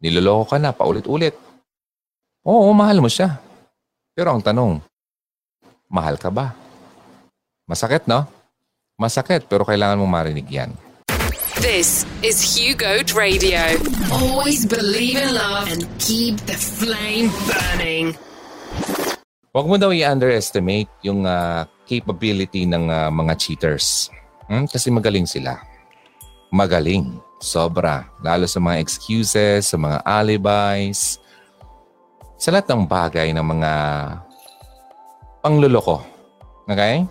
Niloloko ka na paulit-ulit. Oo, mahal mo siya. Pero ang tanong, mahal ka ba? Masakit, no? Masakit, pero kailangan mong marinig yan. This is Hugo Radio. Always believe in love and keep the flame burning. Huwag mo daw i-underestimate yung uh, capability ng uh, mga cheaters. Hmm? Kasi magaling sila. Magaling. Sobra. Lalo sa mga excuses, sa mga alibis, sa lahat ng bagay ng mga pangluloko. Okay?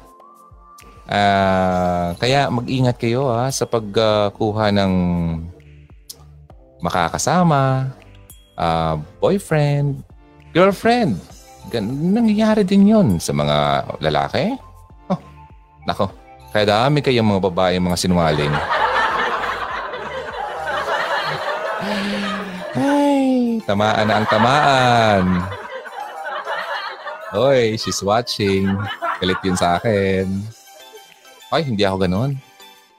Uh, kaya mag-ingat kayo ha, sa pagkuha uh, ng makakasama, uh, boyfriend, girlfriend. Gan- nangyayari din yon sa mga lalaki. Oh, nako. Kaya dami kayong mga babae, mga sinungaling. Tamaan na ang tamaan. Hoy, she's watching. Galit yun sa akin. Ay, hindi ako ganun.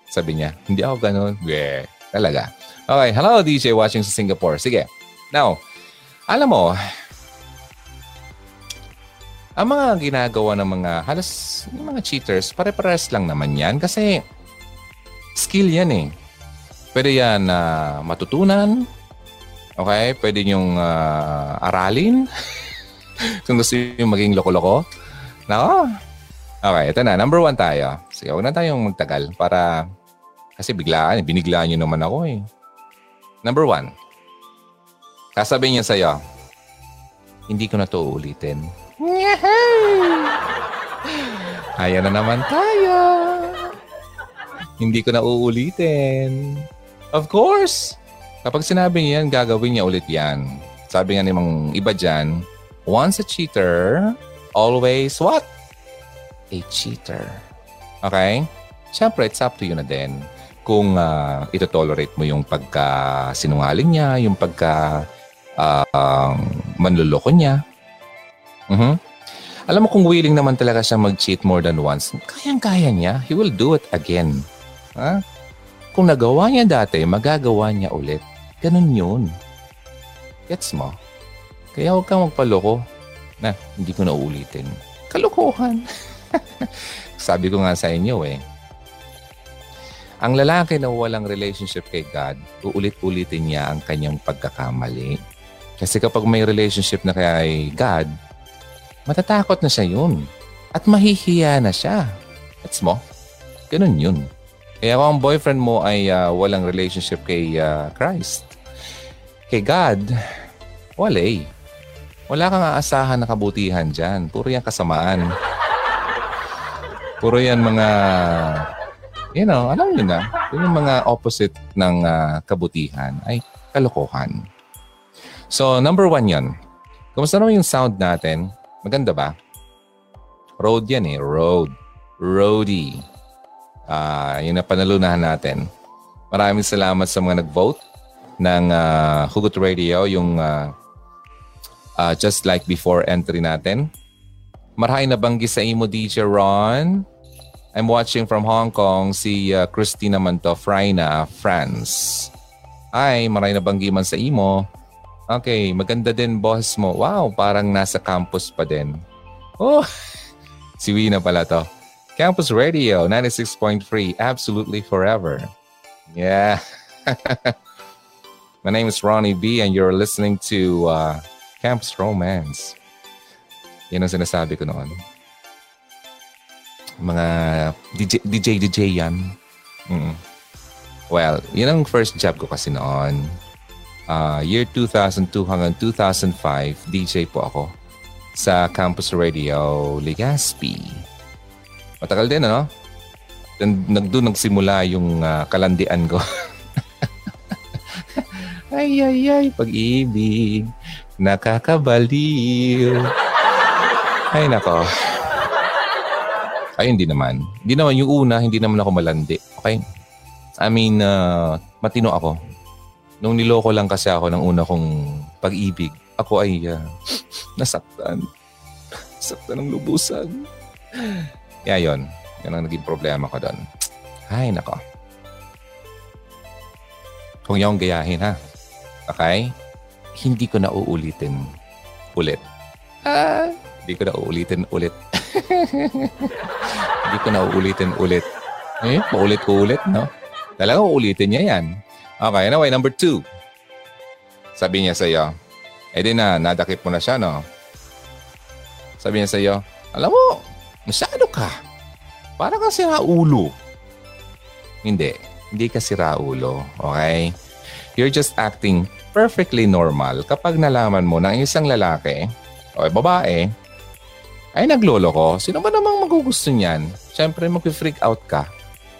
Sabi niya, hindi ako ganun. Yeah, talaga. Okay, hello DJ watching sa Singapore. Sige. Now, alam mo, ang mga ginagawa ng mga halos yung mga cheaters, pare-pares lang naman yan kasi skill yan eh. Pwede yan na uh, matutunan. Okay? Pwede yung uh, aralin. Kung gusto yung maging loko-loko. Nako. Okay, ito na. Number one tayo. Sige, huwag na tayong magtagal para kasi biglaan. Biniglaan nyo naman ako eh. Number one. Kasabihin niya sa'yo, hindi ko na to ulitin. Kaya na naman tayo. Hindi ko na uulitin. Of course. Kapag sinabi niya yan, gagawin niya ulit yan. Sabi nga namang iba dyan, once a cheater, always what? A cheater. Okay? Siyempre, it's up to you na din kung uh, ito-tolerate mo yung pagka-sinungaling niya, yung pagka uh, niya. Uh-huh. Alam mo kung willing naman talaga siya mag-cheat more than once, kayang-kaya niya. He will do it again. Ha? Kung nagawa niya dati, magagawa niya ulit. Ganun yun. Gets mo? Kaya huwag kang magpaloko na hindi ko na uulitin. Kalokohan. Sabi ko nga sa inyo eh. Ang lalaki na walang relationship kay God, uulit-ulitin niya ang kanyang pagkakamali. Kasi kapag may relationship na kay God, matatakot na siya yun. At mahihiya na siya. Gets mo? Ganun yun. Kaya kung ang boyfriend mo ay uh, walang relationship kay uh, Christ, kay God, wala eh. Wala kang aasahan na kabutihan dyan. Puro yan kasamaan. Puro yan mga, you know, alam nyo na, yung mga opposite ng uh, kabutihan ay kalokohan. So, number one yan. Kumusta naman yung sound natin? Maganda ba? Road yan eh. Road. Roadie uh, yun na panalunahan natin. Maraming salamat sa mga nag-vote ng uh, Hugot Radio, yung uh, uh, just like before entry natin. Marahay na banggi sa imo, DJ Ron. I'm watching from Hong Kong si uh, Christina Manto, Fraina, France. Ay, maray na banggi man sa imo. Okay, maganda din boss mo. Wow, parang nasa campus pa din. Oh, si Wina pala to. Campus Radio 96.3, absolutely forever. Yeah. My name is Ronnie B and you're listening to uh, Campus Romance. Yan ang sinasabi ko noon. Mga DJ, DJ, DJ yan. Mm. Well, yun ang first job ko kasi noon. Uh, year 2002 hanggang 2005, DJ po ako sa Campus Radio Legazpi. Matagal din, ano? Then, doon nagsimula yung uh, kalandian ko. ay, ay, ay, pag-ibig, nakakabaliw. Ay, nako. Ay, hindi naman. Hindi naman yung una, hindi naman ako malandi. Okay? I mean, uh, matino ako. Nung niloko lang kasi ako ng una kong pag-ibig, ako ay uh, nasaktan. Nasaktan ng lubusan. Kaya yun, yun ang naging problema ko doon. Ay, nako. Kung yung gayahin ha. Okay? hindi ko na uulitin ulit. Ah, hindi ko na uulitin ulit. hindi ko na uulitin ulit. Eh, paulit-ulit, no? Talaga uulitin niya yan. Okay, anyway, number two. Sabi niya sa iyo, eh di na, nadakip mo na siya, no? Sabi niya sa iyo, alam mo, masyado ka. Para ka si Raulo. Hindi. Hindi ka si Raulo. Okay? You're just acting perfectly normal kapag nalaman mo na isang lalaki o babae ay naglolo ko. Sino ba namang magugusto niyan? Siyempre, mag-freak out ka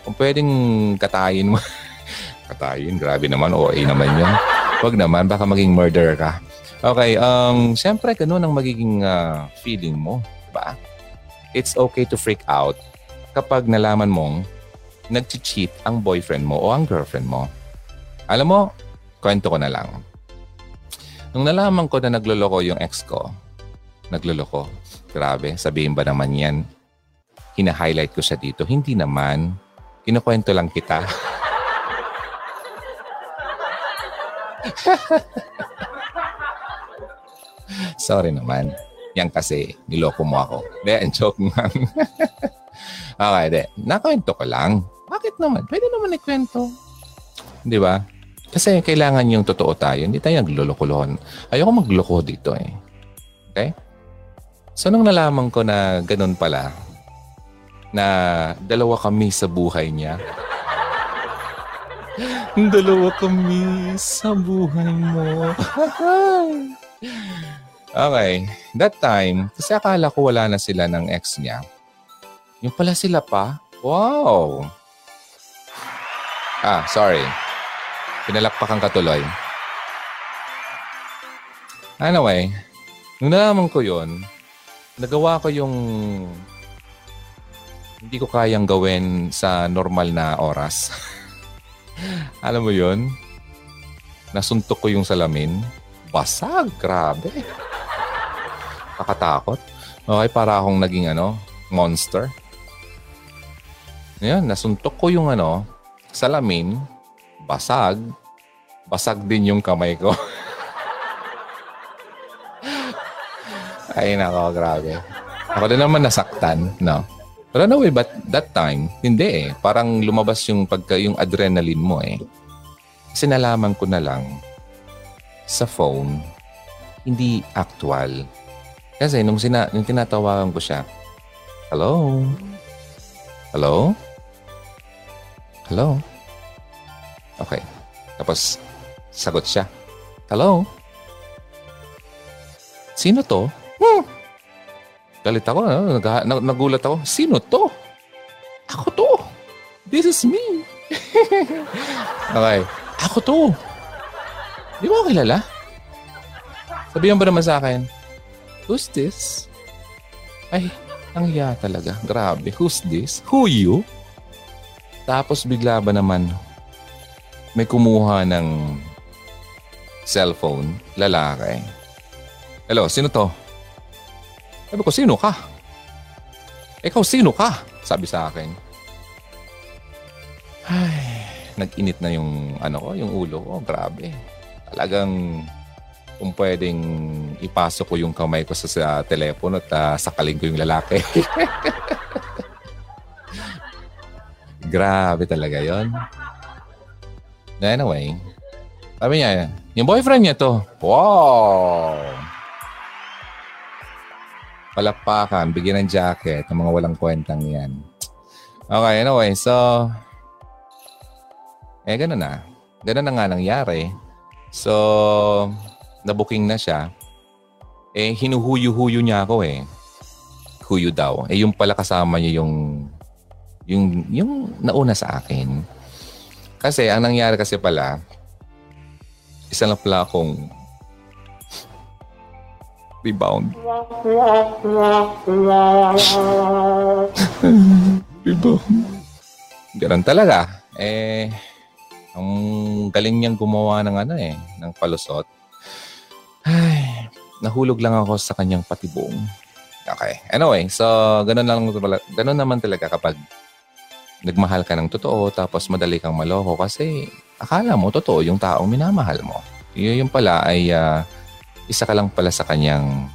kung pwedeng katayin mo. katayin, grabe naman. OA naman yun. Huwag naman, baka maging murderer ka. Okay, um, siyempre, ganun ang magiging uh, feeling mo. Diba? It's okay to freak out kapag nalaman mong nag-cheat ang boyfriend mo o ang girlfriend mo. Alam mo, kwento ko na lang. Nung nalaman ko na nagloloko yung ex ko, nagloloko, grabe, sabihin ba naman yan? Hina-highlight ko siya dito. Hindi naman. Kinukwento lang kita. Sorry naman. Yan kasi, niloko mo ako. Hindi, joke man. okay, de. Nakwento ko lang. Bakit naman? Pwede naman ikwento. Di ba? Kasi kailangan yung totoo tayo. Hindi tayo nagluloko-lohon. Ayoko magloko dito eh. Okay? So, nung nalaman ko na ganun pala, na dalawa kami sa buhay niya, Dalawa kami sa buhay mo. Okay. That time, kasi akala ko wala na sila ng ex niya. Yung pala sila pa? Wow! Ah, sorry. Pinalakpakan ka tuloy. Anyway, nung nalaman ko yon, nagawa ko yung hindi ko kayang gawin sa normal na oras. Alam mo yon? Nasuntok ko yung salamin. Basag. Grabe. Kakatakot. Okay, para akong naging ano, monster. Yan, nasuntok ko yung ano, salamin. Basag. Basag din yung kamay ko. Ay, nako, grabe. Ako din naman nasaktan, no? But anyway, but that time, hindi eh. Parang lumabas yung pagka yung adrenaline mo eh. Kasi nalaman ko na lang sa phone, hindi actual. Kasi nung, sina, nung tinatawagan ko siya, Hello? Hello? Hello? Okay. Tapos, sagot siya. Hello? Sino to? Hmm. Galit ako. Nag- nag- nagulat ako. Sino to? Ako to. This is me. okay. Ako to. Di mo ako kilala? Sabihan ba naman sa akin, Who's this? Ay, ang hiya talaga. Grabe. Who's this? Who you? Tapos bigla ba naman may kumuha ng cellphone, lalaki. Hello, sino to? Sabi ko, sino ka? Ikaw, sino ka? Sabi sa akin. Ay, nag-init na yung ano ko, yung ulo ko. Grabe. Talagang kung pwedeng ipasok ko yung kamay ko sa, sa telepono at uh, sakaling ko yung lalaki. Grabe talaga yon. Anyway, sabi niya, yung boyfriend niya to. Wow! palakpakan, bigyan ng jacket, ng mga walang kwentang yan. Okay, anyway, so, eh, ganun na. Ganun na nga nangyari. So, nabuking na siya. Eh, hinuhuyo-huyo niya ako eh. Huyo daw. Eh, yung pala kasama niya yung, yung, yung nauna sa akin. Kasi, ang nangyari kasi pala, isa lang pala akong Rebound. Rebound. Ganun talaga. Eh, ang galing niyang gumawa ng ano eh, ng palusot. Ay, nahulog lang ako sa kanyang patibong. Okay. Anyway, so ganun lang ganun naman talaga kapag nagmahal ka ng totoo tapos madali kang maloko kasi akala mo totoo yung taong minamahal mo. Yun yung pala ay uh, isa ka lang pala sa kanyang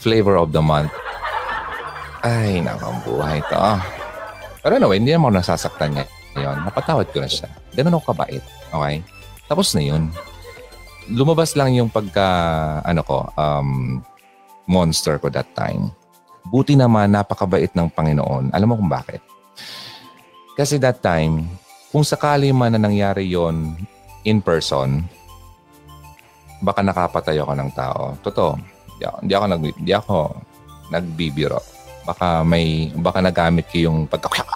flavor of the month. Ay, nakang buhay to. Pero anyway, hindi naman nasasaktan niya. Ngayon, napatawad ko na siya. Ganun ako kabait. Okay? Tapos na yun. Lumabas lang yung pagka, ano ko, um, monster ko that time. Buti naman, napakabait ng Panginoon. Alam mo kung bakit? Kasi that time, kung sakali man na nangyari yon in person, baka nakapatay ako ng tao. Totoo. Hindi ako, hindi ako, nag, hindi ako nagbibiro. Baka may, baka nagamit ko yung pagka...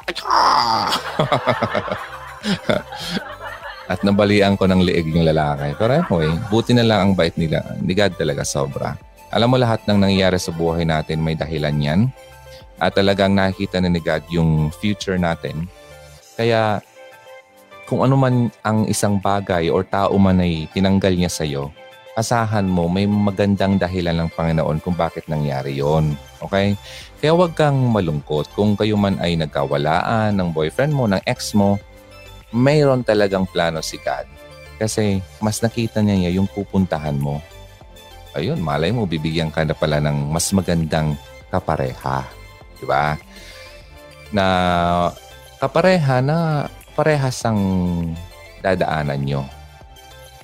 At nabalian ko ng liig yung lalaki. Pero anyway, buti na lang ang bait nila. Ni God talaga sobra. Alam mo lahat ng nangyayari sa buhay natin may dahilan yan. At talagang nakikita na ni God yung future natin. Kaya kung ano man ang isang bagay or tao man ay tinanggal niya sa iyo, asahan mo may magandang dahilan ng Panginoon kung bakit nangyari yon. Okay? Kaya huwag kang malungkot kung kayo man ay nagkawalaan ng boyfriend mo, ng ex mo, mayroon talagang plano si God. Kasi mas nakita niya yung pupuntahan mo. Ayun, malay mo, bibigyan ka na pala ng mas magandang kapareha. Di ba? Na kapareha na parehas ang dadaanan nyo.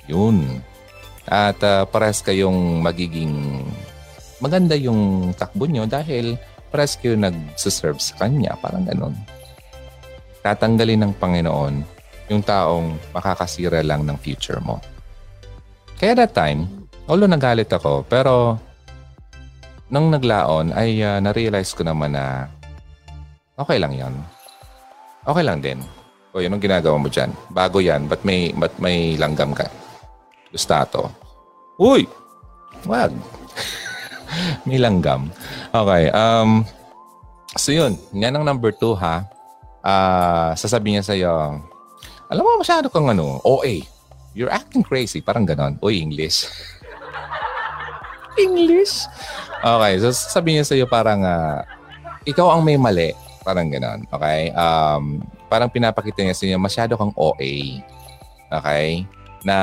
Yun. At uh, parehas kayong magiging maganda yung takbo nyo dahil kayo nag-serve sa Kanya. Parang ganun. Tatanggalin ng Panginoon yung taong makakasira lang ng future mo. Kaya that time, although nagalit ako, pero nung naglaon ay uh, na-realize ko naman na okay lang yan. Okay lang din. O yun ang ginagawa mo dyan. Bago yan, ba't may, ba't may langgam ka? Gustato. Uy! Wag. may langgam. Okay. Um, so yun. Yan ang number two ha. Uh, sasabihin niya sa'yo, alam mo, masyado kang ano, OA. You're acting crazy. Parang ganon. Uy, English. English? Okay, so sabihin niya sa'yo parang uh, ikaw ang may mali. Parang ganon. Okay? Um, parang pinapakita niya sa inyo, masyado kang OA. Okay? Na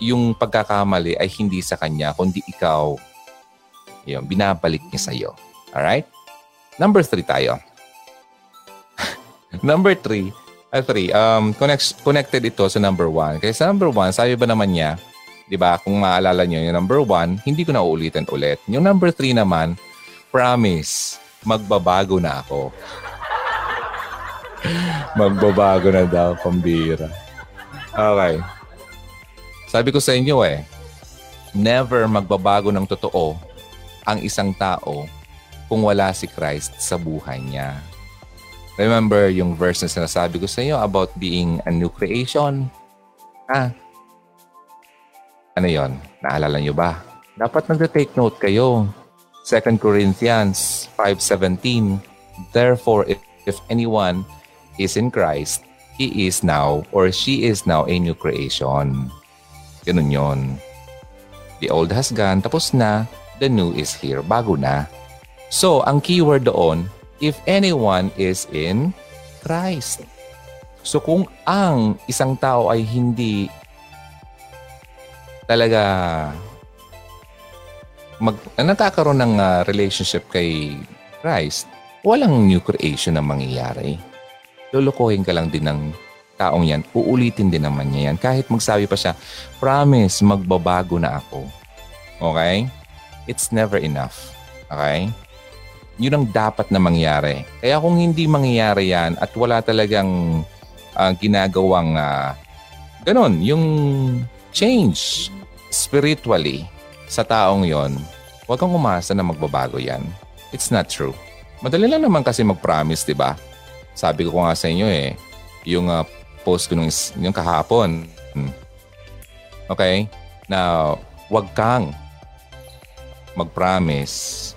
yung pagkakamali ay hindi sa kanya, kundi ikaw. Yun, binabalik niya sa'yo. Alright? Number three tayo. Number three, Uh, three, um, connect, connected ito sa number one. Kaya sa number one, sabi ba naman niya, di ba, kung maalala niyo yung number one, hindi ko na uulitin ulit. Yung number three naman, promise, magbabago na ako. magbabago na daw, pambira. Okay. Sabi ko sa inyo eh, never magbabago ng totoo ang isang tao kung wala si Christ sa buhay niya. Remember yung verse na sinasabi ko sa inyo about being a new creation? Ah, ano yon? Naalala nyo ba? Dapat nag-take note kayo. 2 Corinthians 5.17 Therefore, if, if anyone is in Christ, he is now or she is now a new creation. Ganun yon. The old has gone, tapos na. The new is here, bago na. So, ang keyword doon, if anyone is in Christ. So kung ang isang tao ay hindi talaga mag nagkakaroon ng uh, relationship kay Christ, walang new creation na mangyayari. Lulukohin ka lang din ng taong yan. Uulitin din naman niya yan. Kahit magsabi pa siya, promise, magbabago na ako. Okay? It's never enough. Okay? yun ang dapat na mangyari. Kaya kung hindi mangyayari yan at wala talagang uh, ginagawang uh, ganun, yung change spiritually sa taong yon, huwag kang umasa na magbabago yan. It's not true. Madali lang naman kasi mag-promise, di ba? Sabi ko nga sa inyo eh, yung uh, post ko nung, yung kahapon. Hmm. Okay? Na huwag kang mag-promise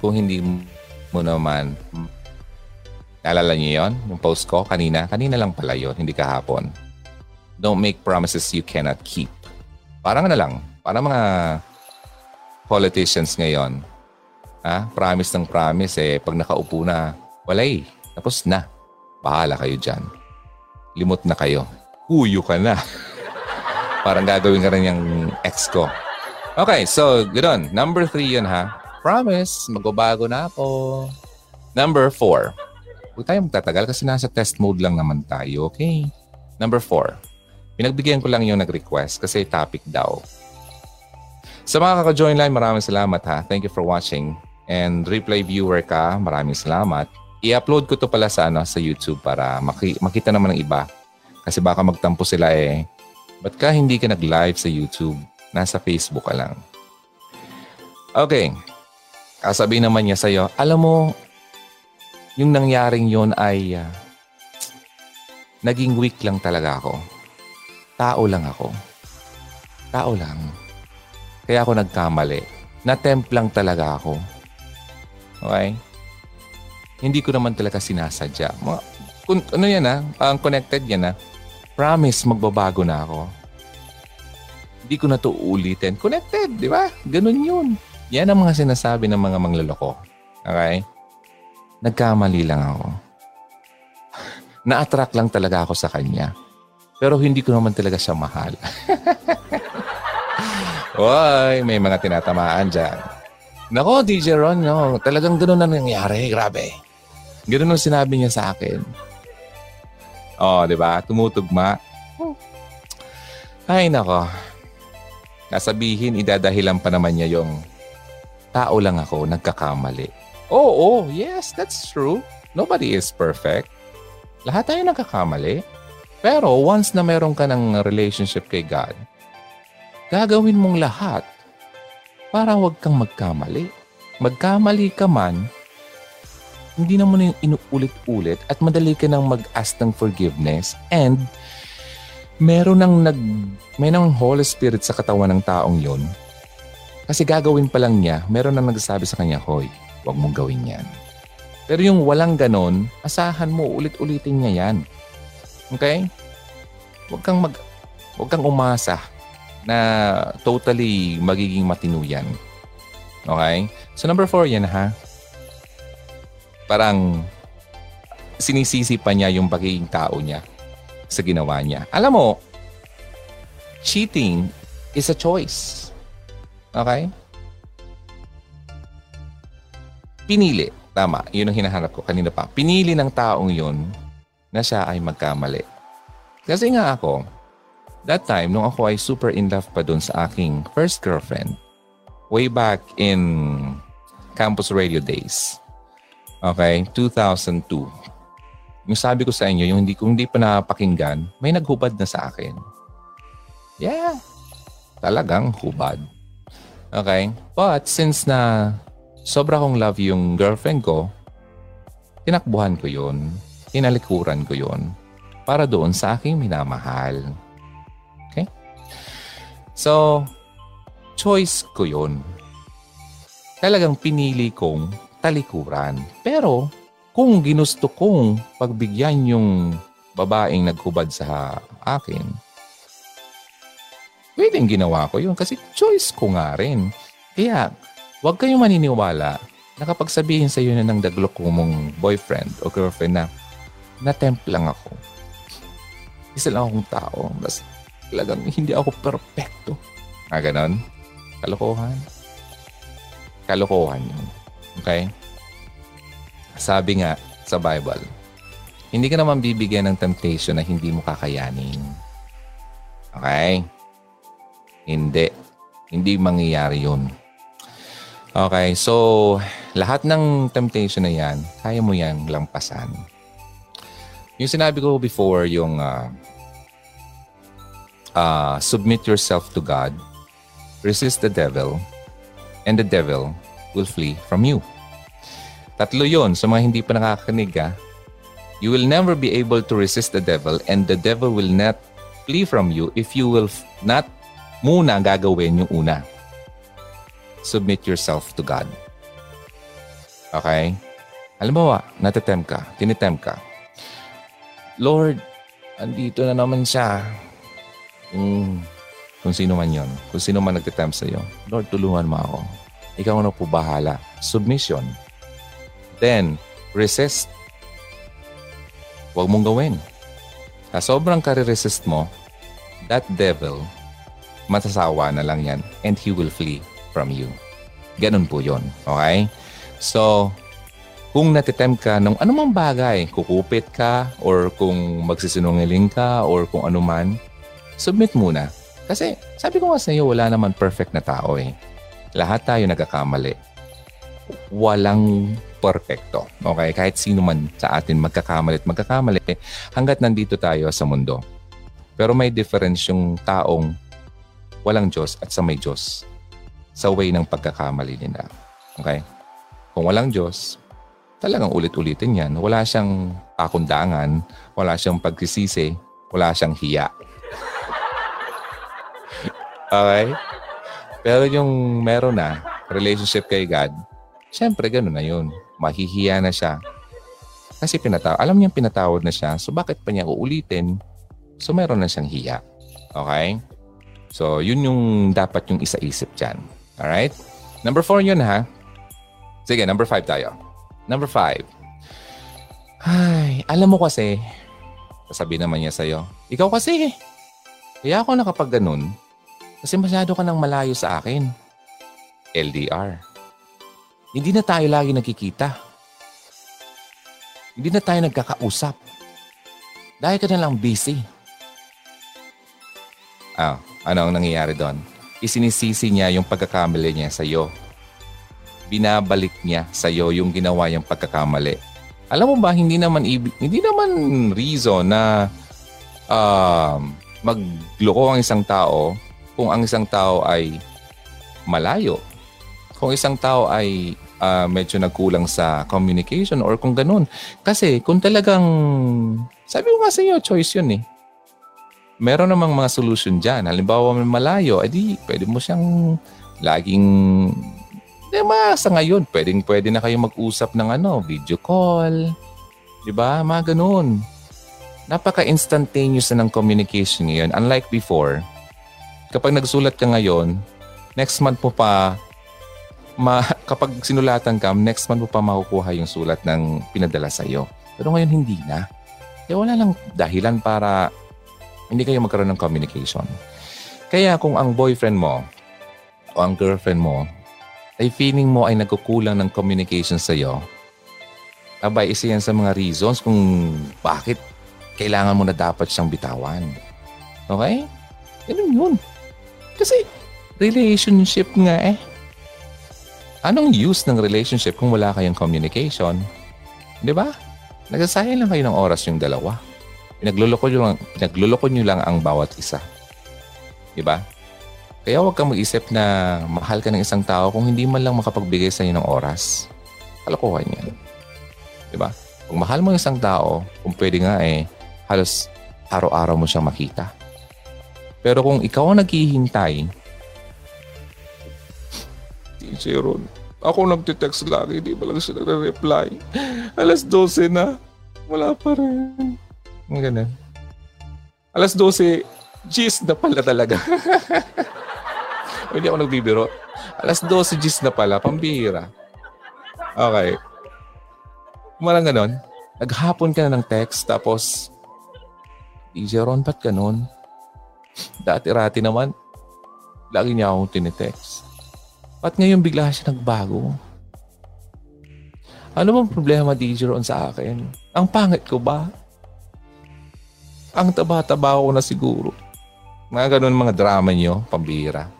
kung hindi mo naman, naalala niyo yon Yung post ko kanina? Kanina lang pala yon hindi kahapon. Don't make promises you cannot keep. Parang ano lang, parang mga politicians ngayon. Ha? Promise ng promise eh, pag nakaupo na, walay, tapos na. Bahala kayo dyan. Limot na kayo. Huyo ka na. Parang gagawin ka rin yung ex ko. Okay, so, ganoon. Number three yun ha. Promise, magbabago na ako. Number four. Huwag tayo magtatagal kasi nasa test mode lang naman tayo, okay? Number four. Pinagbigyan ko lang yung nag-request kasi topic daw. Sa mga kaka-join line, maraming salamat ha. Thank you for watching. And replay viewer ka, maraming salamat. I-upload ko to pala sa, ano, sa YouTube para maki- makita naman ng iba. Kasi baka magtampo sila eh Ba't ka hindi ka nag-live sa YouTube? Nasa Facebook ka lang. Okay. Kasabi naman niya sa'yo, alam mo, yung nangyaring yon ay uh, naging weak lang talaga ako. Tao lang ako. Tao lang. Kaya ako nagkamali. Na-tempt lang talaga ako. Okay? Hindi ko naman talaga sinasadya. Mga, kung, ano yan? Ah? Ang connected yan ha? Promise, magbabago na ako. Hindi ko na to ulitin. Connected, di ba? Ganun yun. Yan ang mga sinasabi ng mga mangloloko. Okay? Nagkamali lang ako. Na-attract lang talaga ako sa kanya. Pero hindi ko naman talaga siya mahal. Hoy, may mga tinatamaan dyan. Nako, DJ Ron, no, talagang ganun na nangyari. Grabe. Ganun ang sinabi niya sa akin. Oh, di ba? Tumutugma. Ay, nako. Nasabihin, idadahilan pa naman niya yung tao lang ako, nagkakamali. Oo, oh, oh, yes, that's true. Nobody is perfect. Lahat tayo nagkakamali. Pero once na meron ka ng relationship kay God, gagawin mong lahat para huwag kang magkamali. Magkamali ka man, hindi na mo na yung inuulit-ulit at madali ka nang mag-ask ng forgiveness and meron nang nag may nang Holy Spirit sa katawan ng taong yon. Kasi gagawin pa lang niya, meron nang nagsasabi sa kanya, Hoy, huwag mong gawin yan. Pero yung walang ganon, asahan mo, ulit-ulitin niya yan. Okay? Huwag kang mag, huwag kang umasa na totally magiging matino. Okay? So number four yan ha parang sinisisi pa niya yung pagiging tao niya sa ginawa niya. Alam mo, cheating is a choice. Okay? Pinili. Tama. Yun ang hinahanap ko kanina pa. Pinili ng taong yun na siya ay magkamali. Kasi nga ako, that time, nung ako ay super in love pa dun sa aking first girlfriend, way back in campus radio days, Okay, 2002. Yung sabi ko sa inyo, yung hindi, kung hindi pa napakinggan, may naghubad na sa akin. Yeah, talagang hubad. Okay? But since na sobra kong love yung girlfriend ko, tinakbuhan ko yun. Tinalikuran ko yun para doon sa aking minamahal. Okay? So, choice ko yun. Talagang pinili kong talikuran. Pero kung ginusto kong pagbigyan yung babaeng naghubad sa akin, pwedeng ginawa ko yun kasi choice ko nga rin. Kaya, huwag kayong maniniwala na kapag sabihin sa iyo na ng daglok ko mong boyfriend o girlfriend na na-tempt lang ako. Isa lang akong tao. Mas talagang hindi ako perfecto. Ah, ganon? Kalokohan. Kalokohan yun. Okay? Sabi nga sa Bible, hindi ka naman bibigyan ng temptation na hindi mo kakayanin. Okay? Hindi. Hindi mangyayari yun. Okay, so lahat ng temptation na yan, kaya mo yan lampasan. Yung sinabi ko before, yung uh, uh, submit yourself to God, resist the devil, and the devil will flee from you. Tatlo yon sa mga hindi pa nakakanig ha. You will never be able to resist the devil and the devil will not flee from you if you will not muna gagawin yung una. Submit yourself to God. Okay? Alam mo ba, natitem ka, tinitem ka. Lord, andito na naman siya. Kung, kung sino man yon, kung sino man nagtitempt sa iyo. Lord, tulungan mo ako. Ikaw na po bahala. Submission. Then, resist. Huwag mong gawin. Sa sobrang kare-resist mo, that devil Masasawa na lang yan and he will flee from you. Ganun po yon Okay? So, kung natitem ka ng anumang bagay, kukupit ka or kung magsisinungaling ka or kung anuman, submit muna. Kasi sabi ko nga sa iyo, wala naman perfect na tao eh. Lahat tayo nagkakamali. Walang perfecto. Okay? Kahit sino man sa atin magkakamali at magkakamali hanggat nandito tayo sa mundo. Pero may difference yung taong walang Diyos at sa may Diyos sa way ng pagkakamali nila. Okay? Kung walang Diyos, talagang ulit-ulitin yan. Wala siyang pakundangan, wala siyang pagsisisi, wala siyang hiya. okay? Pero yung meron na, relationship kay God, syempre ganun na yun. Mahihiya na siya. Kasi pinataw alam niya pinatawad na siya, so bakit pa niya uulitin? So meron na siyang hiya. Okay? So yun yung dapat yung isa-isip dyan. Alright? Number four yun ha. Sige, number five tayo. Number five. Ay, alam mo kasi, sasabihin naman niya sa'yo, ikaw kasi, kaya ako nakapag ganun, kasi masyado ka nang malayo sa akin. LDR. Hindi na tayo lagi nagkikita. Hindi na tayo nagkakausap. Dahil ka na lang busy. Ah, ano ang nangyayari doon? Isinisisi niya yung pagkakamali niya sa iyo binabalik niya sa iyo yung ginawa niyang pagkakamali. Alam mo ba, hindi naman ibig, hindi naman reason na uh, magloko ang isang tao kung ang isang tao ay malayo. Kung isang tao ay uh, medyo nagkulang sa communication or kung ganun. Kasi kung talagang, sabi ko nga sa iyo, choice yun eh. Meron namang mga solution dyan. Halimbawa, malayo, edi pwede mo siyang laging Di ba, sa ngayon, pwedeng pwede na kayo mag-usap ng ano, video call. Di ba? Mga ganun. Napaka-instantaneous na ng communication ngayon. Unlike before, kapag nagsulat ka ngayon, next month mo pa, ma, kapag sinulatan ka, next month mo pa makukuha yung sulat ng pinadala sa iyo. Pero ngayon hindi na. Kaya wala lang dahilan para hindi kayo magkaroon ng communication. Kaya kung ang boyfriend mo o ang girlfriend mo ay feeling mo ay nagkukulang ng communication sa iyo, abay, isa yan sa mga reasons kung bakit kailangan mo na dapat siyang bitawan. Okay? Ganun yun. Kasi relationship nga eh. Anong use ng relationship kung wala kayong communication? Di ba? Nagsasayang lang kayo ng oras yung dalawa. Pinagluloko nyo lang, pinagluloko nyo lang ang bawat isa. Di ba? Kaya huwag kang mag-isip na mahal ka ng isang tao kung hindi man lang makapagbigay sa inyo ng oras. Kalokohan yan. Diba? Kung mahal mo isang tao, kung pwede nga eh, halos araw-araw mo siyang makita. Pero kung ikaw ang naghihintay, Ron, ako nagtitext lagi, di ba lang siya nagre-reply? Alas 12 na, wala pa rin. Ganun. Alas 12, G's na pala talaga. Hindi ako nagbibiro. Alas 12 G's na pala, pambihira. Okay. Kumalang ganon, naghapon ka na ng text, tapos, DJ Ron, ba't ganon? Dati-rati naman, lagi niya akong tinitext. Ba't ngayon bigla siya nagbago? Ano bang problema, DJ Ron, sa akin? Ang pangit ko ba? Ang taba-taba ko na siguro. Mga ganun mga drama niyo, pambira.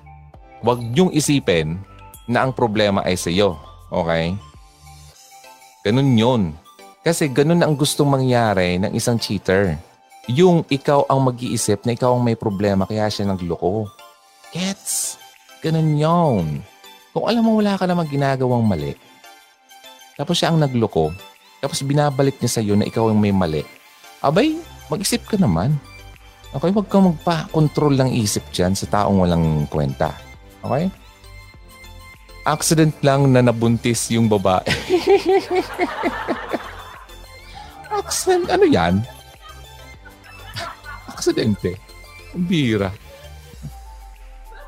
Huwag niyong isipin na ang problema ay sa iyo. Okay? Ganun yun. Kasi ganun ang gustong mangyari ng isang cheater. Yung ikaw ang mag-iisip na ikaw ang may problema kaya siya nagloko. Gets? Ganun yun. Kung alam mo wala ka namang ginagawang mali, tapos siya ang nagloko, tapos binabalik niya sa iyo na ikaw ang may mali, abay, mag-isip ka naman. Okay, huwag kang magpa-control ng isip dyan sa taong walang kwenta. Okay? Accident lang na nabuntis yung babae. Accident? Ano yan? Aksidente. Ang bira.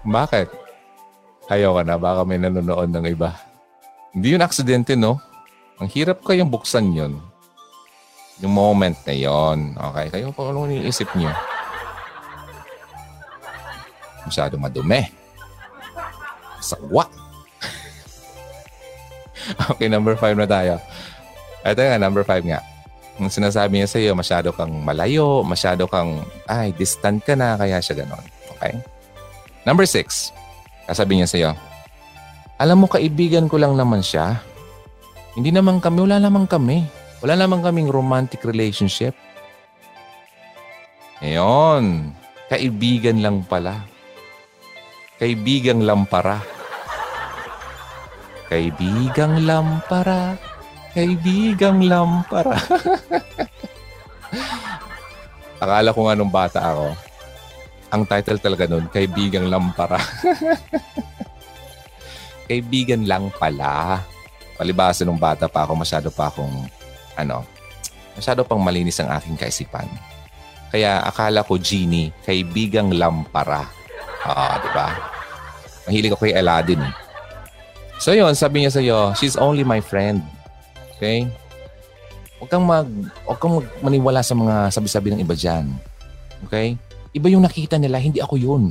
Bakit? Ayaw ka na. Baka may nanonood ng iba. Hindi yun aksidente, no? Ang hirap kayong buksan yun. Yung moment na yon Okay? Kayo kung ano iniisip niyo. Masyado madumi. Sagwa. okay, number five na tayo. Ito nga, number five nga. Ang sinasabi niya sa iyo, masyado kang malayo, masyado kang, ay, distant ka na, kaya siya ganon. Okay? Number six. Kasabi niya sa iyo, alam mo, kaibigan ko lang naman siya. Hindi naman kami, wala naman kami. Wala naman kaming romantic relationship. Ngayon, kaibigan lang pala. Kaibigang lampara. Kaibigang lampara. Kaibigang lampara. Akala ko nga nung bata ako, ang title talaga nun, Kaibigang Lampara. Kaibigan lang pala. Palibasa nung bata pa ako, masyado pa akong, ano, masyado pang malinis ang aking kaisipan. Kaya akala ko, Genie, kaibigang lampara. Ah, di ba? Mahilig ako kay Aladdin. So yun, sabi niya sa iyo, she's only my friend. Okay? Huwag kang, mag, huwag kang mag maniwala sa mga sabi-sabi ng iba dyan. Okay? Iba yung nakita nila, hindi ako yun.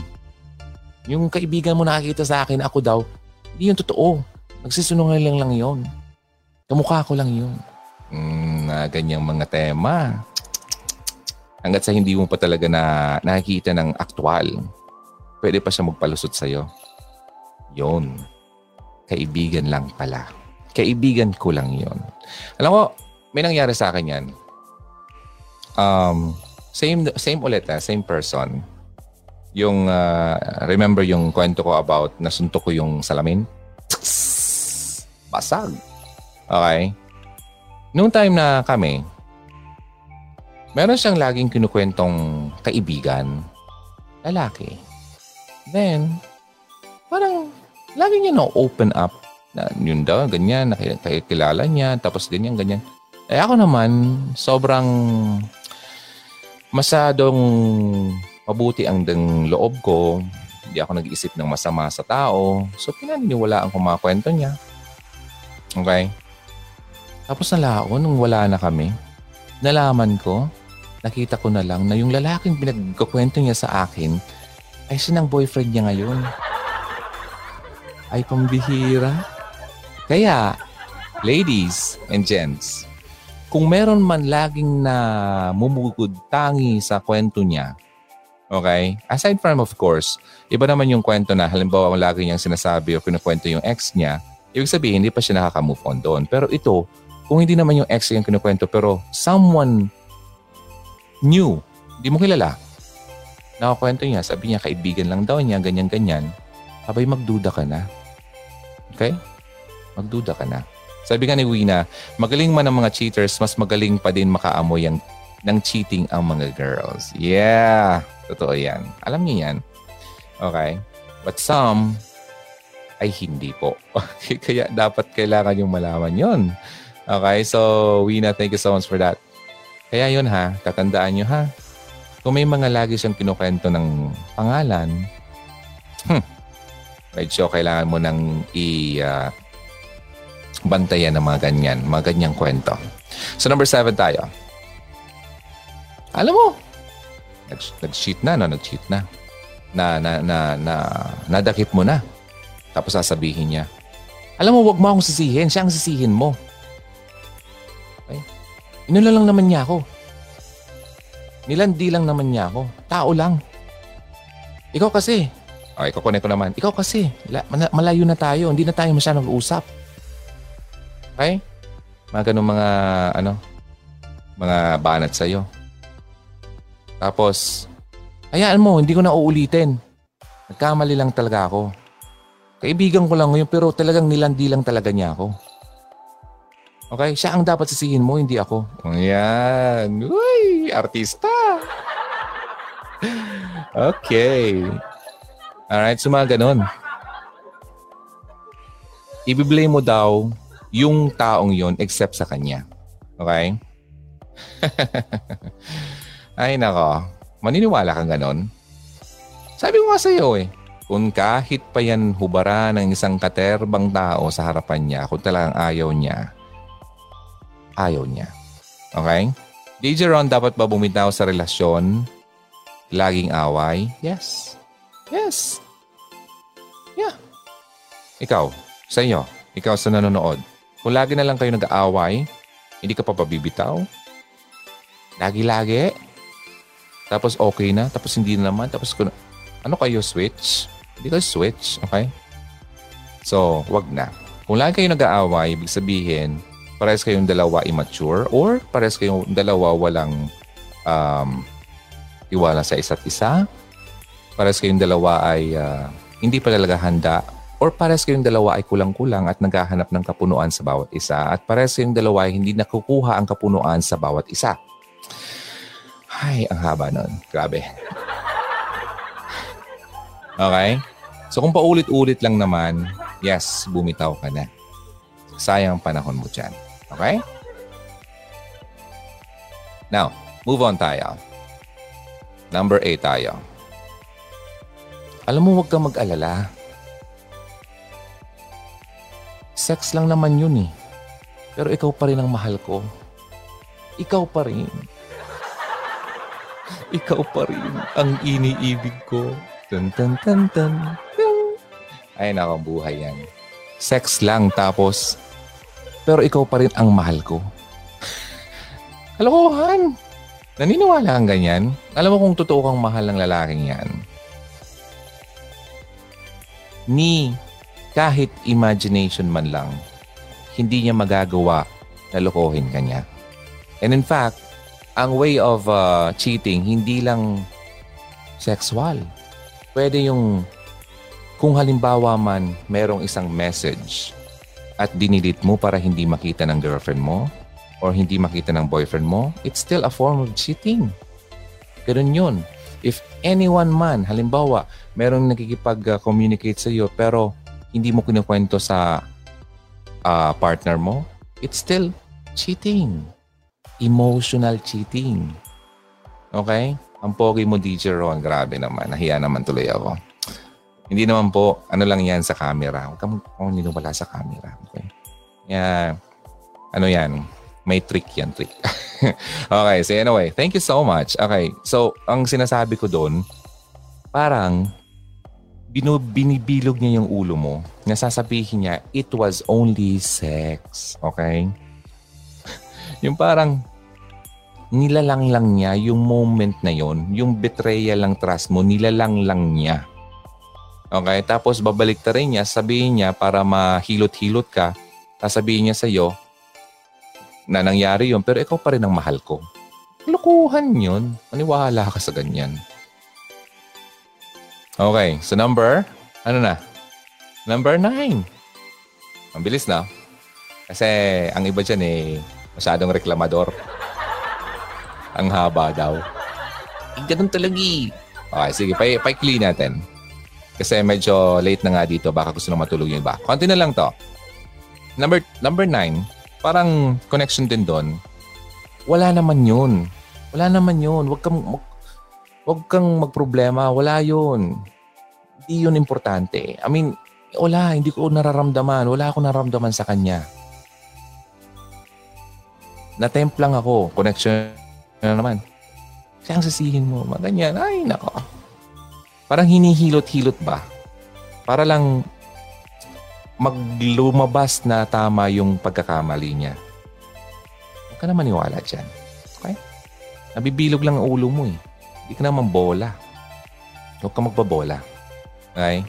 Yung kaibigan mo nakakita sa akin, ako daw, hindi yun totoo. Nagsisunungaling lang yun. Kamukha ko lang yun. Mm, na ganyang mga tema. Hanggat sa hindi mo pa talaga na nakikita ng aktwal, pwede pa siya magpalusot sa'yo. Yun. Kaibigan lang pala. Kaibigan ko lang yon. Alam mo, may nangyari sa akin yan. Um, same, same ulit ha, same person. Yung, uh, remember yung kwento ko about nasuntok ko yung salamin? Basag. Okay? Noong time na kami, meron siyang laging kinukwentong kaibigan, lalaki. Then, parang lagi niya na-open up na yun daw, ganyan, nakikilala niya, tapos ganyan, ganyan. Eh ako naman, sobrang masadong mabuti ang dang loob ko. Hindi ako nag-iisip ng masama sa tao. So, pinaniniwalaan ko mga kwento niya. Okay? Tapos nalaon, nung wala na kami, nalaman ko, nakita ko na lang na yung lalaking pinagkukwento niya sa akin ay siya ng boyfriend niya ngayon. Ay pambihira. Kaya, ladies and gents, kung meron man laging na mumugod tangi sa kwento niya, okay? Aside from of course, iba naman yung kwento na halimbawa ang lagi niyang sinasabi o kinukwento yung ex niya, ibig sabihin hindi pa siya nakaka-move on doon. Pero ito, kung hindi naman yung ex yung kinukwento pero someone new, hindi mo kilala, nakakwento niya, sabi niya kaibigan lang daw niya, ganyan-ganyan, abay magduda ka na. Okay? Magduda ka na. Sabi nga ni Wina, magaling man ang mga cheaters, mas magaling pa din makaamoy ang, ng cheating ang mga girls. Yeah! Totoo yan. Alam niyo yan. Okay? But some ay hindi po. Kaya dapat kailangan yung malaman yon. Okay? So, Wina, thank you so much for that. Kaya yun ha, tatandaan nyo ha. Kung may mga lagi siyang kinukwento ng pangalan, hmm, medyo kailangan mo nang i uh, bantayan ng mga ganyan, mga ganyang kwento. So number seven tayo. Alam mo, nag, nag-cheat na, no? Nag-cheat na. Na, na, na, na, nadakip mo na. Tapos sasabihin niya, alam mo, wag mo akong sisihin. Siya ang sisihin mo. Okay? Inula lang naman niya ako. Nilandi lang naman niya ako. Tao lang. Ikaw kasi, Okay, kukunin ko naman. Ikaw kasi, malayo na tayo. Hindi na tayo masyadong nag-uusap. Okay? Mga ganun mga, ano, mga banat sa'yo. Tapos, hayaan mo, hindi ko na uulitin. Nagkamali lang talaga ako. Kaibigan ko lang ngayon pero talagang nilandi lang talaga niya ako. Okay? Siya ang dapat sisihin mo, hindi ako. Ayan. Uy, artista. okay. Alright, so mga ganun. Ibiblame mo daw yung taong yon except sa kanya. Okay? Ay nako, maniniwala kang ganon? Sabi ko nga sa iyo eh, kung kahit pa yan hubara ng isang katerbang tao sa harapan niya, kung talagang ayaw niya, ayaw niya. Okay? DJ Ron, dapat ba bumitaw sa relasyon? Laging away? Yes. Yes. Yeah. Ikaw, sa inyo, ikaw sa nanonood, kung lagi na lang kayo nag-aaway, hindi ka pa pabibitaw, lagi-lagi, tapos okay na, tapos hindi na naman, tapos kung, ano kayo, switch? Hindi kayo switch, okay? So, wag na. Kung lagi kayo nag-aaway, ibig sabihin, pares kayong dalawa immature or pares kayong dalawa walang um, iwala sa isa't isa. Pares kayong dalawa ay uh, hindi pa talaga handa or pares kayong dalawa ay kulang-kulang at naghahanap ng kapunuan sa bawat isa at pares kayong dalawa ay hindi nakukuha ang kapunuan sa bawat isa. Ay, ang haba nun. Grabe. Okay? So kung paulit-ulit lang naman, yes, bumitaw ka na. Sayang panahon mo dyan. Okay? Now, move on tayo. Number 8 tayo. Alam mo, huwag kang mag-alala. Sex lang naman yun eh. Pero ikaw pa rin ang mahal ko. Ikaw pa rin. Ikaw pa rin ang iniibig ko. Tan tan tan tan. Ay, nakang buhay yan. Sex lang tapos, pero ikaw pa rin ang mahal ko. Kalokohan! Naniniwala kang ganyan? Alam mo kung totoo kang mahal ng lalaking yan. Ni kahit imagination man lang, hindi niya magagawa na lokohin ka niya. And in fact, ang way of uh, cheating, hindi lang sexual. Pwede yung kung halimbawa man merong isang message at dinilit mo para hindi makita ng girlfriend mo, or hindi makita ng boyfriend mo, it's still a form of cheating. Ganun yun. If anyone man, halimbawa, merong nakikipag-communicate sa iyo pero hindi mo kinukwento sa uh, partner mo, it's still cheating. Emotional cheating. Okay? Ang pogi mo, DJ Ron. Grabe naman. Nahiya naman tuloy ako. Hindi naman po, ano lang yan sa camera. Huwag kang oh, wala sa camera. Okay? Yeah. Ano yan? May trick yan, trick. okay, so anyway, thank you so much. Okay, so ang sinasabi ko doon, parang binu, binibilog niya yung ulo mo. Nasasabihin niya, it was only sex. Okay? yung parang nilalang lang niya yung moment na yon, yung betrayal lang trust mo, nilalang lang niya. Okay? Tapos babalik ta rin niya, sabihin niya para mahilot-hilot ka, sasabihin niya sa iyo, na nangyari yun, pero ikaw pa rin ang mahal ko. Lukuhan yun. Maniwala ka sa ganyan. Okay, so number, ano na? Number nine. Ang bilis na. Kasi ang iba dyan eh, masyadong reklamador. ang haba daw. Eh, ganun talaga eh. Okay, sige, pa paikli natin. Kasi medyo late na nga dito, baka gusto na matulog yung iba. Konti na lang to. Number, number nine, parang connection din doon. Wala naman yun. Wala naman yun. Huwag kang, huwag kang magproblema. Wala yun. Hindi yun importante. I mean, wala. Hindi ko nararamdaman. Wala akong nararamdaman sa kanya. Natemp lang ako. Connection na naman. Siya ang sasihin mo. Maganyan. Ay, nako. Parang hinihilot-hilot ba? Para lang maglumabas na tama yung pagkakamali niya. Huwag ka na maniwala dyan. Okay? Nabibilog lang ang ulo mo eh. Hindi ka naman bola. Huwag ka magbabola. Okay?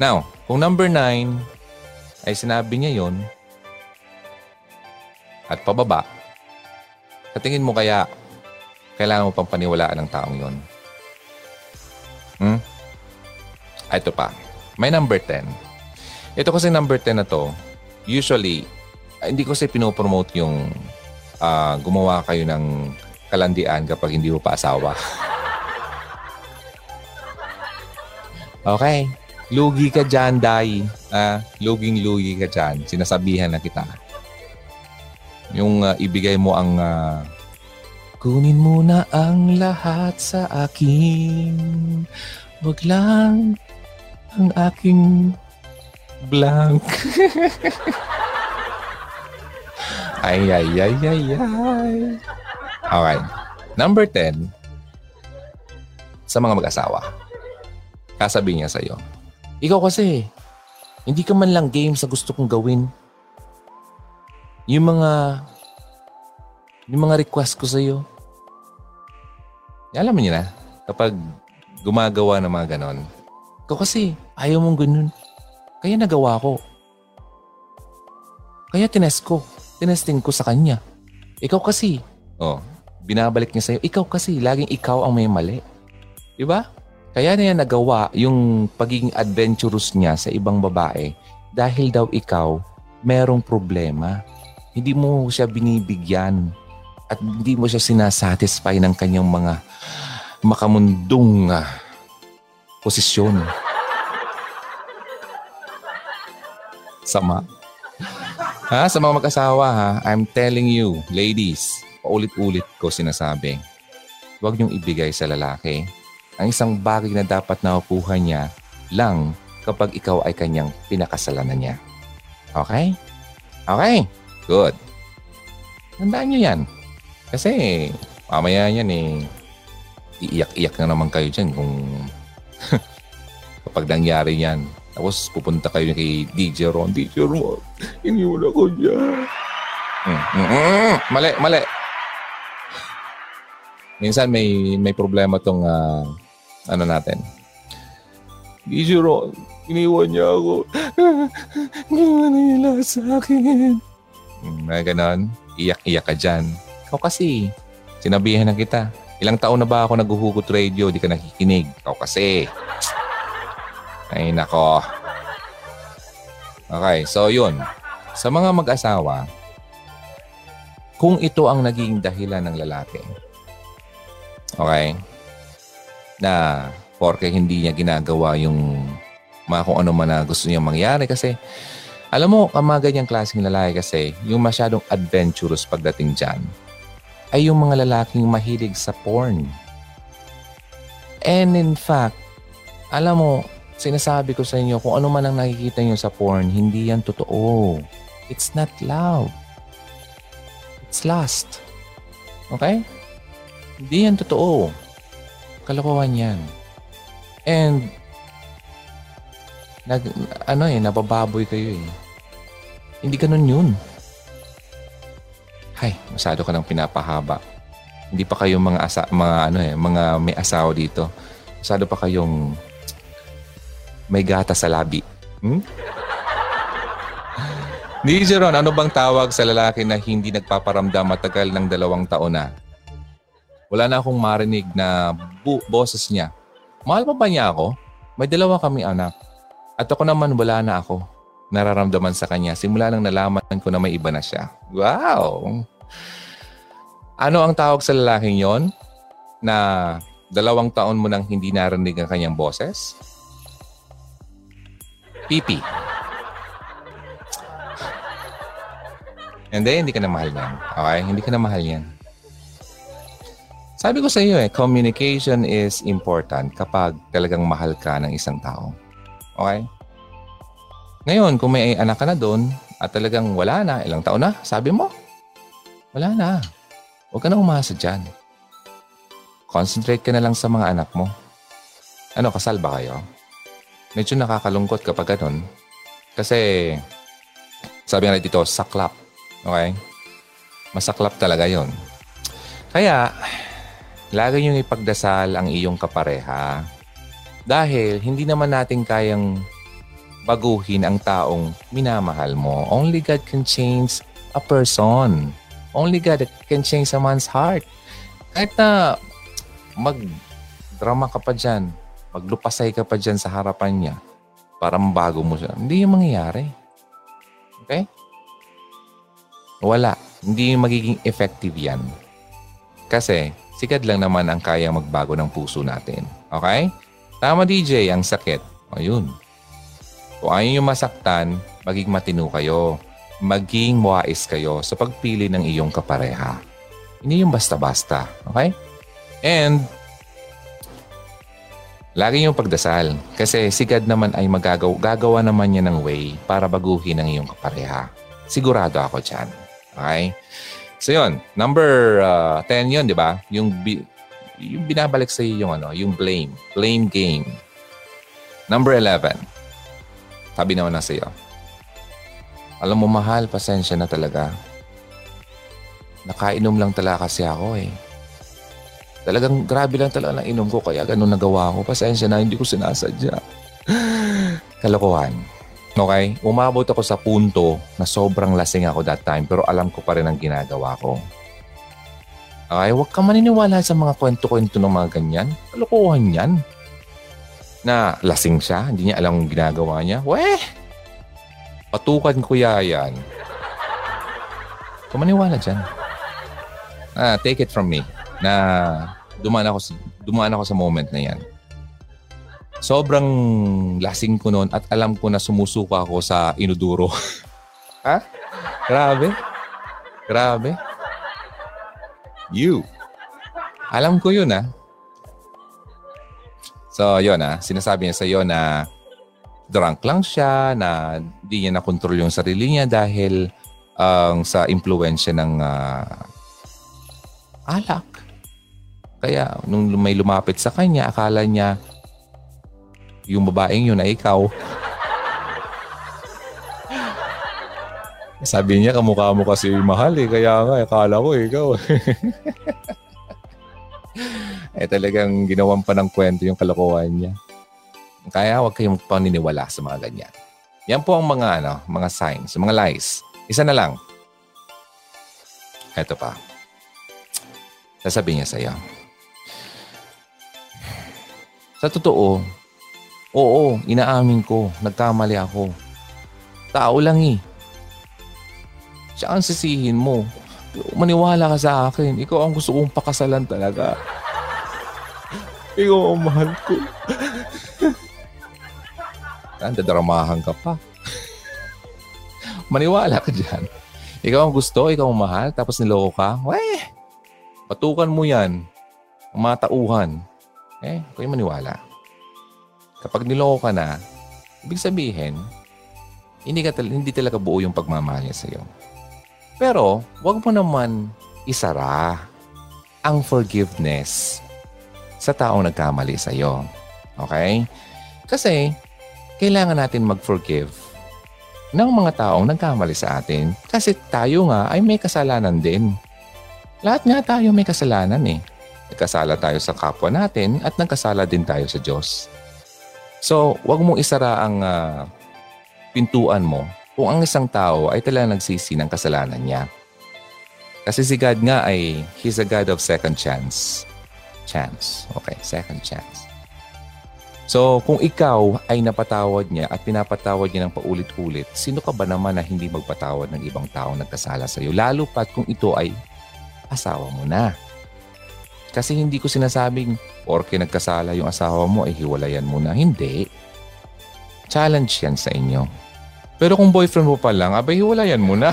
Now, kung number nine ay sinabi niya yon at pababa, sa tingin mo kaya kailangan mo pang paniwalaan ng taong yon? Hmm? Ito pa. May number 10 ito kasi number 10 na to, usually, ah, hindi ko kasi pinopromote yung uh, gumawa kayo ng kalandian kapag hindi mo pa asawa. okay. Lugi ka dyan, Day. Ah, luging-lugi ka dyan. Sinasabihan na kita. Yung uh, ibigay mo ang uh, Kunin mo na ang lahat sa akin. Wag lang ang aking Blank. ay, ay, ay, ay, ay. Okay. Number 10, sa mga mag-asawa. Kasabi niya sa'yo, ikaw kasi, hindi ka man lang game sa gusto kong gawin. Yung mga, yung mga request ko sa'yo. Alam mo niyo na, kapag gumagawa ng mga ganon, ikaw kasi, ayaw mong ganun. Kaya nagawa ko. Kaya tinest ko. Tinesting ko sa kanya. Ikaw kasi. Oh, binabalik niya sa'yo. Ikaw kasi, laging ikaw ang may mali. Diba? Kaya niya nagawa yung pagiging adventurous niya sa ibang babae dahil daw ikaw merong problema. Hindi mo siya binibigyan at hindi mo siya sinasatisfy ng kanyang mga makamundong uh, posisyon. Sama. Ha? Sa mga mag-asawa ha, I'm telling you, ladies, paulit-ulit ko sinasabi, huwag niyong ibigay sa lalaki ang isang bagay na dapat nakukuha niya lang kapag ikaw ay kanyang pinakasalanan niya. Okay? Okay? Good. Tandaan niyo yan. Kasi mamaya yan eh, iiyak-iyak na naman kayo dyan kung kapag nangyari yan. Tapos pupunta kayo kay DJ Ron. DJ Ron, iniwan ako dyan. Mm, mm, mm, mali, mali. Minsan may may problema tong uh, ano natin. Ron, iniwan niya ako. Ginawa na nila sa akin. Mga ganon, iyak-iyak ka dyan. Ikaw kasi, sinabihan na kita. Ilang taon na ba ako naghuhugot radio, di ka nakikinig. Ikaw kasi. Ay nako. Okay, so yun. Sa mga mag-asawa, kung ito ang naging dahilan ng lalaki, okay, na porke hindi niya ginagawa yung mga kung ano man na gusto niya mangyari kasi alam mo, ang mga ganyang klaseng lalaki kasi, yung masyadong adventurous pagdating dyan, ay yung mga lalaking mahilig sa porn. And in fact, alam mo, sinasabi ko sa inyo, kung ano man ang nakikita nyo sa porn, hindi yan totoo. It's not love. It's lust. Okay? Hindi yan totoo. Kalokohan yan. And, nag, ano eh, nabababoy kayo eh. Hindi ganun yun. Hay, masyado ka nang pinapahaba. Hindi pa kayo mga asa, mga ano eh, mga may asawa dito. Masyado pa kayong may gata sa labi. Hmm? Ni Jeron, ano bang tawag sa lalaki na hindi nagpaparamdam matagal ng dalawang taon na? Wala na akong marinig na bu- boses niya. Mahal pa ba niya ako? May dalawa kami anak. At ako naman wala na ako. Nararamdaman sa kanya. Simula nang nalaman ko na may iba na siya. Wow! Ano ang tawag sa lalaking yon? Na dalawang taon mo nang hindi narinig ang kanyang boses? Pipi. Hindi, hindi ka na mahal yan. Okay? Hindi ka na mahal yan. Sabi ko sa iyo eh, communication is important kapag talagang mahal ka ng isang tao. Okay? Ngayon, kung may anak ka na doon at talagang wala na, ilang taon na, sabi mo, wala na. Huwag ka na umasa dyan. Concentrate ka na lang sa mga anak mo. Ano, kasal ba kayo? Medyo nakakalungkot kapag ganun. Kasi, sabi nga dito, saklap. Okay? Masaklap talaga yon. Kaya, lagi niyong ipagdasal ang iyong kapareha. Dahil hindi naman natin kayang baguhin ang taong minamahal mo. Only God can change a person. Only God can change someone's heart. Kahit na mag-drama ka pa dyan, maglupasay ka pa dyan sa harapan niya para mabago mo siya, hindi yung mangyayari. Okay? Wala. Hindi magiging effective yan. Kasi Sigad lang naman ang kayang magbago ng puso natin. Okay? Tama DJ, ang sakit. O yun. Kung ayaw nyo masaktan, maging matino kayo. Maging wais kayo sa pagpili ng iyong kapareha. Hindi yung basta-basta. Okay? And, lagi yung pagdasal. Kasi sigad naman ay magagawa gagawa naman niya ng way para baguhin ang iyong kapareha. Sigurado ako dyan. Okay? So yun, number uh, 10 yun, di ba? Yung, bi- yung binabalik sa iyo yung ano, yung blame. Blame game. Number 11. Sabi naman na sa'yo. Alam mo, mahal, pasensya na talaga. Nakainom lang talaga kasi ako eh. Talagang grabe lang talaga ang inom ko kaya ganun nagawa ko. Pasensya na, hindi ko sinasadya. Kalokohan. Okay? Umabot ako sa punto na sobrang lasing ako that time pero alam ko pa rin ang ginagawa ko. Okay? Huwag ka maniniwala sa mga kwento-kwento ng mga ganyan. Kalokohan yan. Na lasing siya, hindi niya alam ang ginagawa niya. Weh! Patukan ko yan. Kumaniwala dyan. Ah, take it from me na dumaan ako, dumaan ako sa moment na yan. Sobrang lasing ko noon at alam ko na sumusuka ako sa inuduro. ha? Grabe. Grabe. You. Alam ko yun ah. So yun ah, sinasabi niya sa iyo na drunk lang siya, na di niya nakontrol yung sarili niya dahil ang uh, sa impluensya ng uh, alak. Kaya nung may lumapit sa kanya, akala niya yung babaeng yun ay ikaw. Sabi niya, kamukha mo kasi mahal eh. Kaya nga, akala ko ikaw. eh talagang ginawan pa ng kwento yung kalokohan niya. Kaya huwag kayong paniniwala sa mga ganyan. Yan po ang mga, ano, mga signs, mga lies. Isa na lang. Ito pa. Sasabihin niya sa iyo. Sa totoo, Oo, inaamin ko. Nagkamali ako. Tao lang eh. Siya ang sisihin mo. Maniwala ka sa akin. Ikaw ang gusto kong pakasalan talaga. Ikaw ang mahal ko. Dadramahan ka pa. Maniwala ka dyan. Ikaw ang gusto, ikaw ang mahal, tapos niloko ka. Weh, patukan mo yan. Matauhan. Eh, kayo maniwala. Kapag niloko ka na, ibig sabihin, hindi, ka hindi talaga buo yung pagmamahal niya sa'yo. Pero, wag mo naman isara ang forgiveness sa taong nagkamali sa'yo. Okay? Kasi, kailangan natin mag-forgive ng mga taong nagkamali sa atin kasi tayo nga ay may kasalanan din. Lahat nga tayo may kasalanan eh. Nagkasala tayo sa kapwa natin at nagkasala din tayo sa Diyos. So, wag mong isara ang uh, pintuan mo kung ang isang tao ay talagang nagsisi ng kasalanan niya. Kasi si God nga ay, He's a God of second chance. Chance. Okay, second chance. So, kung ikaw ay napatawad niya at pinapatawad niya ng paulit-ulit, sino ka ba naman na hindi magpatawad ng ibang taong nagkasala sa iyo? Lalo pat kung ito ay asawa mo na. Kasi hindi ko sinasabing porke nagkasala yung asawa mo ay hiwalayan mo na. Hindi. Challenge yan sa inyo. Pero kung boyfriend mo pa lang, abay hiwalayan mo na.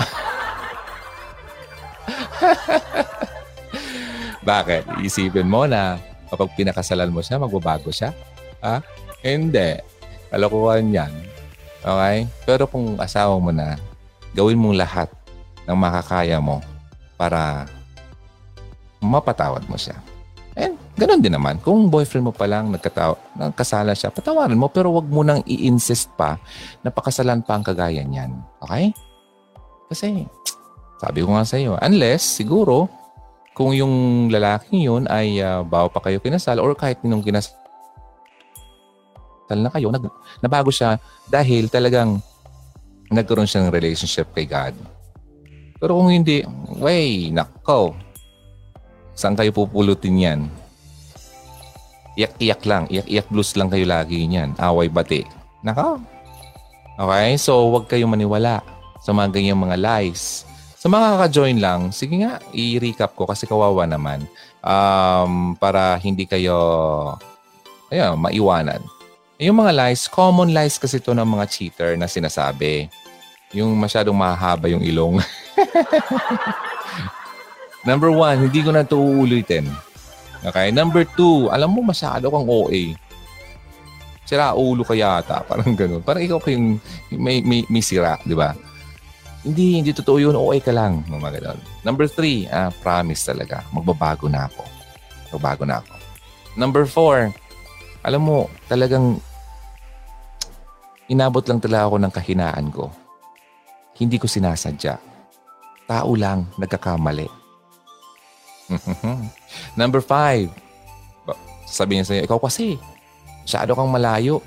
Bakit? Isipin mo na kapag pinakasalan mo siya, magbabago siya? Ha? Hindi. Kalokohan yan. Okay? Pero kung asawa mo na, gawin mong lahat ng makakaya mo para mapatawad mo siya. And ganun din naman. Kung boyfriend mo pa lang nagkataw, nagkasala siya, patawarin mo pero wag mo nang i-insist pa na pakasalan pa ang kagaya niyan. Okay? Kasi, sabi ko nga sa iyo, unless siguro kung yung lalaki yun ay uh, bago pa kayo kinasal or kahit nung kinasal na kayo, nag, nabago siya dahil talagang nagkaroon siya ng relationship kay God. Pero kung hindi, way, nako, Saan kayo pupulutin yan? Iyak-iyak lang. Iyak-iyak blues lang kayo lagi niyan. Away bati. Naka. Okay? So, huwag kayong maniwala sa mga ganyang mga lies. Sa mga kaka-join lang, sige nga, i-recap ko kasi kawawa naman. Um, para hindi kayo ayun, maiwanan. Yung mga lies, common lies kasi ito ng mga cheater na sinasabi. Yung masyadong mahaba yung ilong. Number one, hindi ko na ito uulitin. Okay? Number two, alam mo masyado kang OA. Sira ulo ka yata. Parang ganun. Parang ikaw kayong may, may, may sira, di ba? Hindi, hindi totoo yun. OA ka lang. Mga ganun. Number three, ah, promise talaga. Magbabago na ako. Magbabago na ako. Number four, alam mo, talagang Inabot lang talaga ako ng kahinaan ko. Hindi ko sinasadya. Tao lang nagkakamali. Number five. Sabihin niya sa'yo, ikaw kasi, masyado kang malayo.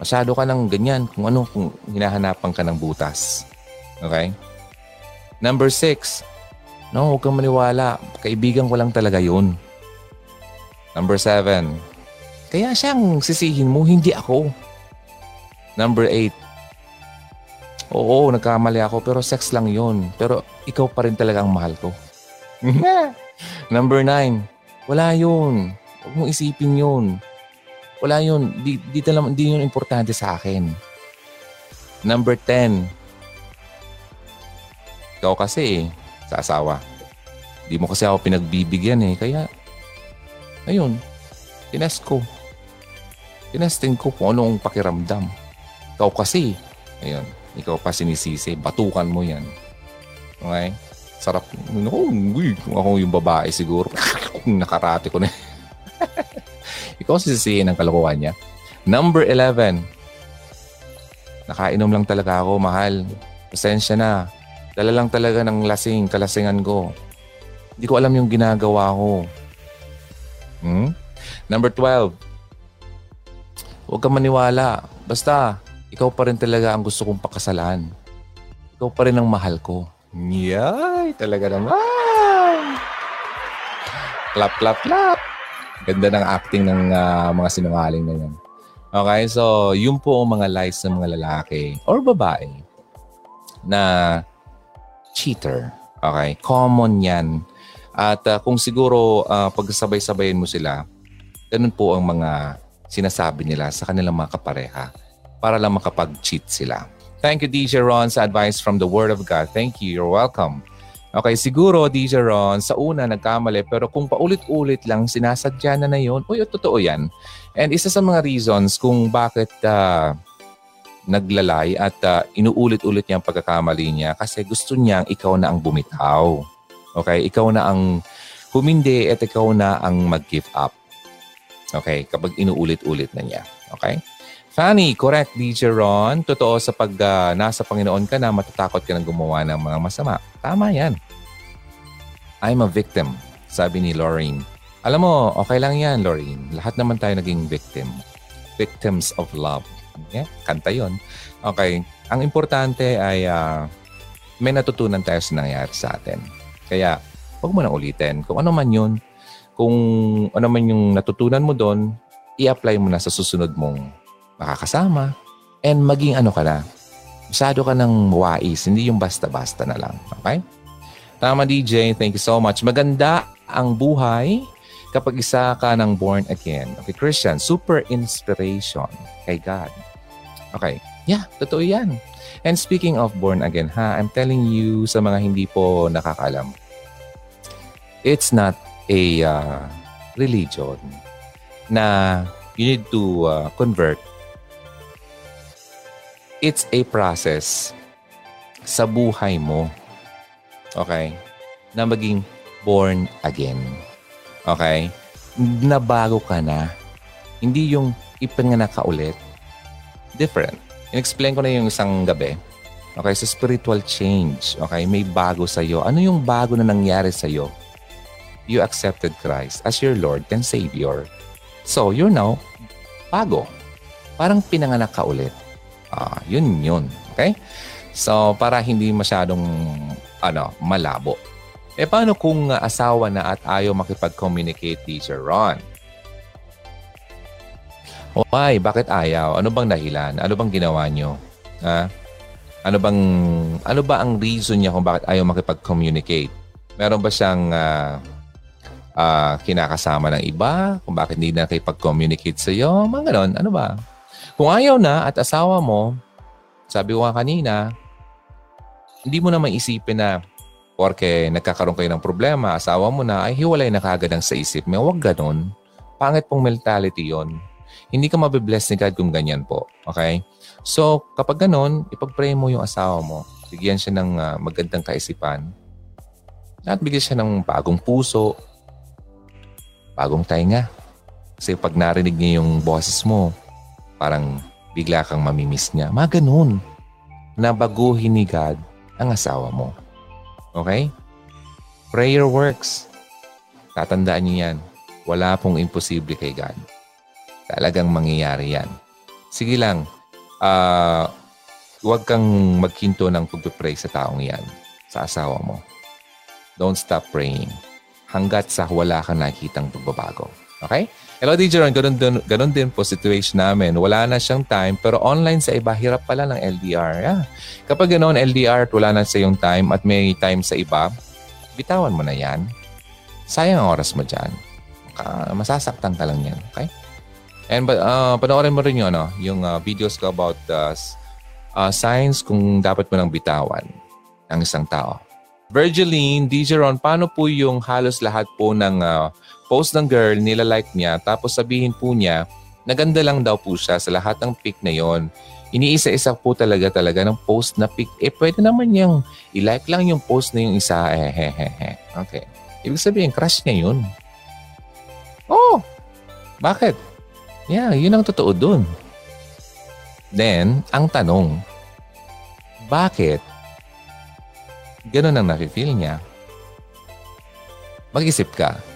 Masyado ka ng ganyan kung ano, kung hinahanapan ka ng butas. Okay? Number six. No, huwag kang maniwala. Kaibigan ko lang talaga yun. Number seven. Kaya siyang sisihin mo, hindi ako. Number eight. Oo, nagkamali ako pero sex lang yun. Pero ikaw pa rin talaga ang mahal ko. Number nine. Wala yun. Huwag mong isipin yun. Wala yun. Di, di, di, di yun importante sa akin. Number 10. Ikaw kasi eh, sa asawa. Di mo kasi ako pinagbibigyan eh. Kaya, ayun, tinest ko. Tinesting ko kung anong pakiramdam. Ikaw kasi, ayun, ikaw pa sinisisi. Batukan mo yan. Okay? Sarap. Kung ako yung babae siguro, nakarate ko na. Ikaw sisisihin ang kalokohan niya. Number 11. Nakainom lang talaga ako, mahal. Pasensya na. Dala lang talaga ng lasing, kalasingan ko. Hindi ko alam yung ginagawa ko. Hmm? Number 12. Huwag kang maniwala. Basta, ikaw pa rin talaga ang gusto kong pakasalan. Ikaw pa rin ang mahal ko. Yay! Talaga naman! Clap, clap, clap! Ganda ng acting ng uh, mga sinungaling na yan. Okay, so yun po ang mga lies ng mga lalaki or babae na cheater. Okay, common yan. At uh, kung siguro uh, pagsabay-sabayin mo sila, ganun po ang mga sinasabi nila sa kanilang mga kapareha para lang makapag-cheat sila. Thank you, DJ Ron, sa advice from the Word of God. Thank you. You're welcome. Okay, siguro, DJ Ron, sa una nagkamali, pero kung paulit-ulit lang sinasadya na na yun, uy, totoo yan. And isa sa mga reasons kung bakit uh, naglalay at uh, inuulit-ulit niya ang pagkakamali niya kasi gusto niyang ikaw na ang bumitaw. Okay, ikaw na ang humindi at ikaw na ang mag-give up. Okay, kapag inuulit-ulit na niya. Okay? Fanny, correct, DJ Ron. Totoo sa pag uh, nasa Panginoon ka na, matatakot ka na gumawa ng mga masama. Tama yan. I'm a victim, sabi ni Lorraine. Alam mo, okay lang yan, Lorraine. Lahat naman tayo naging victim. Victims of love. Yeah, kanta yon. Okay. Ang importante ay uh, may natutunan tayo sa nangyari sa atin. Kaya, huwag mo na ulitin. Kung ano man yun, kung ano man yung natutunan mo doon, i-apply mo na sa susunod mong makakasama, and maging ano ka na, masyado ka ng wais, hindi yung basta-basta na lang. Okay? Tama DJ, thank you so much. Maganda ang buhay kapag isa ka ng born again. Okay, Christian, super inspiration kay God. Okay, yeah, totoo yan. And speaking of born again, ha, I'm telling you sa mga hindi po nakakalam, it's not a uh, religion na you need to uh, convert it's a process sa buhay mo. Okay? Na maging born again. Okay? Nabago ka na. Hindi yung ipanganak ka ulit. Different. In-explain ko na yung isang gabi. Okay, so spiritual change. Okay, may bago sa iyo. Ano yung bago na nangyari sa iyo? You accepted Christ as your Lord and Savior. So, you're now bago. Parang pinanganak ka ulit. Ah, yun yun. Okay? So, para hindi masyadong ano, malabo. Eh, paano kung uh, asawa na at ayaw makipag-communicate, Teacher Ron? Why? Bakit ayaw? Ano bang dahilan? Ano bang ginawa nyo? Ha? Ano bang, ano ba ang reason niya kung bakit ayaw makipag-communicate? Meron ba siyang uh, uh, kinakasama ng iba? Kung bakit hindi na nakipag-communicate sa iyo? Mga ganon. Ano ba? Kung ayaw na at asawa mo, sabi ko nga kanina, hindi mo na maisipin na porke nagkakaroon kayo ng problema, asawa mo na, ay hiwalay na kagad ang sa isip mo. Huwag ganun. Pangit pong mentality yon. Hindi ka mabibless ni God kung ganyan po. Okay? So, kapag ganun, ipag-pray mo yung asawa mo. Bigyan siya ng uh, magandang kaisipan. At bigyan siya ng bagong puso, bagong tainga. Kasi pag narinig niya yung boses mo, parang bigla kang mamimiss niya. Mga ganun. Nabaguhin ni God ang asawa mo. Okay? Prayer works. Tatandaan niyo yan. Wala pong imposible kay God. Talagang mangyayari yan. Sige lang, uh, huwag kang magkinto ng pagpipray sa taong yan, sa asawa mo. Don't stop praying hanggat sa wala kang nakikitang pagbabago. Okay? Hello, DJ Ron. Ganun, din, ganun din po situation namin. Wala na siyang time, pero online sa iba, hirap pala ng LDR. Yeah. Kapag ganoon, LDR at wala na sa yung time at may time sa iba, bitawan mo na yan. Sayang ang oras mo dyan. Masasaktan ka lang yan. Okay? And uh, panoorin mo rin yun, no? yung uh, videos ko about uh, uh, signs kung dapat mo nang bitawan ang isang tao. Virgiline, DJ Ron, paano po yung halos lahat po ng uh, post ng girl, nila-like niya, tapos sabihin po niya, naganda lang daw po siya sa lahat ng pic na yon. Iniisa-isa po talaga talaga ng post na pic. Eh, pwede naman yung i-like lang yung post na yung isa. Eh, he, he, he. Okay. Ibig sabihin, crush niya yun. Oh! Bakit? Yeah, yun ang totoo dun. Then, ang tanong, bakit ganun ang nafe-feel niya? Mag-isip ka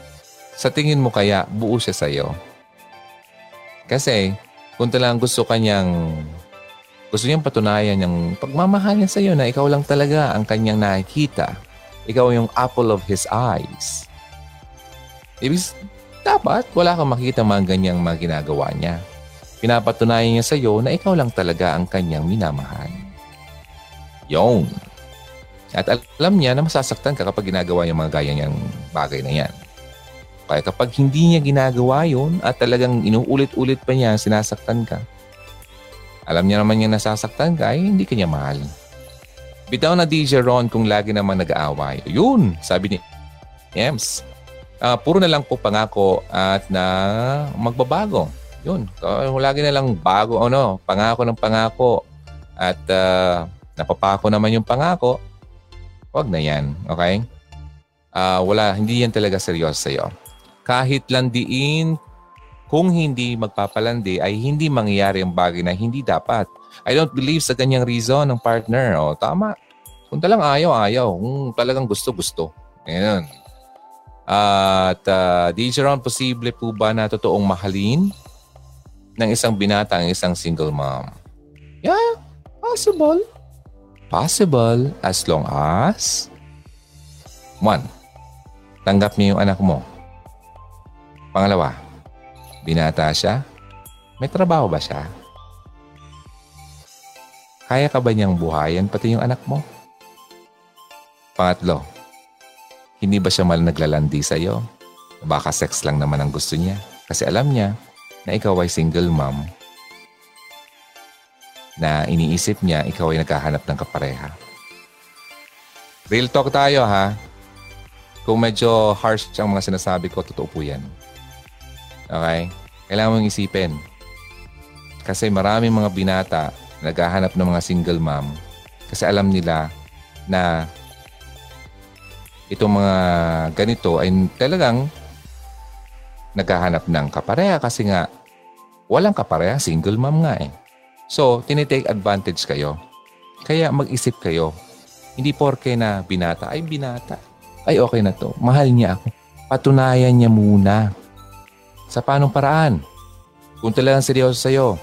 sa tingin mo kaya buo siya sa'yo? Kasi kung talagang gusto kanyang gusto niyang patunayan yung pagmamahal niya sa'yo na ikaw lang talaga ang kanyang nakikita. Ikaw yung apple of his eyes. Ibig dapat wala kang makikita mga ganyang mga ginagawa niya. Pinapatunayan niya sa iyo na ikaw lang talaga ang kanyang minamahal. Yon. At alam niya na masasaktan ka kapag ginagawa yung mga gaya niyang bagay na yan. Kaya kapag hindi niya ginagawa yun at talagang inuulit-ulit pa niya, sinasaktan ka. Alam niya naman niya nasasaktan ka, eh, hindi kanya mahal. Bitaw na DJ Ron kung lagi naman nag-aaway. Yun, sabi ni Ems. Uh, puro na lang po pangako at na magbabago. Yun, kung lagi na lang bago, ano, pangako ng pangako at uh, napapako naman yung pangako, wag na yan, okay? Uh, wala, hindi yan talaga seryoso sa'yo kahit landiin kung hindi magpapalandi ay hindi mangyayari ang bagay na hindi dapat. I don't believe sa ganyang reason ng partner. O, tama. Kung talang ayaw, ayaw. Kung talagang gusto, gusto. Ngayon. At uh, DJ Ron, posible po ba na totoong mahalin ng isang binata ang isang single mom? Yeah, possible. Possible as long as one, tanggap niyo yung anak mo Pangalawa, binata siya? May trabaho ba siya? Kaya ka ba niyang buhayan pati yung anak mo? Pangatlo, hindi ba siya mal naglalandi sa'yo? Baka sex lang naman ang gusto niya. Kasi alam niya na ikaw ay single mom na iniisip niya ikaw ay naghahanap ng kapareha. Real talk tayo ha. Kung medyo harsh ang mga sinasabi ko, totoo po yan. Okay? Kailangan mong isipin. Kasi maraming mga binata naghahanap ng mga single mom kasi alam nila na itong mga ganito ay talagang naghahanap ng kapareha kasi nga walang kapareha, single mom nga eh. So, tinitake advantage kayo. Kaya mag-isip kayo. Hindi porke na binata, ay binata. Ay okay na to. Mahal niya ako. Patunayan niya muna sa panong paraan? Kung talagang seryoso sa'yo,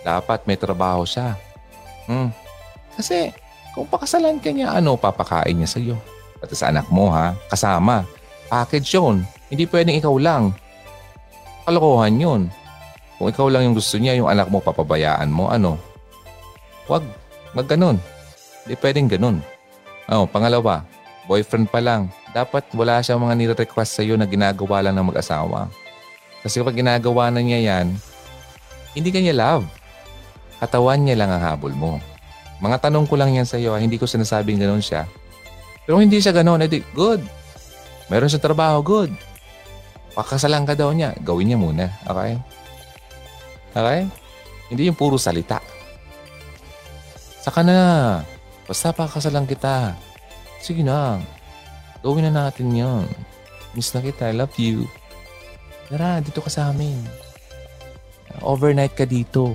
dapat may trabaho siya. Hmm. Kasi kung pakasalan ka niya, ano papakain niya sa'yo? Pati sa anak mo ha, kasama. Package yun. Hindi pwedeng ikaw lang. Kalokohan yun. Kung ikaw lang yung gusto niya, yung anak mo papabayaan mo, ano? Huwag. Wag ganun. Hindi pwedeng ganun. Oh, pangalawa, boyfriend pa lang. Dapat wala siyang mga nire-request sa'yo na ginagawa lang ng mag-asawa. Kasi kapag ginagawa na niya yan, hindi ka niya love. Katawan niya lang ang habol mo. Mga tanong ko lang yan sa iyo. Hindi ko sinasabing ganoon siya. Pero hindi siya ganoon, edi good. Meron siyang trabaho, good. Pakasalan ka daw niya, gawin niya muna. Okay? Okay? Hindi yung puro salita. Saka na. Basta pakasalan kita. Sige na. Gawin na natin yon. Miss na kita. I love you. Tara, dito ka sa amin. Overnight ka dito.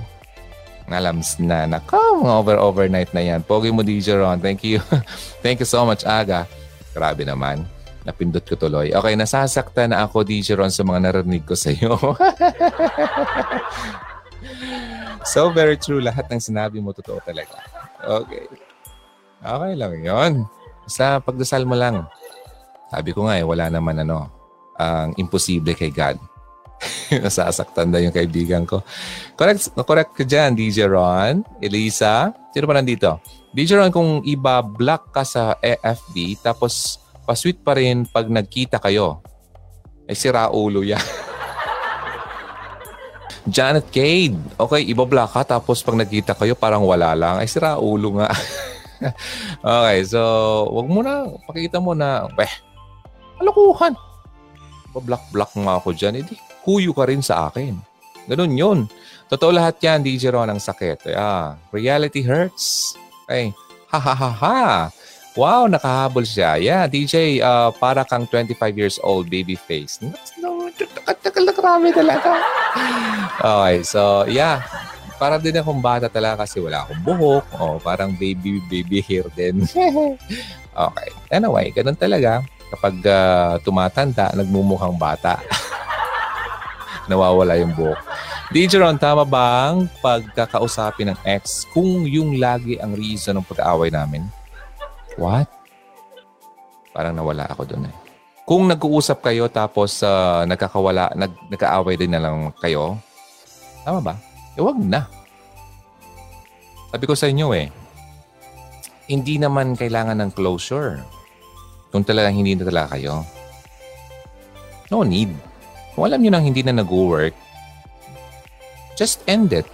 Nalams na. Nako, over overnight na yan. Pogi mo, DJ Ron. Thank you. Thank you so much, Aga. Grabe naman. Napindot ko tuloy. Okay, nasasakta na ako, DJ Ron, sa mga narinig ko sa iyo. so very true. Lahat ng sinabi mo, totoo talaga. Okay. Okay lang yon. Sa pagdasal mo lang. Sabi ko nga eh, wala naman ano, ang imposible kay God. Nasasaktan na yung kaibigan ko. Correct, correct ka dyan, DJ Ron. Elisa. Sino pa nandito? DJ Ron, kung iba-block ka sa AFB, tapos pasweet pa rin pag nagkita kayo, ay sira ulo yan. Janet Cade. Okay, iba-block ka, tapos pag nagkita kayo, parang wala lang. Ay sira ulo nga. okay, so wag mo na, pakita mo na, weh, Kalokohan. Bablock-block nga ako dyan. Edi, huyo ka rin sa akin. Ganun yun. Totoo lahat yan, DJ Ron, ang sakit. Ah, reality hurts. Okay. Ha ha ha ha. Wow, nakahabol siya. Yeah, DJ, uh, para kang 25 years old, baby face. No, krami talaga. Okay, so yeah. Para din akong bata talaga kasi wala akong buhok. O, oh, parang baby, baby hair din. okay. Anyway, ganun talaga kapag uh, tumatanda, nagmumukhang bata. Nawawala yung buhok. DJ Ron, tama bang pagkakausapin ng ex kung yung lagi ang reason ng pag-aaway namin? What? Parang nawala ako doon eh. Kung nag-uusap kayo tapos uh, nagkakawala, nag, nagkaaway din na lang kayo, tama ba? Eh, wag na. Sabi ko sa inyo eh, hindi naman kailangan ng closure. Kung talagang hindi na talaga kayo. No need. Kung alam nyo nang hindi na nag-work, just end it.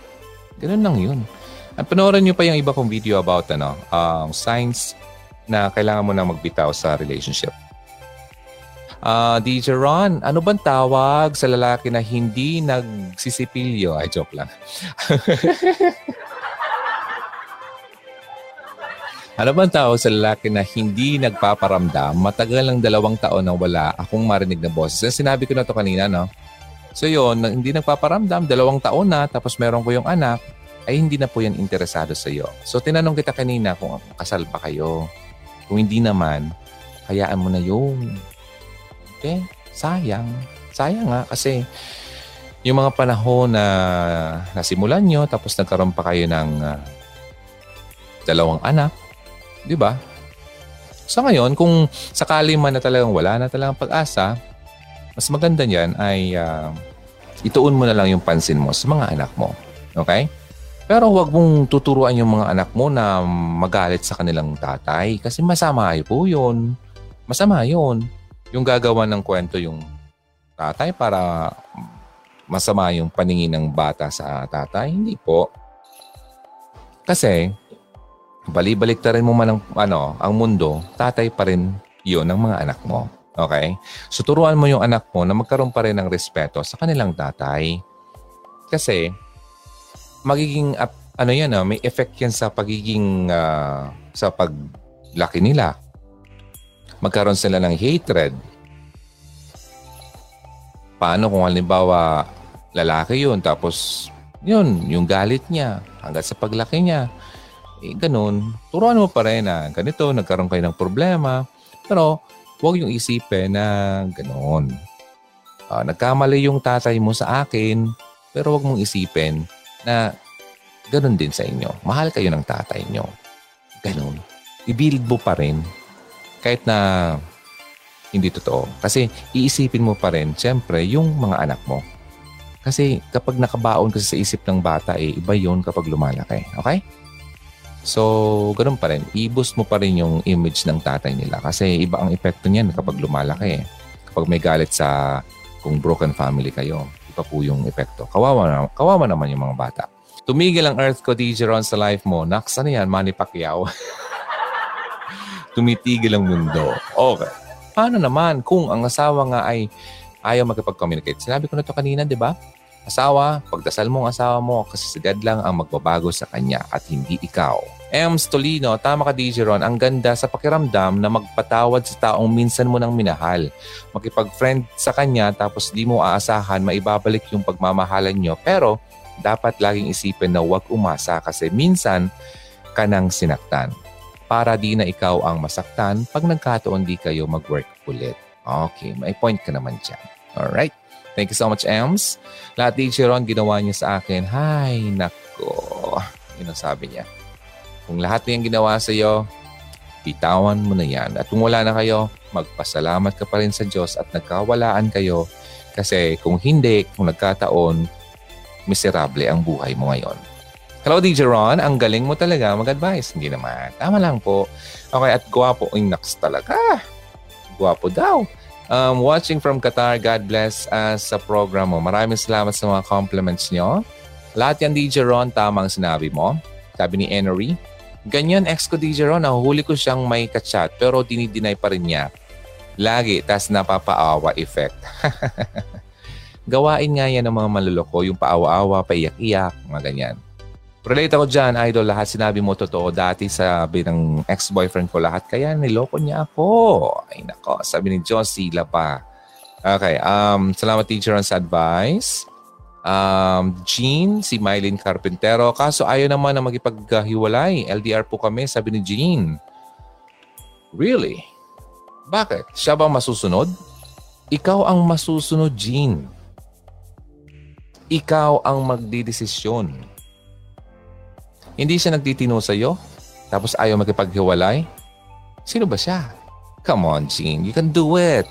Ganun lang yun. At panoorin nyo pa yung iba kong video about ano, um, signs na kailangan mo na magbitaw sa relationship. Uh, DJ Ron, ano bang tawag sa lalaki na hindi nagsisipilyo? Ay, joke lang. Ano bang tao sa lalaki na hindi nagpaparamdam, matagal ng dalawang taon na wala akong marinig na boses? Sinabi ko na to kanina, no? So yun, hindi nagpaparamdam, dalawang taon na, tapos meron ko yung anak, ay hindi na po yan interesado sa iyo. So tinanong kita kanina kung kasal pa kayo. Kung hindi naman, hayaan mo na yun. Okay? Sayang. Sayang nga kasi yung mga panahon na nasimulan nyo, tapos nagkaroon pa kayo ng uh, dalawang anak, Di ba? Sa ngayon, kung sakali man na talagang wala na talagang pag-asa, mas maganda niyan ay uh, ituon mo na lang yung pansin mo sa mga anak mo. Okay? Pero huwag mong tuturuan yung mga anak mo na magalit sa kanilang tatay kasi masama po yun. Masama yun. Yung gagawa ng kwento yung tatay para masama yung paningin ng bata sa tatay. Hindi po. Kasi balibalik ta rin mo man ang, ano, ang mundo, tatay pa rin yun ng mga anak mo. Okay? So turuan mo yung anak mo na magkaroon pa rin ng respeto sa kanilang tatay. Kasi magiging ano yan, uh, may effect yan sa pagiging uh, sa paglaki nila. Magkaroon sila ng hatred. Paano kung halimbawa lalaki yun tapos yun, yung galit niya hanggang sa paglaki niya eh, ganun, turuan mo pa rin na ganito, nagkaroon kayo ng problema. Pero huwag yung isipin na ganun. Uh, nagkamali yung tatay mo sa akin, pero huwag mong isipin na ganun din sa inyo. Mahal kayo ng tatay nyo. Ganun. I-build mo pa rin kahit na hindi totoo. Kasi iisipin mo pa rin, siyempre, yung mga anak mo. Kasi kapag nakabaon kasi sa isip ng bata, eh, iba yun kapag lumalaki. Okay? So, ganun pa rin. I-boost mo pa rin yung image ng tatay nila. Kasi iba ang epekto niyan kapag lumalaki. Kapag may galit sa kung broken family kayo, iba po yung epekto. Kawawa, na, kawawa naman yung mga bata. Tumigil ang Earth ko, DJ Ron, sa life mo. Naks, ano yan? Manny Pacquiao. Tumitigil ang mundo. Okay. Paano naman kung ang asawa nga ay ayaw makipag-communicate? Sinabi ko na to kanina, di ba? Asawa, pagdasal mong asawa mo kasi sigad lang ang magbabago sa kanya at hindi ikaw. M. Stolino, tama ka DJ Ron, ang ganda sa pakiramdam na magpatawad sa taong minsan mo nang minahal. Makipag-friend sa kanya tapos di mo aasahan maibabalik yung pagmamahalan nyo pero dapat laging isipin na huwag umasa kasi minsan ka nang sinaktan. Para di na ikaw ang masaktan pag nagkataon di kayo mag-work ulit. Okay, may point ka naman dyan. Alright. Thank you so much, Ems. Lahat ni Chiron ginawa niya sa akin. Hay, nako. Yun ang sabi niya. Kung lahat niyan ginawa sa iyo, bitawan mo na yan. At kung wala na kayo, magpasalamat ka pa rin sa Diyos at nagkawalaan kayo kasi kung hindi, kung nagkataon, miserable ang buhay mo ngayon. Hello, DJ Ron. Ang galing mo talaga mag-advise. Hindi naman. Tama lang po. Okay, at gwapo. Uy, naks talaga. Gwapo daw. Um, watching from Qatar, God bless us sa program mo. Maraming salamat sa mga compliments nyo. Lahat yan, DJ Ron, tama ang sinabi mo. Sabi ni Enery. Ganyan, ex ko DJ Ron, nahuli ko siyang may kachat pero dinideny pa rin niya. Lagi, tas napapaawa effect. Gawain nga yan ng mga maluloko, yung paawa-awa, paiyak-iyak, mga ganyan. Relate ako dyan, idol. Lahat sinabi mo totoo. Dati sabi ng ex-boyfriend ko lahat. Kaya niloko niya ako. Ay nako, sabi ni Josie pa. Okay, um, salamat teacher sa advice. Um, Jean, si Mylene Carpintero. Kaso ayaw naman na magipaghiwalay. LDR po kami, sabi ni Jean. Really? Bakit? Siya ba masusunod? Ikaw ang masusunod, Jean. Ikaw ang magdidesisyon hindi siya nagtitino sa iyo, tapos ayaw makipaghiwalay? Sino ba siya? Come on, Jean. You can do it.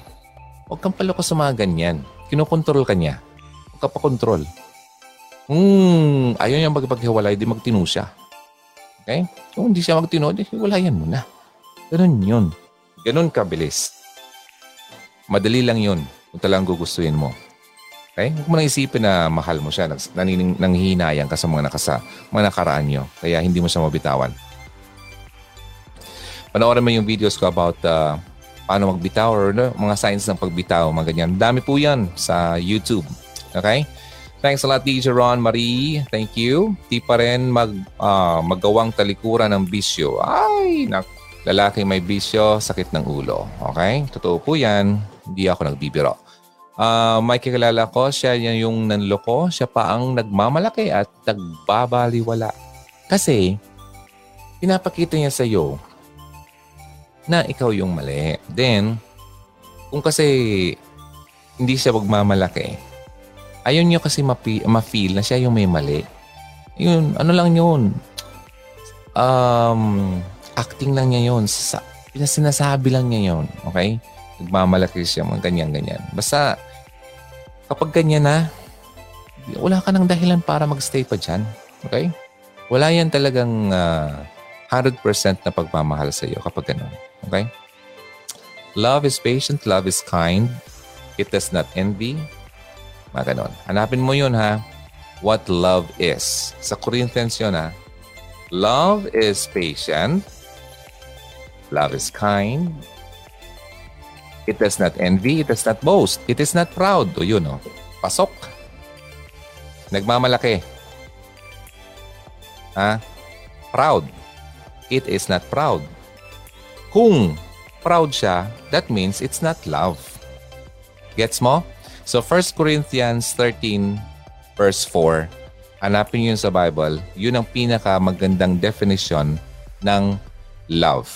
Huwag kang paloko sa mga ganyan. Kinokontrol ka niya. Huwag ka pa kontrol. Hmm, ayaw niya magpaghiwalay, di magtino siya. Okay? Kung hindi siya magtino, di hiwalayan mo na. Ganun yun. Ganun kabilis. Madali lang yun kung talagang gugustuhin mo. Okay? Huwag mo nang isipin na mahal mo siya. Nanining, nanghihinayang ka sa mga, nakasa, mga nakaraan nyo. Kaya hindi mo siya mabitawan. Panoorin mo yung videos ko about uh, paano magbitaw or no, mga signs ng pagbitaw, mga ganyan. Dami po yan sa YouTube. Okay? Thanks a lot, DJ Ron Marie. Thank you. Di pa rin mag, uh, magawang talikuran ng bisyo. Ay, nak lalaki may bisyo, sakit ng ulo. Okay? Totoo po yan. Hindi ako nagbibiro. Uh, may kakilala ko, siya yung nanloko, siya pa ang nagmamalaki at nagbabaliwala. Kasi, pinapakita niya sa iyo na ikaw yung mali. Then, kung kasi hindi siya magmamalaki, ayun niyo kasi mapi- ma-feel na siya yung may mali. Yun, ano lang yun. Um, acting lang niya yun. Sa, sinasabi lang niya yun. Okay? Nagmamalaki siya, mga ganyan-ganyan. Basta, kapag ganyan na, wala ka ng dahilan para magstay pa dyan. Okay? Wala yan talagang uh, ah, 100% na pagmamahal sa iyo kapag ganun. Okay? Love is patient, love is kind. It does not envy. Mga ganun. Hanapin mo yun ha. What love is. Sa Corinthians yun ha. Love is patient. Love is kind. It does not envy, it does not boast, it is not proud. O yun, oh. pasok. Nagmamalaki. Ha? Proud. It is not proud. Kung proud siya, that means it's not love. Gets mo? So 1 Corinthians 13 verse 4, hanapin yun sa Bible, yun ang pinaka magandang definition ng love.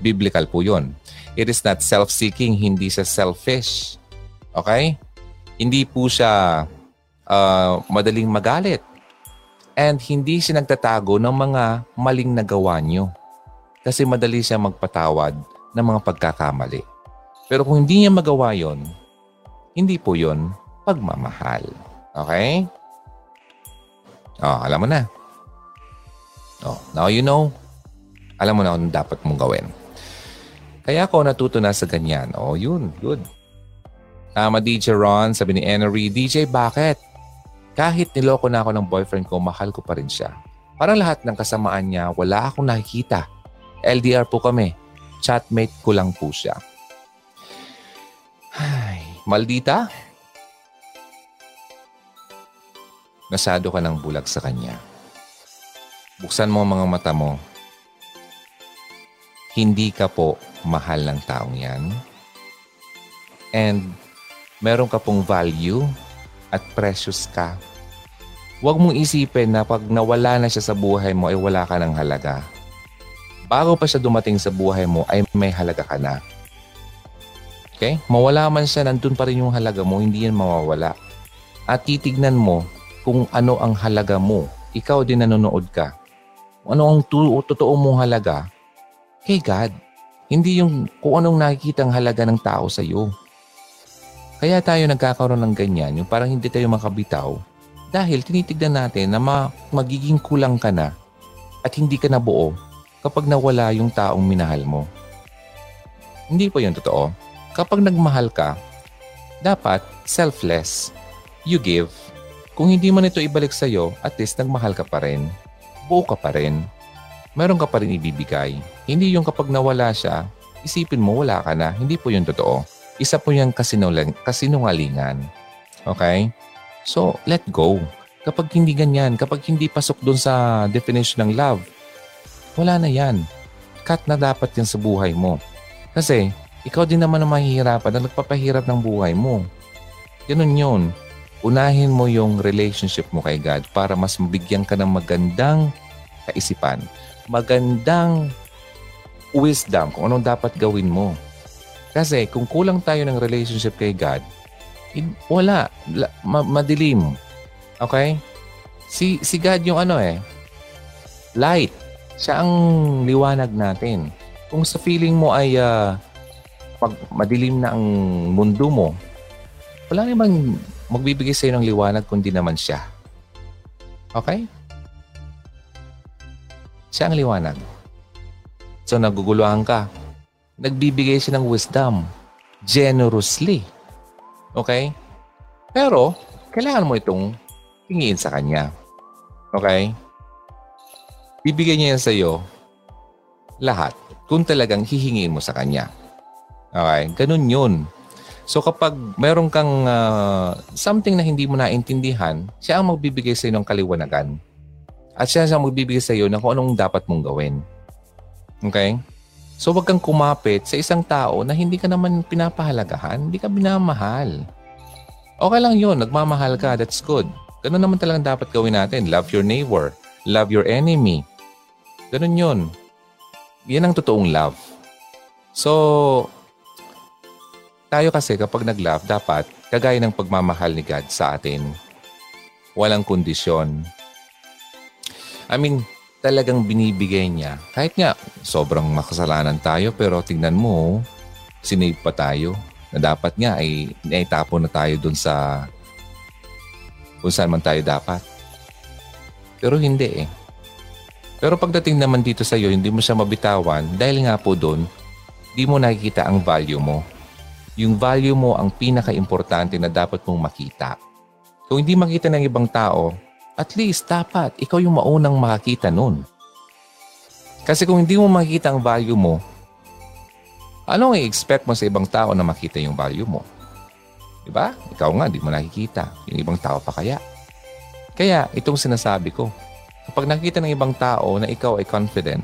Biblical po yun. It is not self-seeking, hindi siya selfish. Okay? Hindi po siya uh, madaling magalit. And hindi siya nagtatago ng mga maling nagawa niyo. Kasi madali siya magpatawad ng mga pagkakamali. Pero kung hindi niya magawa yon, hindi po yon pagmamahal. Okay? Oh, alam mo na. Oh, now you know. Alam mo na kung dapat mong gawin. Kaya ako natuto na sa ganyan. Oh, yun. Good. Tama DJ Ron, sabi ni Enery, DJ bakit? Kahit niloko na ako ng boyfriend ko, mahal ko pa rin siya. Para lahat ng kasamaan niya, wala akong nakikita. LDR po kami. Chatmate ko lang po siya. Ay, maldita. Nasado ka ng bulag sa kanya. Buksan mo ang mga mata mo. Hindi ka po mahal ng taong yan. And meron ka pong value at precious ka. Huwag mong isipin na pag nawala na siya sa buhay mo ay wala ka ng halaga. Bago pa siya dumating sa buhay mo ay may halaga ka na. Okay? Mawala man siya, nandun pa rin yung halaga mo, hindi yan mawawala. At titignan mo kung ano ang halaga mo. Ikaw din nanonood ka. Ano ang tu- totoo mong halaga kay God. Hindi yung kung anong nakikita ang halaga ng tao sa iyo. Kaya tayo nagkakaroon ng ganyan, yung parang hindi tayo makabitaw dahil tinitignan natin na ma- magiging kulang ka na at hindi ka na buo kapag nawala yung taong minahal mo. Hindi po yun totoo. Kapag nagmahal ka, dapat selfless. You give. Kung hindi man ito ibalik sa'yo, at least nagmahal ka pa rin. Buo ka pa rin. Meron ka pa rin ibibigay. Hindi yung kapag nawala siya, isipin mo wala ka na. Hindi po yun totoo. Isa po yung kasinungalingan. Okay? So, let go. Kapag hindi ganyan, kapag hindi pasok doon sa definition ng love, wala na yan. Cut na dapat yan sa buhay mo. Kasi, ikaw din naman ang mahihirapan na nagpapahirap ng buhay mo. Ganun yun. Unahin mo yung relationship mo kay God para mas mabigyan ka ng magandang kaisipan. Magandang wisdom kung anong dapat gawin mo. Kasi kung kulang tayo ng relationship kay God, wala. Ma- madilim. Okay? Si, si God yung ano eh, light. Siya ang liwanag natin. Kung sa feeling mo ay uh, pag madilim na ang mundo mo, wala namang magbibigay sa iyo ng liwanag kundi naman siya. Okay? Siya ang liwanag. So naguguluhan ka. Nagbibigay siya ng wisdom. Generously. Okay? Pero, kailangan mo itong tingin sa kanya. Okay? bibigyan niya yan sa iyo lahat kung talagang hihingin mo sa kanya. Okay? Ganun yun. So kapag meron kang uh, something na hindi mo naintindihan, siya ang magbibigay sa iyo ng kaliwanagan. At siya ang magbibigay sa iyo ng kung anong dapat mong gawin. Okay? So wag kang kumapit sa isang tao na hindi ka naman pinapahalagahan, hindi ka binamahal. Okay lang yun, nagmamahal ka, that's good. Ganun naman talagang dapat gawin natin. Love your neighbor. Love your enemy. Ganun yun. Yan ang totoong love. So, tayo kasi kapag nag-love, dapat kagaya ng pagmamahal ni God sa atin. Walang kondisyon. I mean, talagang binibigay niya. Kahit nga, sobrang makasalanan tayo, pero tingnan mo, sinave pa tayo. Na dapat nga ay naitapon na tayo dun sa kung saan man tayo dapat. Pero hindi eh. Pero pagdating naman dito sa iyo, hindi mo siya mabitawan dahil nga po doon, di mo nakikita ang value mo. Yung value mo ang pinaka-importante na dapat mong makita. Kung hindi makita ng ibang tao, at least dapat ikaw yung maunang makakita nun. Kasi kung hindi mo makita ang value mo, ano ang i-expect mo sa ibang tao na makita yung value mo? Diba? Ikaw nga, di mo nakikita. Yung ibang tao pa kaya. Kaya, itong sinasabi ko, Kapag nakita ng ibang tao na ikaw ay confident,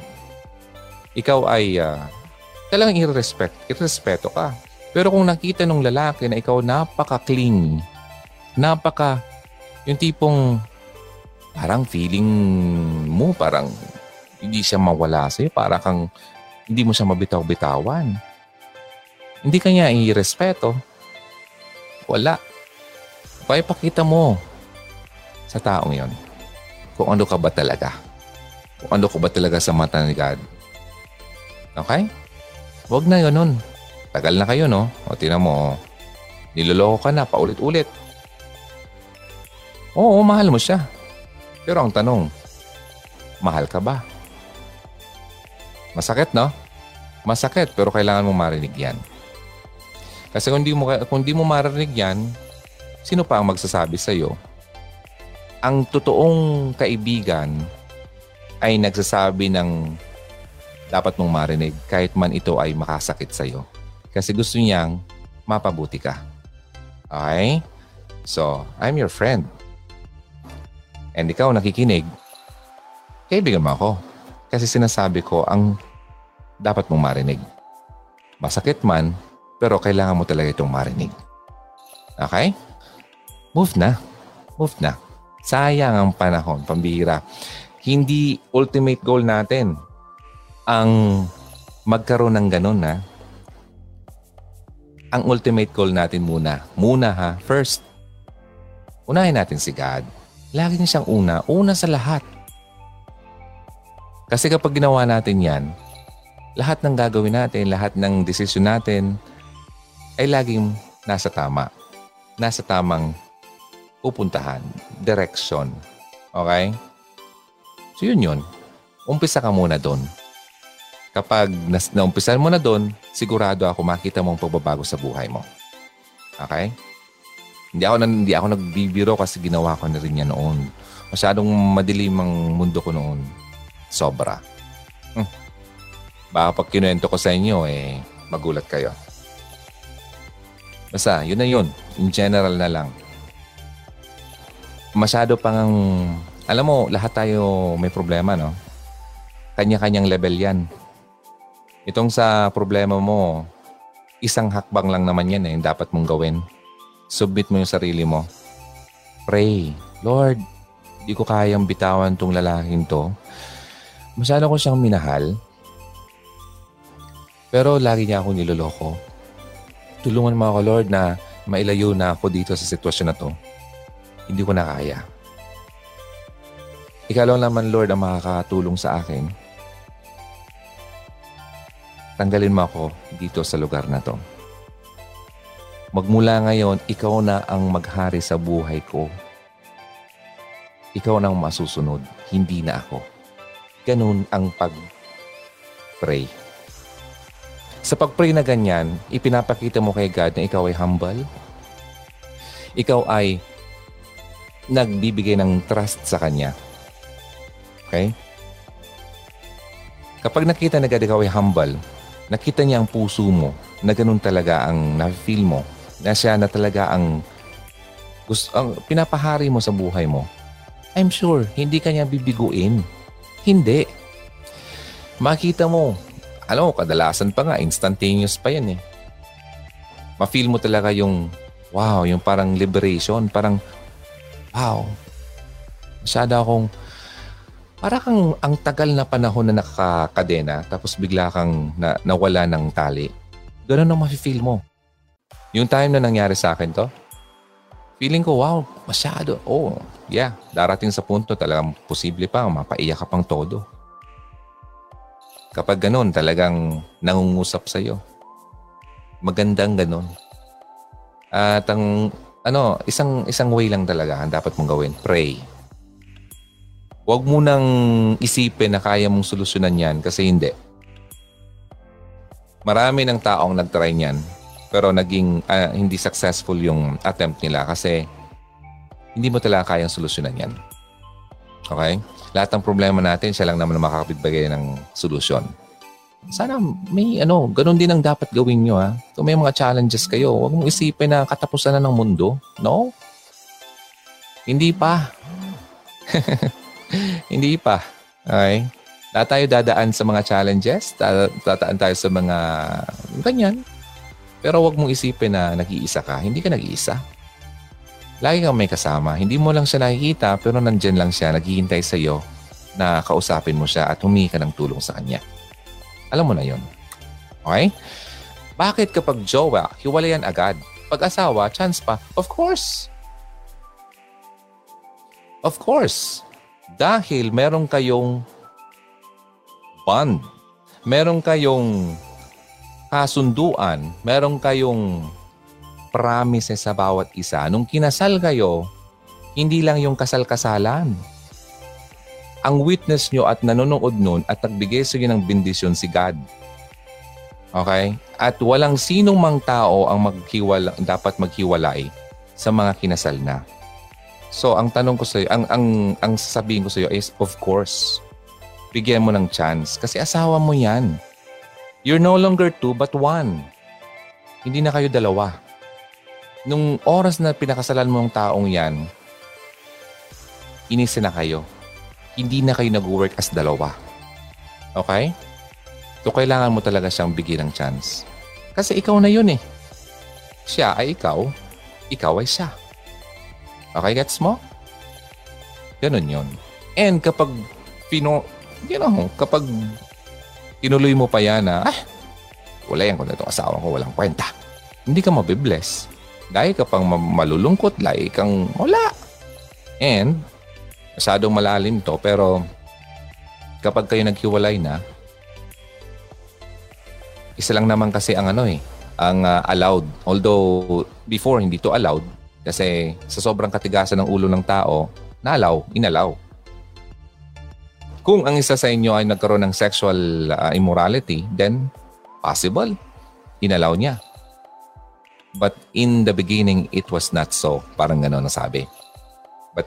ikaw ay uh, talagang i-respect, i-respeto ka. Pero kung nakita ng lalaki na ikaw napaka-clingy, napaka, yung tipong parang feeling mo, parang hindi siya mawala sa'yo, para kang hindi mo siya mabitaw-bitawan. Hindi kanya i-respeto. Wala. Kaya pakita mo sa taong yon kung ano ka ba talaga. Kung ano ka ba talaga sa mata ni God. Okay? Huwag na yun nun. Tagal na kayo, no? O tinan mo, niloloko ka na paulit-ulit. Oo, mahal mo siya. Pero ang tanong, mahal ka ba? Masakit, no? Masakit, pero kailangan mo marinig yan. Kasi kung di mo, kung di mo marinig yan, sino pa ang magsasabi sa'yo ang totoong kaibigan ay nagsasabi ng dapat mong marinig kahit man ito ay makasakit sa iyo. Kasi gusto niyang mapabuti ka. Okay? So, I'm your friend. And ikaw nakikinig, kaibigan mo ako. Kasi sinasabi ko ang dapat mong marinig. Masakit man, pero kailangan mo talaga itong marinig. Okay? Move na. Move na. Sayang ang panahon, pambira. Hindi ultimate goal natin ang magkaroon ng ganun ha. Ang ultimate goal natin muna. Muna ha. First, unahin natin si God. Lagi niya siyang una. Una sa lahat. Kasi kapag ginawa natin yan, lahat ng gagawin natin, lahat ng desisyon natin ay laging nasa tama. Nasa tamang pupuntahan, direction. Okay? So yun yun. Umpisa ka muna doon. Kapag nas, naumpisan mo na doon, sigurado ako makita mo ang pagbabago sa buhay mo. Okay? Hindi ako, hindi ako nagbibiro kasi ginawa ko na rin yan noon. Masyadong madilim ang mundo ko noon. Sobra. Hmm. Baka pag kinuwento ko sa inyo, eh, magulat kayo. Basta, yun na yun. In general na lang. Masyado pang, alam mo, lahat tayo may problema, no? Kanya-kanyang level yan. Itong sa problema mo, isang hakbang lang naman yan eh, dapat mong gawin. Submit mo yung sarili mo. Pray, Lord, di ko kayang bitawan tong lalaking to. Masyado ko siyang minahal. Pero lagi niya ako niloloko. Tulungan mo ako, Lord, na mailayo na ako dito sa sitwasyon na to. Hindi ko na kaya. Ikaw lang naman, Lord, ang makakatulong sa akin Tanggalin mo ako dito sa lugar na to. Magmula ngayon, ikaw na ang maghari sa buhay ko. Ikaw na ang masusunod, hindi na ako. Ganun ang pag-pray. Sa pag-pray na ganyan, ipinapakita mo kay God na ikaw ay humble. Ikaw ay nagbibigay ng trust sa Kanya. Okay? Kapag nakita na God ikaw ay humble, nakita niya ang puso mo na ganun talaga ang na-feel mo, na siya na talaga ang, gusto, ang pinapahari mo sa buhay mo, I'm sure, hindi kanya bibiguin. Hindi. Makita mo, alam mo, kadalasan pa nga, instantaneous pa yan eh. Ma-feel mo talaga yung, wow, yung parang liberation, parang, wow, masyado akong, para kang ang tagal na panahon na nakakadena tapos bigla kang na, nawala ng tali. Ganun ang mafe-feel mo. Yung time na nangyari sa akin to, feeling ko, wow, masyado. Oh, yeah, darating sa punto talagang posible pa, mapaiyak ka pang todo. Kapag ganun, talagang nangungusap sa'yo. Magandang ganun. At ang, ano, isang, isang way lang talaga ang dapat mong gawin. Pray Huwag mo nang isipin na kaya mong solusyonan yan kasi hindi. Marami ng taong nagtry niyan pero naging uh, hindi successful yung attempt nila kasi hindi mo talaga kayang solusyonan yan. Okay? Lahat ng problema natin, siya lang naman makakapagbigay ng solusyon. Sana may ano, ganun din ang dapat gawin nyo ha. Kung may mga challenges kayo, huwag mong isipin na katapusan na ng mundo. No? Hindi pa. Hindi pa. Okay? Lahat tayo dadaan sa mga challenges. Dadaan tayo sa mga ganyan. Pero wag mong isipin na nag-iisa ka. Hindi ka nag-iisa. Lagi kang may kasama. Hindi mo lang siya nakikita pero nandyan lang siya. Naghihintay sa iyo na kausapin mo siya at humingi ka ng tulong sa kanya. Alam mo na yon. Okay? Bakit kapag jowa, hiwalayan agad? Pag asawa, chance pa? Of course. Of course. Dahil meron kayong bond, meron kayong kasunduan, meron kayong promises sa bawat isa. Nung kinasal kayo, hindi lang yung kasal-kasalan. Ang witness nyo at nanonood nun at nagbigay sa inyo ng bendisyon si God. Okay? At walang sinong mang tao ang maghiwala, dapat maghiwalay sa mga kinasal na. So, ang tanong ko sa iyo, ang, ang, ang sasabihin ko sa iyo is, of course, bigyan mo ng chance. Kasi asawa mo yan. You're no longer two, but one. Hindi na kayo dalawa. Nung oras na pinakasalan mo ang taong yan, inisa na kayo. Hindi na kayo nag-work as dalawa. Okay? So, kailangan mo talaga siyang bigyan ng chance. Kasi ikaw na yun eh. Siya ay ikaw, ikaw ay siya. Okay, gets mo? Ganun yun. And kapag pino, you know, kapag tinuloy mo pa yan na, ah, wala yan kung itong asawa ko, walang kwenta. Hindi ka mabibless. Dahil ka pang malulungkot, dahil kang wala. And, masyadong malalim to, pero kapag kayo naghiwalay na, isa lang naman kasi ang ano eh, ang uh, allowed. Although before hindi to allowed kasi sa sobrang katigasan ng ulo ng tao, na-allow, inallow. Kung ang isa sa inyo ay nagkaroon ng sexual uh, immorality, then possible. Inallow niya. But in the beginning, it was not so. Parang gano'n nasabi. But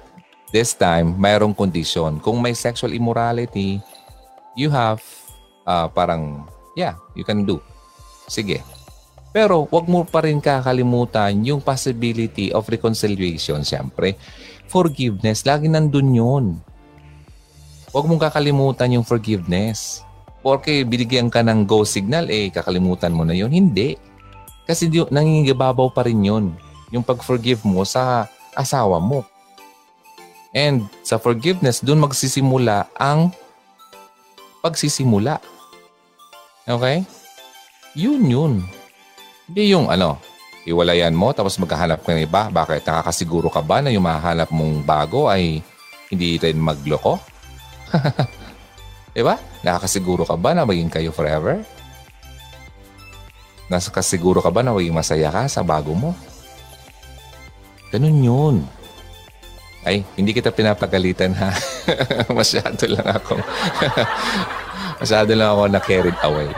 this time, mayroong condition. Kung may sexual immorality, you have uh, parang, yeah, you can do. Sige. Pero wag mo pa rin kakalimutan yung possibility of reconciliation, siyempre. Forgiveness, lagi nandun yun. Huwag mong kakalimutan yung forgiveness. Porque binigyan ka ng go signal, eh, kakalimutan mo na yun. Hindi. Kasi di, nangingibabaw pa rin yun. Yung pag-forgive mo sa asawa mo. And sa forgiveness, dun magsisimula ang pagsisimula. Okay? Yun yun. Hindi yung ano, iwalayan mo tapos maghahanap ka ng iba. Bakit? Nakakasiguro ka ba na yung mahanap mong bago ay hindi rin magloko? diba? Nakakasiguro ka ba na maging kayo forever? Nakakasiguro ka ba na maging masaya ka sa bago mo? Ganun yun. Ay, hindi kita pinapagalitan ha. Masyado lang ako. Masyado lang ako na carried away.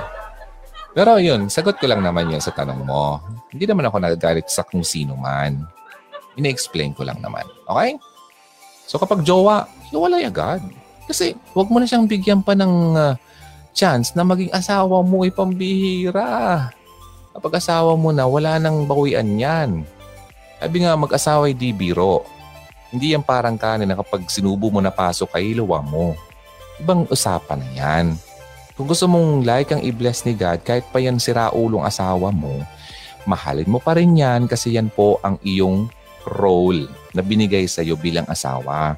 Pero yun, sagot ko lang naman yun sa tanong mo. Hindi naman ako nagagalit sa kung sino man. Ina-explain ko lang naman. Okay? So kapag jowa, hiwalay agad. Kasi wag mo na siyang bigyan pa ng uh, chance na maging asawa mo ay pambihira. Kapag asawa mo na, wala nang bawian yan. Sabi nga, mag-asawa ay di biro. Hindi yan parang kanin na kapag sinubo mo na pasok kay luwa mo. Ibang usapan na yan. Kung gusto mong like ang i-bless ni God, kahit pa yan siraulong asawa mo, mahalin mo pa rin yan kasi yan po ang iyong role na binigay sa iyo bilang asawa.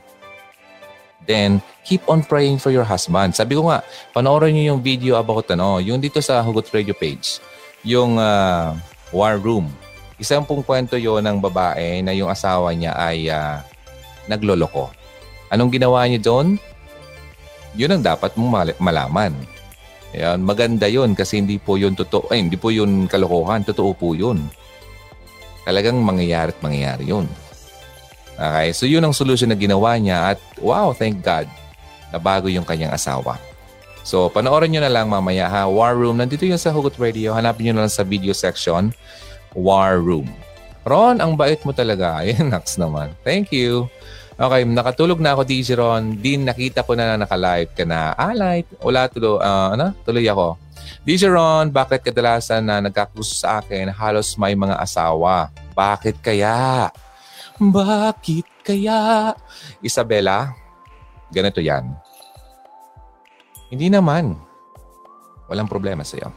Then, keep on praying for your husband. Sabi ko nga, panoorin niyo yung video about ano, yung dito sa Hugot Radio page, yung uh, War Room. Isang pong kwento yon ng babae na yung asawa niya ay uh, nagloloko. Anong ginawa niya doon? Yun ang dapat mong malaman. Ayan, maganda yun kasi hindi po yun totoo. Ay, hindi po yun kalokohan. Totoo po yun. Talagang mangyayari at mangyayari yun. Okay, so yun ang solusyon na ginawa niya at wow, thank God, nabago yung kanyang asawa. So, panoorin nyo na lang mamaya ha. War Room, nandito yun sa Hugot Radio. Hanapin nyo na lang sa video section. War Room. Ron, ang bait mo talaga. Ayan, Nax naman. Thank you. Okay, nakatulog na ako, DJ Ron. Din, nakita ko na na naka-live ka na. Ah, light. Wala, tulo, uh, ano? tuloy ako. DJ Ron, bakit kadalasan na nagkakuso sa akin halos may mga asawa? Bakit kaya? Bakit kaya? Isabella, ganito yan. Hindi naman. Walang problema sa iyo.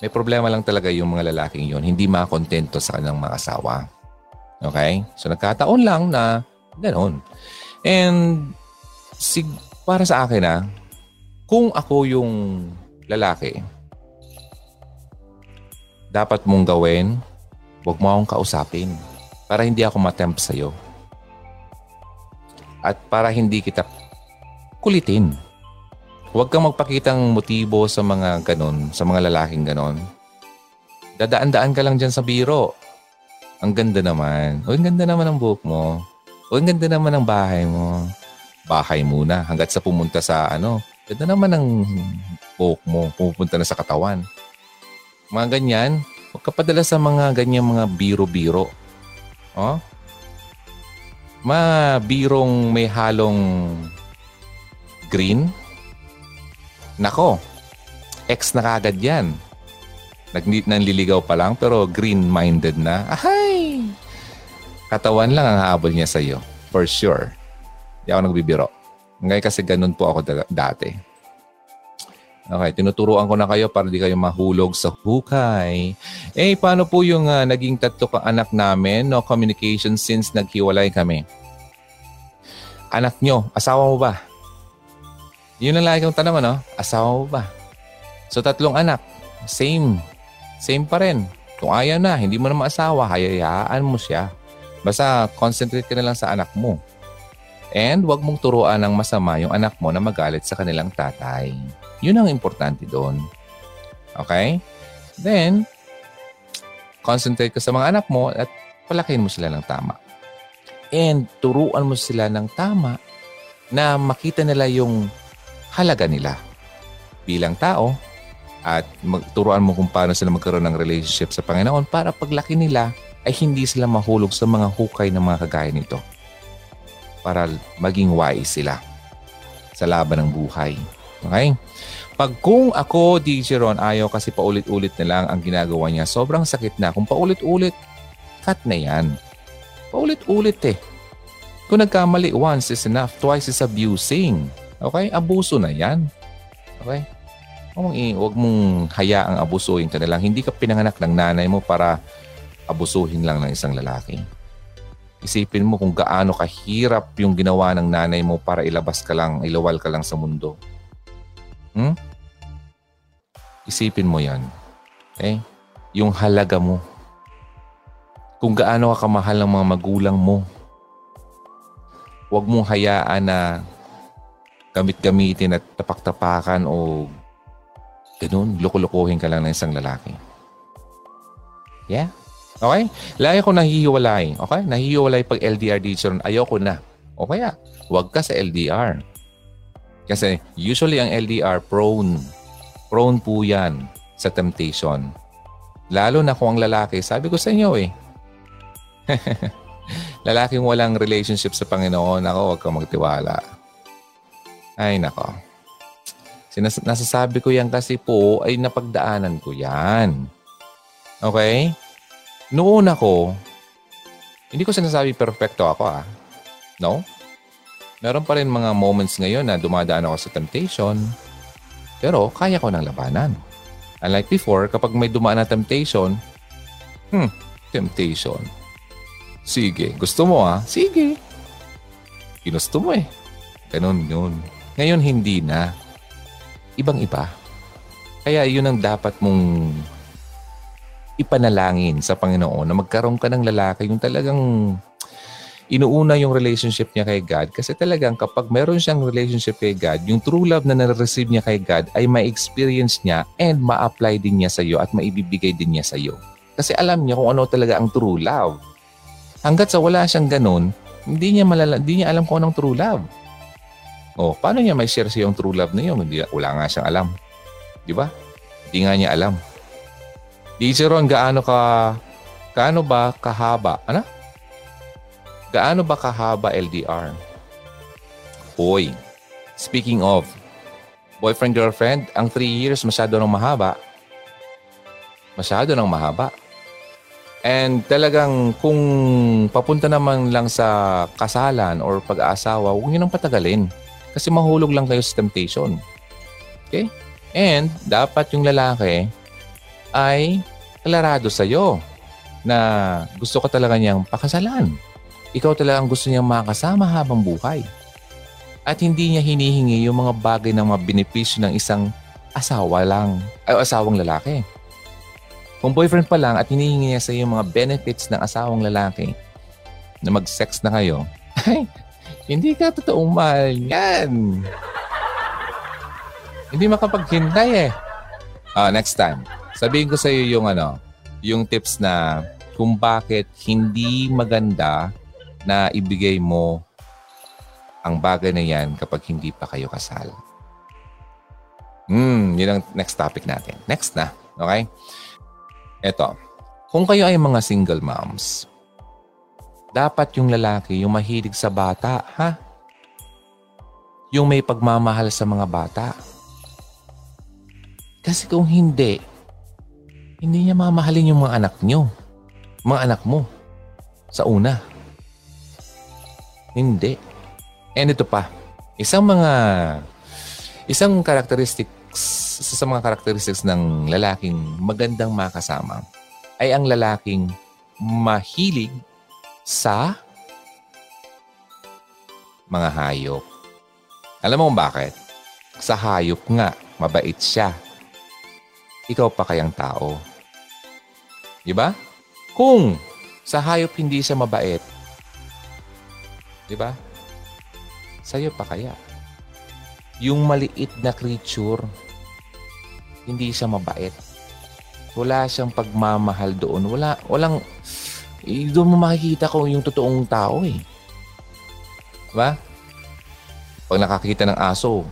May problema lang talaga yung mga lalaking yon hindi makontento sa kanilang mga asawa. Okay? So nagkataon lang na ganoon. And sig para sa akin ah, kung ako yung lalaki, dapat mong gawin, huwag mo akong kausapin para hindi ako matempt sa'yo. At para hindi kita kulitin. Huwag kang magpakitang motibo sa mga ganon, sa mga lalaking ganon. Dadaan-daan ka lang dyan sa biro. Ang ganda naman. O, ang ganda naman ng buhok mo. O, ang ganda naman ng bahay mo. Bahay muna hanggat sa pumunta sa ano. Ganda naman ng buhok mo. Pupunta na sa katawan. Mga ganyan. Huwag ka padala sa mga ganyan mga biro-biro. Oh? Mabirong may halong green. Nako, ex na kagad yan. Nag nanliligaw pa lang pero green-minded na. Ahay! Katawan lang ang habol niya sa iyo. For sure. Hindi ako nagbibiro. Ngayon kasi ganun po ako dati. Okay, tinuturuan ko na kayo para di kayo mahulog sa hukay. Eh, paano po yung uh, naging tatlo ka anak namin, no communication since naghiwalay kami? anak nyo, asawa mo ba? Yun ang lagi kong tanong, ano? Asawa mo ba? So, tatlong anak. Same. Same pa rin. Kung ayaw na, hindi mo na maasawa, hayayaan mo siya. Basta concentrate ka na lang sa anak mo. And huwag mong turuan ng masama yung anak mo na magalit sa kanilang tatay. Yun ang importante doon. Okay? Then, concentrate ka sa mga anak mo at palakihin mo sila ng tama. And turuan mo sila ng tama na makita nila yung halaga nila bilang tao at magturuan mo kung paano sila magkaroon ng relationship sa Panginoon para paglaki nila ay hindi sila mahulog sa mga hukay ng mga kagaya nito para maging wise sila sa laban ng buhay. Okay? Pag kung ako, DJ Ron, ayaw kasi paulit-ulit na lang ang ginagawa niya, sobrang sakit na. Kung paulit-ulit, cut na yan. Paulit-ulit eh. Kung nagkamali, once is enough, twice is abusing. Okay? Abuso na yan. Okay? Huwag mong, huwag mong hayaang abusuhin ka na lang. Hindi ka pinanganak ng nanay mo para abusuhin lang ng isang lalaki. Isipin mo kung gaano kahirap yung ginawa ng nanay mo para ilabas ka lang, ilawal ka lang sa mundo. Hmm? Isipin mo yan. Okay? Yung halaga mo. Kung gaano ka kamahal ng mga magulang mo. Huwag mong hayaan na gamit-gamitin at tapak-tapakan o ganun, loko-lokohin ka lang ng isang lalaki. Yeah? Okay? Lagi ko nahihiwalay. Okay? Nahihiwalay pag LDR teacher. Ayoko na. O kaya, huwag ka sa LDR. Kasi usually ang LDR prone. Prone po yan sa temptation. Lalo na kung ang lalaki, sabi ko sa inyo eh. Lalaking walang relationship sa Panginoon, ako huwag kang magtiwala. Ay, nako. Sinas- nasasabi ko yan kasi po ay napagdaanan ko yan. Okay? Noon ako, hindi ko sinasabi perfecto ako ah. No? Meron pa rin mga moments ngayon na dumadaan ako sa temptation. Pero kaya ko ng labanan. Unlike before, kapag may dumaan na temptation, hmm, temptation. Sige, gusto mo ah? Sige. Ginusto mo eh. Ganun yun. Ngayon hindi na. Ibang-iba. Kaya yun ang dapat mong ipanalangin sa Panginoon na magkaroon ka ng lalaki yung talagang inuuna yung relationship niya kay God kasi talagang kapag meron siyang relationship kay God, yung true love na na-receive niya kay God ay ma-experience niya and ma-apply din niya sa iyo at maibibigay din niya sa iyo. Kasi alam niya kung ano talaga ang true love. Hanggat sa wala siyang ganun, hindi niya, malala, hindi niya alam kung anong true love. Oh, paano niya may share sa yung true love na yun? Hindi, wala nga siyang alam. Di ba? Hindi nga niya alam. Di Ron, gaano ka, gaano ba kahaba? Ano? Gaano ba kahaba LDR? Hoy, speaking of, boyfriend-girlfriend, ang 3 years masyado nang mahaba. Masyado nang mahaba. And talagang kung papunta naman lang sa kasalan or pag-aasawa, huwag niyo nang patagalin. Kasi mahulog lang kayo sa temptation. Okay? And dapat yung lalaki ay klarado sa'yo na gusto ka talaga niyang pakasalan. Ikaw talaga ang gusto niyang makasama habang buhay. At hindi niya hinihingi yung mga bagay ng mga benepisyo ng isang asawa lang, ay asawang lalaki. Kung boyfriend pa lang at hinihingi niya sa iyo mga benefits ng asawang lalaki na mag-sex na kayo, ay, hindi ka totoong mahal yan. Hindi makapaghintay eh. Uh, next time, sabihin ko sa iyo yung ano, yung tips na kung bakit hindi maganda na ibigay mo ang bagay na yan kapag hindi pa kayo kasal. Hmm, yun ang next topic natin. Next na, okay? Ito, kung kayo ay mga single moms, dapat yung lalaki yung mahilig sa bata, ha? Yung may pagmamahal sa mga bata. Kasi kung hindi, hindi niya mamahalin yung mga anak niyo. Mga anak mo. Sa una. Hindi. And ito pa. Isang mga isang characteristics sa mga characteristics ng lalaking magandang makasama ay ang lalaking mahilig sa mga hayop. Alam mo kung bakit? Sa hayop nga, mabait siya. Ikaw pa kayang tao. Di ba? Kung sa hayop hindi siya mabait, di ba? Sa'yo pa kaya? Yung maliit na creature, hindi siya mabait. Wala siyang pagmamahal doon. Wala, walang, eh, doon mo makikita kung yung totoong tao eh. Diba? Pag nakakita ng aso,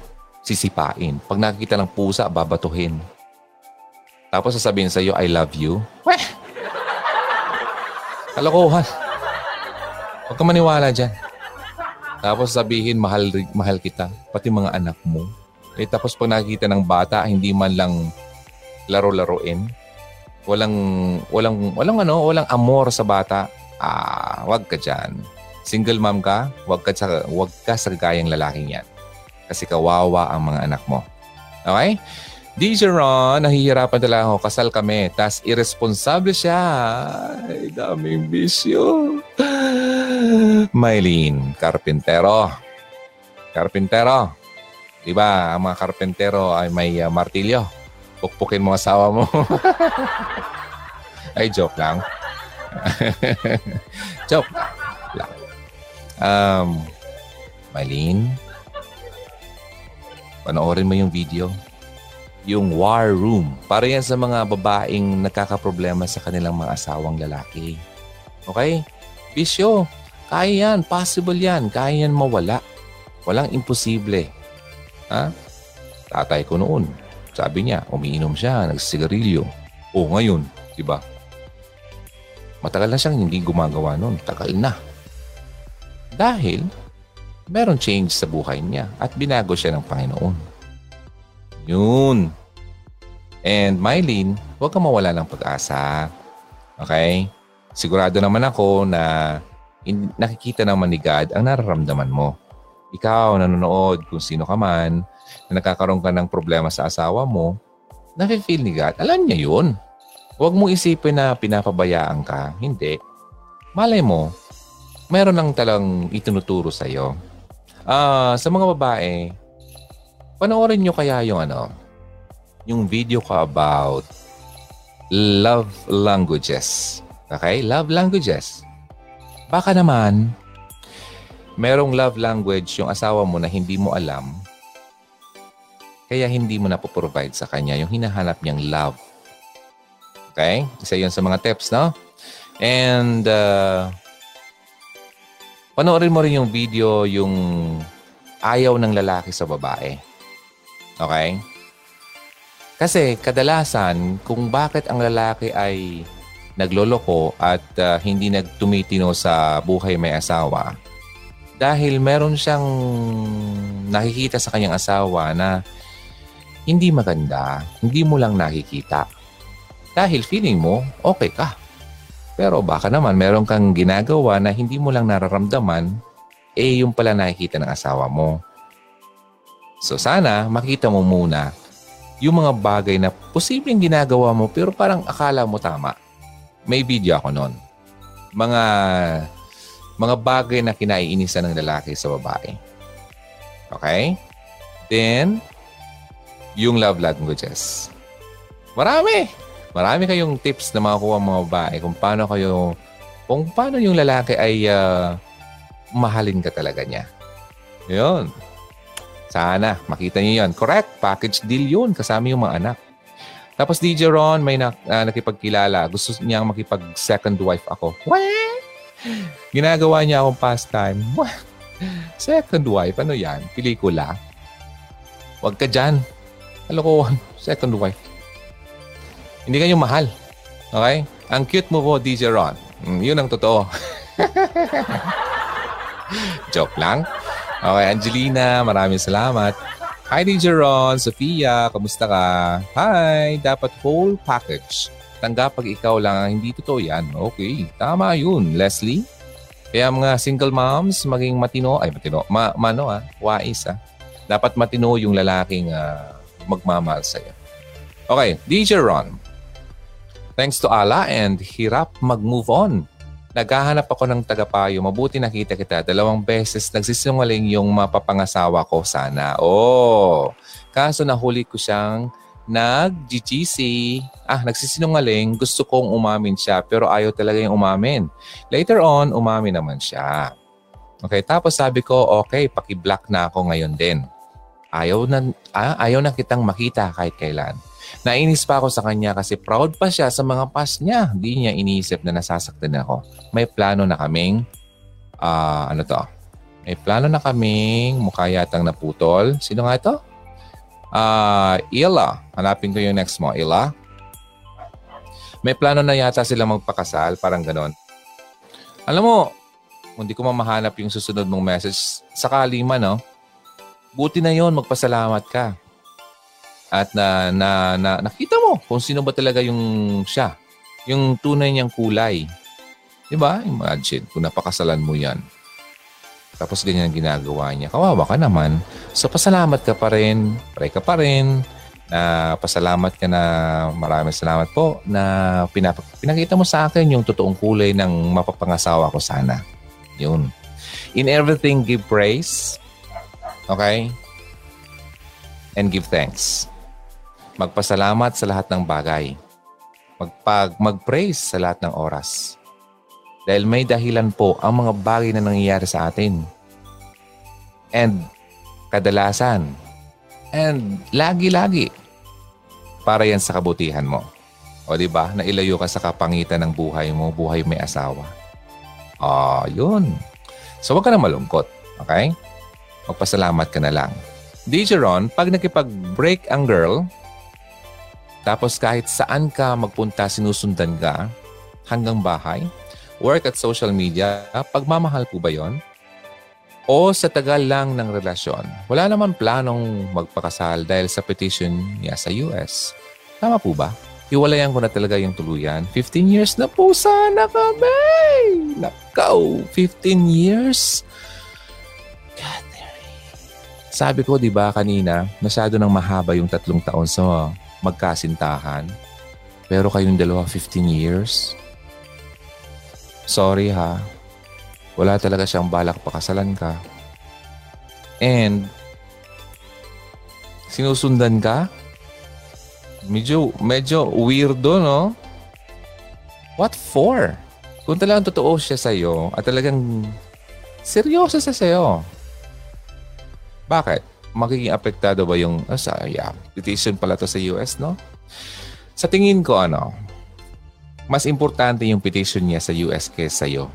sisipain. Pag nakikita ng pusa, babatuhin. Tapos sasabihin sa iyo, I love you. Weh! Kalokohan. Huwag ka maniwala dyan. Tapos sabihin, mahal, mahal kita. Pati mga anak mo. Eh, tapos pag nakikita ng bata, hindi man lang laro-laruin. Walang, walang, walang ano, walang amor sa bata. Ah, wag ka dyan. Single mom ka, wag ka wag ka sa gayang lalaking yan. Kasi kawawa ang mga anak mo. Okay? DJ Ron, nahihirapan talaga ako. Kasal kami. Tapos irresponsable siya. Ay, daming bisyo. Maylene, karpintero. Karpintero. Di ba, ang mga karpintero ay may uh, martilyo. Pukpukin mo asawa mo. ay, joke lang. joke lang. Um, Maylene, panoorin mo yung video yung war room. Para yan sa mga babaeng nagkakaproblema sa kanilang mga asawang lalaki. Okay? Bisyo. Kaya yan. Possible yan. Kaya yan mawala. Walang imposible. Ha? Tatay ko noon. Sabi niya, umiinom siya, nagsisigarilyo. O ngayon, di ba? Matagal na siyang hindi gumagawa noon. Tagal na. Dahil, meron change sa buhay niya at binago siya ng Panginoon. Yun. And Mylene, huwag ka mawala ng pag-asa. Okay? Sigurado naman ako na in, nakikita naman ni God ang nararamdaman mo. Ikaw, nanonood, kung sino ka man, na nakakaroon ka ng problema sa asawa mo, nafe-feel ni God. Alam niya yun. Huwag mong isipin na pinapabayaan ka. Hindi. Malay mo, meron lang talang itinuturo sa'yo. Uh, sa mga babae, panoorin nyo kaya yung ano, yung video ko about love languages. Okay? Love languages. Baka naman, merong love language yung asawa mo na hindi mo alam, kaya hindi mo na po-provide sa kanya yung hinahanap niyang love. Okay? Isa yun sa mga tips, no? And, uh, panoorin mo rin yung video yung ayaw ng lalaki sa babae. Okay? Kasi kadalasan kung bakit ang lalaki ay nagloloko at uh, hindi nagtumitino sa buhay may asawa dahil meron siyang nakikita sa kanyang asawa na hindi maganda, hindi mo lang nakikita. Dahil feeling mo, okay ka. Pero baka naman meron kang ginagawa na hindi mo lang nararamdaman, eh yung pala nakikita ng asawa mo. So sana makita mo muna yung mga bagay na posibleng ginagawa mo pero parang akala mo tama. May video ako noon. Mga mga bagay na kinaiinisan ng lalaki sa babae. Okay? Then, yung love languages. Marami! Marami kayong tips na makakuha mga babae kung paano kayo, kung paano yung lalaki ay uh, mahalin ka talaga niya. Yun. Sana, makita niyo yan. Correct, package deal yun. Kasama yung mga anak. Tapos DJ Ron, may na, uh, nakipagkilala. Gusto niyang makipag second wife ako. What? Ginagawa niya akong pastime. Second wife? Ano yan? Pelikula? Huwag ka dyan. Kalokohan. Second wife. Hindi kayo mahal. Okay? Ang cute mo po, DJ Ron. Mm, yun ang totoo. Joke lang. Okay, Angelina, maraming salamat. Hi, DJ Ron, Sofia, kamusta ka? Hi, dapat whole package. Tanggap pag ikaw lang ang hindi totoo yan. Okay, tama yun, Leslie. Kaya mga single moms, maging matino, ay matino, ma, mano ah, wais ah. Dapat matino yung lalaking uh, magmamahal sa'yo. Okay, DJ Ron. Thanks to Allah and hirap mag-move on. Naghahanap ako ng tagapayo. Mabuti nakita kita. Dalawang beses nagsisinungaling yung mapapangasawa ko sana. Oh, kaso nahuli ko siyang nag-GGC. Ah, nagsisinungaling. Gusto kong umamin siya pero ayaw talaga yung umamin. Later on, umamin naman siya. Okay, tapos sabi ko, okay, paki-block na ako ngayon din. Ayaw na, ah, ayaw na kitang makita kahit kailan. Nainis pa ako sa kanya kasi proud pa siya sa mga past niya. Hindi niya iniisip na nasasaktan ako. May plano na kaming, uh, ano to? May plano na kaming mukha yatang naputol. Sino nga ito? Uh, Ila. Hanapin ko yung next mo. Ila. May plano na yata sila magpakasal. Parang ganon. Alam mo, hindi ko mamahanap yung susunod mong message. Sakali man, no? Buti na yon magpasalamat ka at na, na, na nakita mo kung sino ba talaga yung siya. Yung tunay niyang kulay. Di ba? Imagine kung napakasalan mo yan. Tapos ganyan ang ginagawa niya. Kawawa ka naman. So pasalamat ka pa rin. Pray ka pa rin. Na pasalamat ka na maraming salamat po na pinap- pinakita mo sa akin yung totoong kulay ng mapapangasawa ko sana. Yun. In everything, give praise. Okay? And give thanks. Magpasalamat sa lahat ng bagay. Magpag, mag-praise sa lahat ng oras. Dahil may dahilan po ang mga bagay na nangyayari sa atin. And kadalasan, and lagi-lagi, para yan sa kabutihan mo. O di ba? Na ilayo ka sa kapangitan ng buhay mo, buhay may asawa. Ah, yun. So wag ka na malungkot. Okay? Magpasalamat ka na lang. DJ Ron, pag nakipag-break ang girl, tapos kahit saan ka magpunta, sinusundan ka hanggang bahay. Work at social media, pagmamahal po ba yon? O sa tagal lang ng relasyon, wala naman planong magpakasal dahil sa petition niya sa US. Tama po ba? Iwalayan ko na talaga yung tuluyan. 15 years na po sana kami! Nakaw! 15 years? God Sabi ko, di ba kanina, masyado nang mahaba yung tatlong taon sa magkasintahan. Pero kayong dalawa 15 years? Sorry ha. Wala talaga siyang balak pakasalan ka. And sinusundan ka? Medyo, medyo weirdo, no? What for? Kung talagang totoo siya sa'yo at talagang seryoso sa sa'yo. Bakit? Magiging apektado ba yung, oh, sa, yeah, petition pala to sa US, no? Sa tingin ko, ano, mas importante yung petition niya sa US kaysa sa'yo.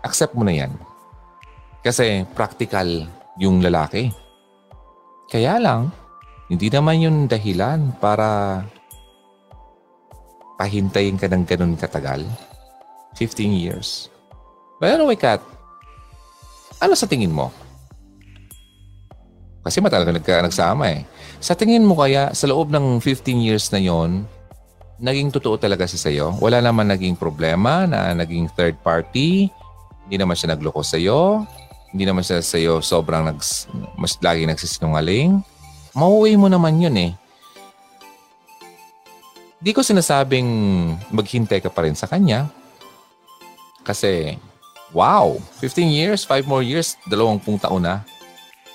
Accept mo na yan. Kasi practical yung lalaki. Kaya lang, hindi naman yung dahilan para pahintayin ka ng ganun katagal. 15 years. But anyway, Kat, ano sa tingin mo? Kasi matagal ka nagka, nagsama eh. Sa tingin mo kaya, sa loob ng 15 years na yon naging totoo talaga siya sa'yo? Wala naman naging problema na naging third party? Hindi naman siya nagloko sa'yo? Hindi naman siya sa'yo sobrang nags, mas lagi nagsisinungaling? Mauwi mo naman yun eh. Di ko sinasabing maghintay ka pa rin sa kanya. Kasi, wow, 15 years, 5 more years, 20 taon na.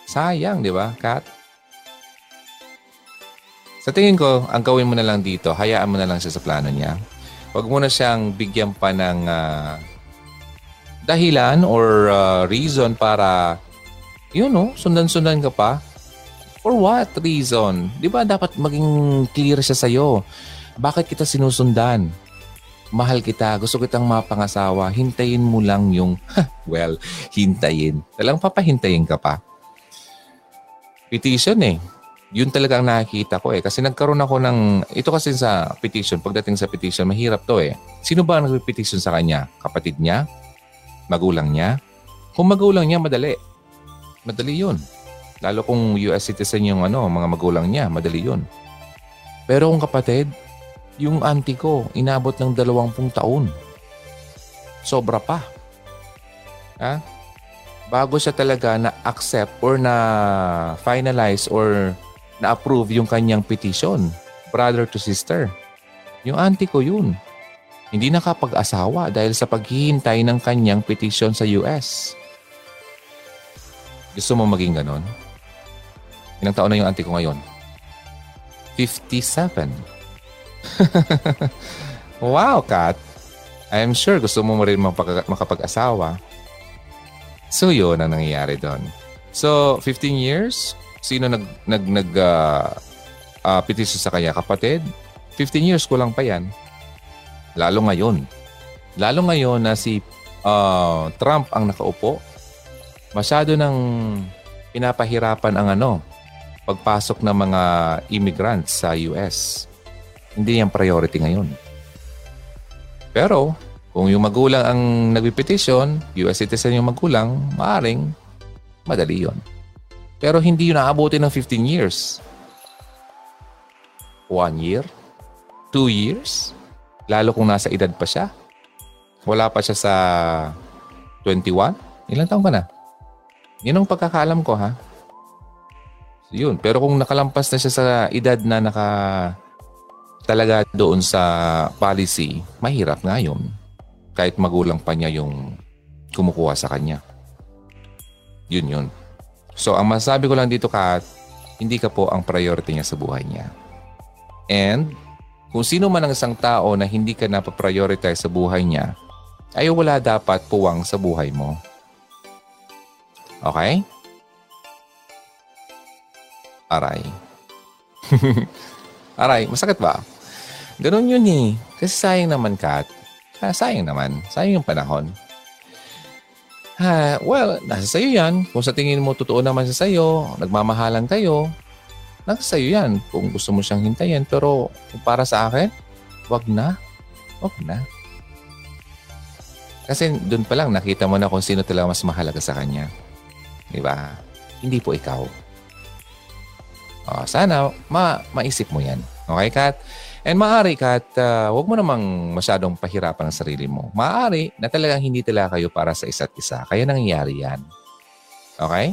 Sayang, di ba, Kat? Sa tingin ko, ang gawin mo na lang dito, hayaan mo na lang siya sa plano niya. Huwag mo na siyang bigyan pa ng uh, dahilan or uh, reason para, yun know, sundan-sundan ka pa. For what reason? Di ba dapat maging clear siya sa'yo? Bakit kita sinusundan? Mahal kita, gusto kitang mapangasawa, hintayin mo lang yung, well, hintayin. Talang papahintayin ka pa petition eh. Yun talaga ang nakikita ko eh. Kasi nagkaroon ako ng, ito kasi sa petition, pagdating sa petition, mahirap to eh. Sino ba ang nag-petition sa kanya? Kapatid niya? Magulang niya? Kung magulang niya, madali. Madali yun. Lalo kung US citizen yung ano, mga magulang niya, madali yun. Pero kung kapatid, yung auntie ko, inabot ng dalawampung taon. Sobra pa. Ha? Bago siya talaga na-accept or na-finalize or na-approve yung kanyang petition. Brother to sister. Yung auntie ko yun. hindi nakapag-asawa dahil sa paghihintay ng kanyang petisyon sa US. Gusto mo maging ganon? Ilang taon na yung auntie ko ngayon? 57. wow, Kat. I'm sure gusto mo rin makapag-asawa. So yun ang nangyayari doon. So, 15 years, sino nag, nag, nag uh, uh, petisyon sa kanya? Kapatid? 15 years, kulang pa yan. Lalo ngayon. Lalo ngayon na si uh, Trump ang nakaupo, masyado nang pinapahirapan ang ano, pagpasok ng mga immigrants sa US. Hindi yan priority ngayon. Pero, kung yung magulang ang nagpipetisyon, US citizen yung magulang, maaring madali yon. Pero hindi yun naabutin ng 15 years. One year? Two years? Lalo kung nasa edad pa siya. Wala pa siya sa 21? Ilang taon ka na? Yun ang pagkakaalam ko ha. Yun. Pero kung nakalampas na siya sa edad na naka talaga doon sa policy, mahirap nga yun. Kahit magulang pa niya yung kumukuha sa kanya. Yun yun. So ang masabi ko lang dito, Kat, hindi ka po ang priority niya sa buhay niya. And kung sino man ang isang tao na hindi ka napaprioritize sa buhay niya, ay wala dapat puwang sa buhay mo. Okay? Aray. Aray, masakit ba? Ganun yun eh. Kasi sayang naman, Kat. Ah, sayang naman. Sayang yung panahon. Ha, well, nasa sayo yan. Kung sa tingin mo totoo naman sa sayo, nagmamahalan kayo, nasa sayo yan kung gusto mo siyang hintayin. Pero para sa akin, wag na. Wag na. Kasi doon pa lang nakita mo na kung sino talaga mas mahalaga sa kanya. Di ba? Hindi po ikaw. Oh, sana ma maisip mo yan. Okay, Kat? And maaari, Kat, uh, huwag mo namang masyadong pahirapan ang sarili mo. Maaari na talagang hindi talaga kayo para sa isa't isa. Kaya nangyayari yan. Okay?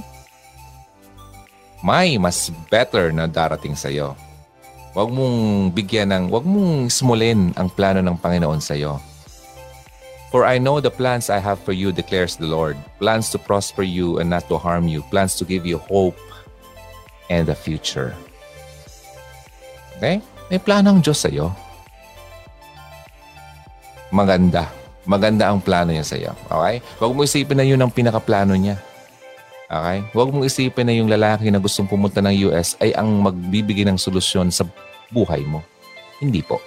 may mas better na darating sa iyo. Huwag mong bigyan ng, huwag mong smulin ang plano ng Panginoon sa iyo. For I know the plans I have for you, declares the Lord. Plans to prosper you and not to harm you. Plans to give you hope and a future. Okay? May plano ang Diyos sa iyo. Maganda. Maganda ang plano niya sa iyo. Okay? Huwag mo isipin na yun ang pinakaplano niya. Okay? Huwag mong isipin na yung lalaki na gustong pumunta ng US ay ang magbibigay ng solusyon sa buhay mo. Hindi po.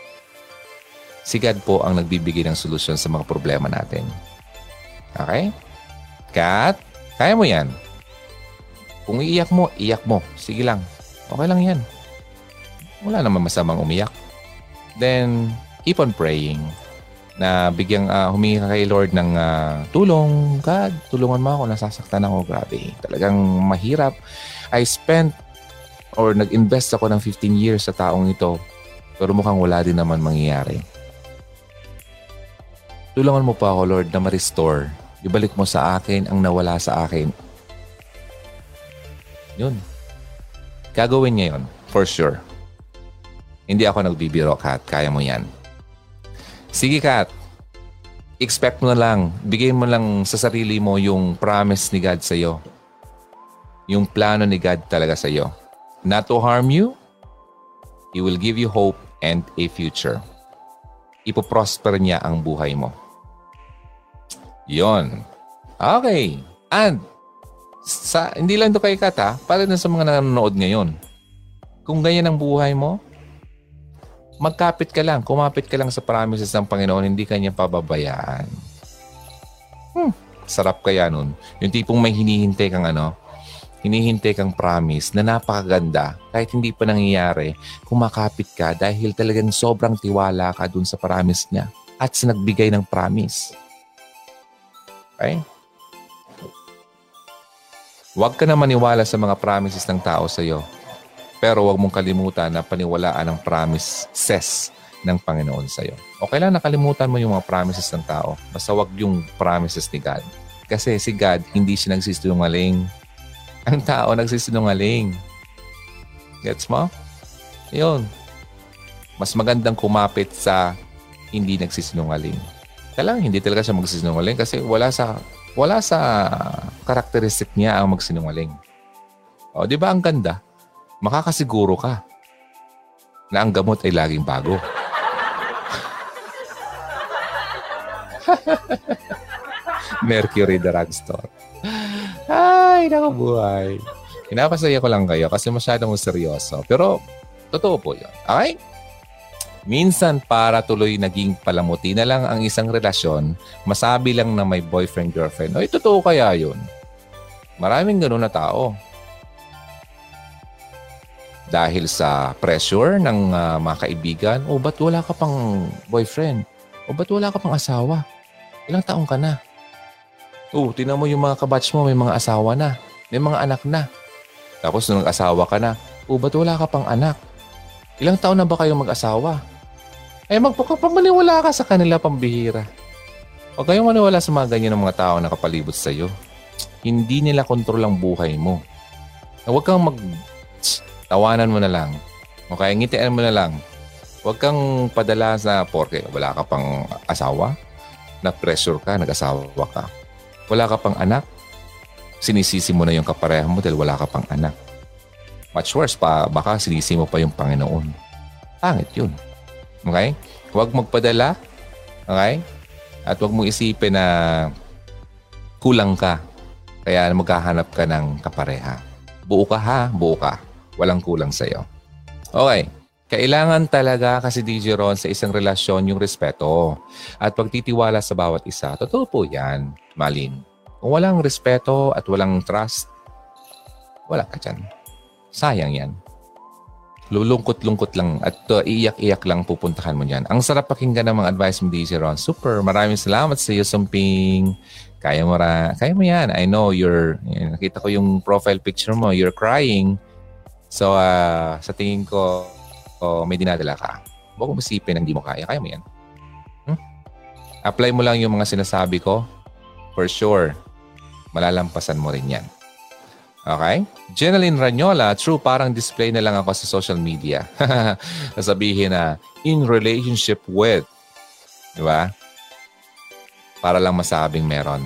Si God po ang nagbibigay ng solusyon sa mga problema natin. Okay? Kat, kaya mo yan. Kung iiyak mo, iyak mo. Sige lang. Okay lang yan. Wala naman masamang umiyak. Then, keep on praying na bigyang uh, humingi ka kay Lord ng uh, tulong. God, tulungan mo ako. Nasasaktan ako. Grabe. Talagang mahirap. I spent or nag-invest ako ng 15 years sa taong ito. Pero mukhang wala din naman mangyayari. Tulungan mo pa ako, Lord, na ma-restore. Ibalik mo sa akin ang nawala sa akin. Yun. Gagawin niya yun. For sure. Hindi ako nagbibiro, Kat. Kaya mo yan. Sige, Kat. Expect mo na lang. Bigay mo lang sa sarili mo yung promise ni God sa iyo. Yung plano ni God talaga sa iyo. Not to harm you, He will give you hope and a future. Ipoprosper niya ang buhay mo. Yon. Okay. And, sa, hindi lang to kay Kat ha, para na sa mga nanonood ngayon. Kung ganyan ang buhay mo, magkapit ka lang, kumapit ka lang sa promises ng Panginoon, hindi kanya pababayaan. Hmm, sarap kaya nun. Yung tipong may hinihintay kang ano, hinihintay kang promise na napakaganda kahit hindi pa nangyayari, kumakapit ka dahil talagang sobrang tiwala ka dun sa promise niya at sa nagbigay ng promise. Okay? Huwag ka na maniwala sa mga promises ng tao sa iyo pero huwag mong kalimutan na paniwalaan ang promises ng Panginoon sa iyo. Okay lang nakalimutan mo yung mga promises ng tao. Basta wag yung promises ni God. Kasi si God, hindi siya nagsisinungaling. Ang tao nagsisinungaling. Gets mo? Yun. Mas magandang kumapit sa hindi nagsisinungaling. Kailangan hindi talaga siya magsisinungaling kasi wala sa wala sa karakteristik niya ang magsinungaling. O, di ba ang ganda? Makakasiguro ka na ang gamot ay laging bago. Mercury Drugstore. Ay, nakabuhay. Pinapasaya ko lang kayo kasi masyadong seryoso. Pero, totoo po yun. Okay? Minsan para tuloy naging palamuti na lang ang isang relasyon, masabi lang na may boyfriend-girlfriend. Ay, totoo kaya yun? Maraming ganun na tao. Dahil sa pressure ng uh, mga kaibigan, o oh, ba't wala ka pang boyfriend? O ba't wala ka pang asawa? Ilang taong ka na? Oh, tinan mo yung mga kabatch mo, may mga asawa na. May mga anak na. Tapos nung nag-asawa ka na, oh, ba't wala ka pang anak? Ilang taon na ba kayo mag-asawa? Ay, magpapamaniwala ka sa kanila pambihira. Huwag kayong maniwala sa mga ganyan ng mga tao na kapalibot sa iyo. Hindi nila kontrol ang buhay mo. Huwag kang mag... Tawanan mo na lang. Okay, ngitian mo na lang. Huwag kang padala sa porke wala ka pang asawa, na-pressure ka, nag-asawa ka. Wala ka pang anak, sinisisi mo na yung kapareha mo dahil wala ka pang anak. Much worse pa, baka sinisi mo pa yung Panginoon. Pangit yun. Okay? Huwag magpadala. Okay? At huwag mong isipin na kulang ka. Kaya maghahanap ka ng kapareha. Buo ka ha, buo ka. Walang kulang sa'yo. Okay. Kailangan talaga kasi DJ Ron sa isang relasyon yung respeto at pagtitiwala sa bawat isa. Totoo po yan, Malin. Kung walang respeto at walang trust, wala ka dyan. Sayang yan. Lulungkot-lungkot lang at uh, iyak-iyak lang pupuntahan mo yan. Ang sarap pakinggan ng mga advice mo, DJ Ron. Super. Maraming salamat sa iyo, Sumping. Kaya mo, ra, kaya mo yan. I know you're, yan, nakita ko yung profile picture mo. You're crying. So, uh, sa tingin ko, oh, may dinadala ka. Huwag mo isipin hindi mo kaya. Kaya mo yan. Hmm? Apply mo lang yung mga sinasabi ko. For sure malalampasan mo rin yan. Okay? Jeneline Ranyola, true, parang display na lang ako sa social media. Nasabihin na, in relationship with. Di ba? Para lang masabing meron.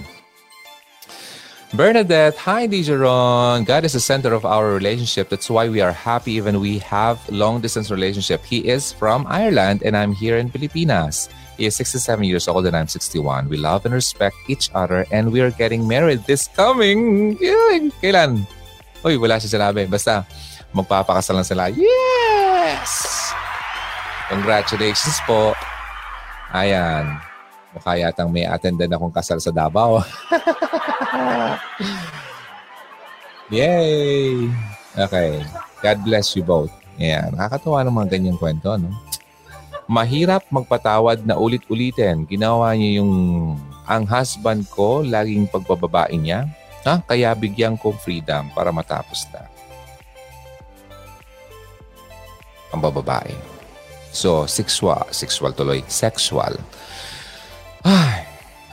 Bernadette, hi Dijeron. God is the center of our relationship. That's why we are happy even we have long distance relationship. He is from Ireland and I'm here in Pilipinas. He is 67 years old and I'm 61. We love and respect each other and we are getting married this coming. Yun. Kailan? Uy, wala siya sinabi. Basta, magpapakasal lang sila. Yes! Congratulations po. Ayan. Mukha yatang may attendan akong kasal sa Davao. Yay! Okay. God bless you both. Ayan. Nakakatuwa ng mga ganyang kwento, no? mahirap magpatawad na ulit-ulitin. Ginawa niya yung ang husband ko, laging pagbababae niya. Ha? Kaya bigyan ko freedom para matapos na. Ang bababae. So, sexual. Sexual tuloy. Sexual. Ay,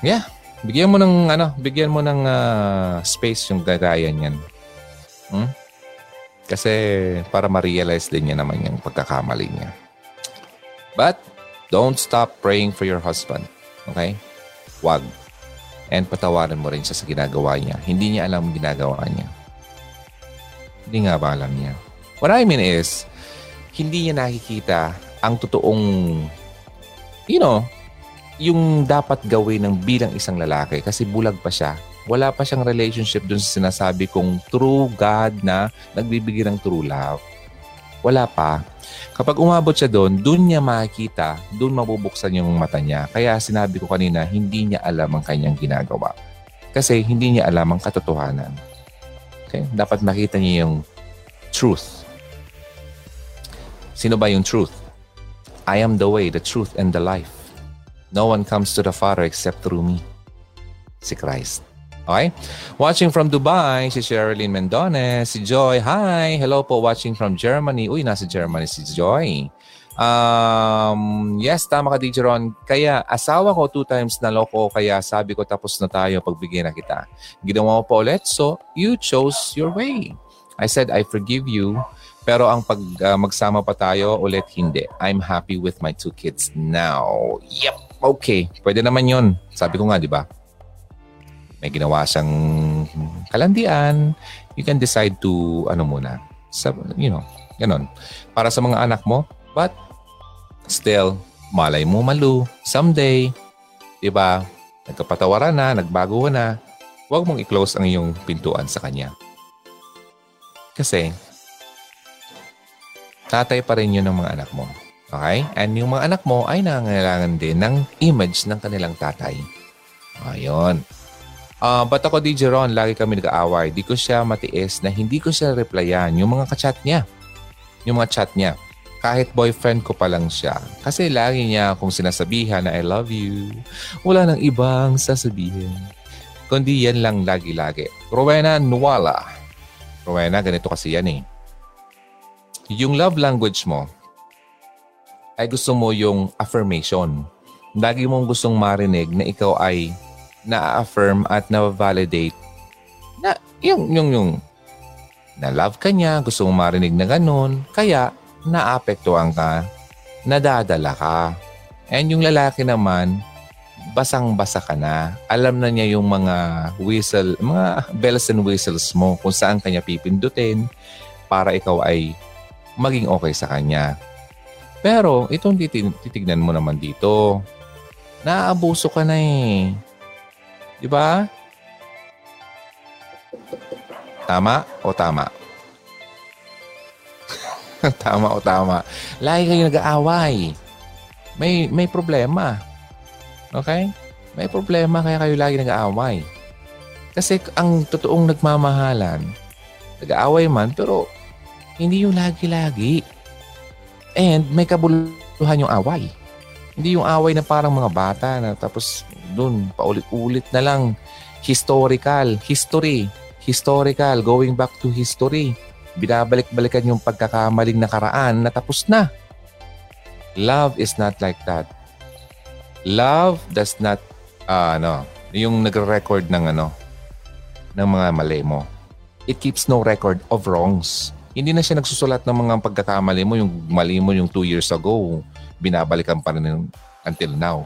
yeah. Bigyan mo ng ano, bigyan mo ng uh, space yung gagaya niyan. Hmm? Kasi para ma-realize din niya naman yung pagkakamali niya. But don't stop praying for your husband. Okay? Wag. And patawarin mo rin siya sa ginagawa niya. Hindi niya alam ang ginagawa niya. Hindi nga ba alam niya? What I mean is, hindi niya nakikita ang totoong, you know, yung dapat gawin ng bilang isang lalaki kasi bulag pa siya. Wala pa siyang relationship dun sa sinasabi kong true God na nagbibigay ng true love. Wala pa. Kapag umabot siya doon, doon niya makikita, doon mabubuksan yung mata niya. Kaya sinabi ko kanina, hindi niya alam ang kanyang ginagawa. Kasi hindi niya alam ang katotohanan. Okay? Dapat makita niya yung truth. Sino ba yung truth? I am the way, the truth, and the life. No one comes to the Father except through me. Si Christ. Okay? Watching from Dubai, si Sherilyn Mendones, si Joy. Hi! Hello po, watching from Germany. Uy, nasa Germany si Joy. Um, yes, tama ka, DJ Ron. Kaya asawa ko two times na loko, kaya sabi ko tapos na tayo, pagbigyan na kita. Ginawa mo pa ulit, so you chose your way. I said, I forgive you, Pero ang pag uh, magsama pa tayo ulit, hindi. I'm happy with my two kids now. Yep, okay. Pwede naman yon. Sabi ko nga, di ba? May ginawa siyang kalandian. You can decide to, ano muna, sa, you know, ganon. Para sa mga anak mo. But, still, malay mo malu. Someday, di ba? Nagkapatawaran na, nagbago na. Huwag mong i-close ang iyong pintuan sa kanya. Kasi, tatay pa rin yun ng mga anak mo. Okay? And yung mga anak mo ay nangangailangan din ng image ng kanilang tatay. Ayun. Uh, ba't ako di Jeron, lagi kami nag-aaway. Di ko siya matiis na hindi ko siya replyan. Yung mga kachat niya. Yung mga chat niya. Kahit boyfriend ko pa lang siya. Kasi lagi niya akong sinasabihan na I love you. Wala nang ibang sasabihin. Kundi yan lang lagi-lagi. Rowena Nuwala. Rowena, ganito kasi yan eh yung love language mo ay gusto mo yung affirmation. Lagi mong gustong marinig na ikaw ay na-affirm at na-validate na yung, yung, yung na love ka niya, gusto mong marinig na ganun, kaya naapektuhan ka, nadadala ka. And yung lalaki naman, basang-basa ka na. Alam na niya yung mga whistle, mga bells and whistles mo kung saan kanya pipindutin para ikaw ay maging okay sa kanya. Pero itong titignan mo naman dito, naaabuso ka na eh. Di ba? Tama o tama? tama o tama? Lagi kayo nag-aaway. May, may problema. Okay? May problema kaya kayo lagi nag-aaway. Kasi ang totoong nagmamahalan, nag-aaway man pero hindi yung lagi-lagi. And may kabuluhan yung away. Hindi yung away na parang mga bata na tapos dun paulit-ulit na lang. Historical, history, historical, going back to history. Binabalik-balikan yung pagkakamaling nakaraan na tapos na. Love is not like that. Love does not, uh, ano, yung nagre-record ng ano, ng mga mali mo. It keeps no record of wrongs. Hindi na siya nagsusulat ng mga pagkakamali mo, yung mali mo yung two years ago, binabalikan pa rin until now.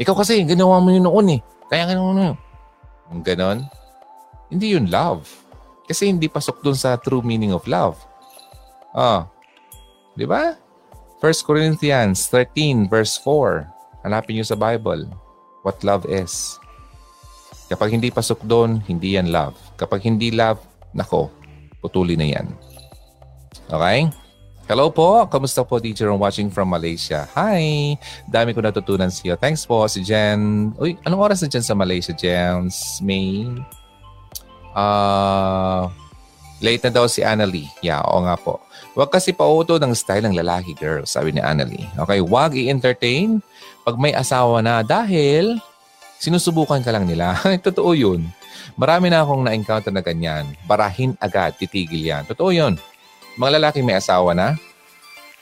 Ikaw kasi, ginawa mo yun noon eh. Kaya ginawa mo yun. Yung ganon, hindi yun love. Kasi hindi pasok dun sa true meaning of love. Ah, di ba? 1 Corinthians 13 verse 4. Hanapin niyo sa Bible what love is. Kapag hindi pasok doon, hindi yan love. Kapag hindi love, nako, putuli na yan. Okay? Hello po. Kamusta po, teacher? I'm watching from Malaysia. Hi! Dami ko natutunan siya. Thanks po, si Jen. Uy, anong oras na dyan sa Malaysia, Jens? May... Uh, late na daw si Annalie. Yeah, oo nga po. Huwag kasi pauto ng style ng lalaki, girl, sabi ni Annalie. Okay, huwag i-entertain pag may asawa na dahil sinusubukan ka lang nila. Totoo yun. Marami na akong na-encounter na ganyan. Barahin agad, titigil yan. Totoo yun mga lalaki may asawa na,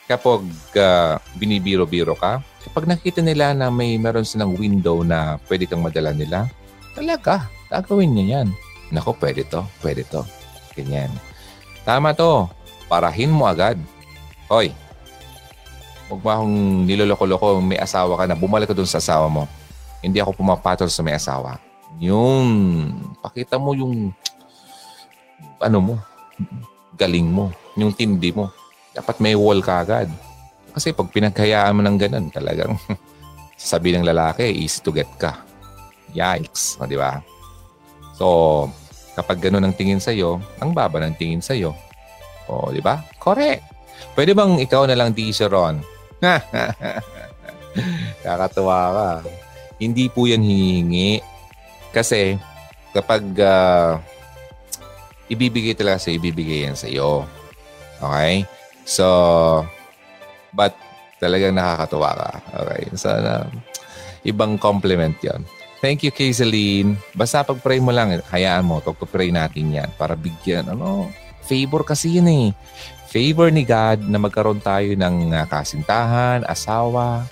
kapag uh, binibiro-biro ka, kapag nakita nila na may meron silang window na pwede kang madala nila, talaga, gagawin niya yan. Nako, pwede to, pwede to. Ganyan. Tama to. Parahin mo agad. Hoy, huwag mo akong niloloko-loko, may asawa ka na, bumalik ka dun sa asawa mo. Hindi ako pumapatol sa may asawa. Yun. Pakita mo yung ano mo, galing mo yung tindi mo. Dapat may wall ka agad. Kasi pag pinaghayaan mo ng ganun, talagang sabi ng lalaki, easy to get ka. Yikes. O, di ba? So, kapag ganun ang tingin sa'yo, ang baba ng tingin sa'yo. O, di ba? Correct. Pwede bang ikaw na lang di Ron? Kakatuwa ka. Hindi po yan hihingi. Kasi kapag uh, ibibigay talaga sa ibibigay yan sa iyo. Okay? So, but talagang nakakatuwa ka. Okay? Sana ibang compliment yon. Thank you, Kaysaline. Basta pag-pray mo lang, hayaan mo, pag-pray natin yan para bigyan, ano, favor kasi yun eh. Favor ni God na magkaroon tayo ng uh, kasintahan, asawa,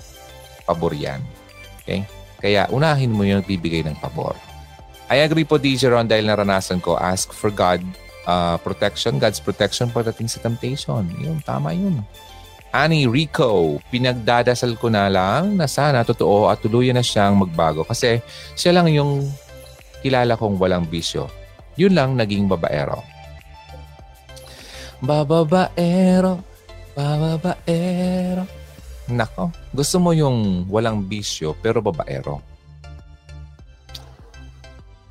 pabor yan. Okay? Kaya unahin mo yung bibigay ng pabor. I agree po, DJ Ron, dahil naranasan ko, ask for God uh, protection, God's protection pagdating sa temptation. Yun, tama yun. Ani Rico, pinagdadasal ko na lang na sana totoo at tuluyan na siyang magbago kasi siya lang yung kilala kong walang bisyo. Yun lang naging babaero. Bababaero, bababaero. Nako, gusto mo yung walang bisyo pero babaero.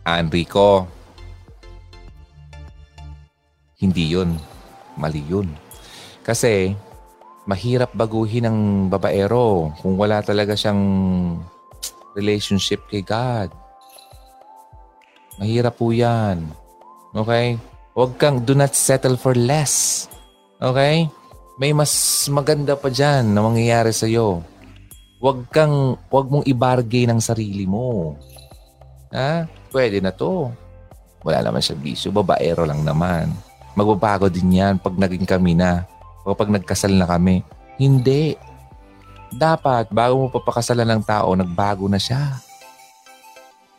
Enrico, hindi yun. Mali yun. Kasi mahirap baguhin ng babaero kung wala talaga siyang relationship kay God. Mahirap po yan. Okay? Huwag kang do not settle for less. Okay? May mas maganda pa dyan na mangyayari sa'yo. Huwag kang, huwag mong ibargay ng sarili mo. Ha? Pwede na to. Wala naman siya bisyo. Babaero lang naman. Magbabago din yan pag naging kami na o pag nagkasal na kami. Hindi. Dapat, bago mo papakasalan ng tao, nagbago na siya.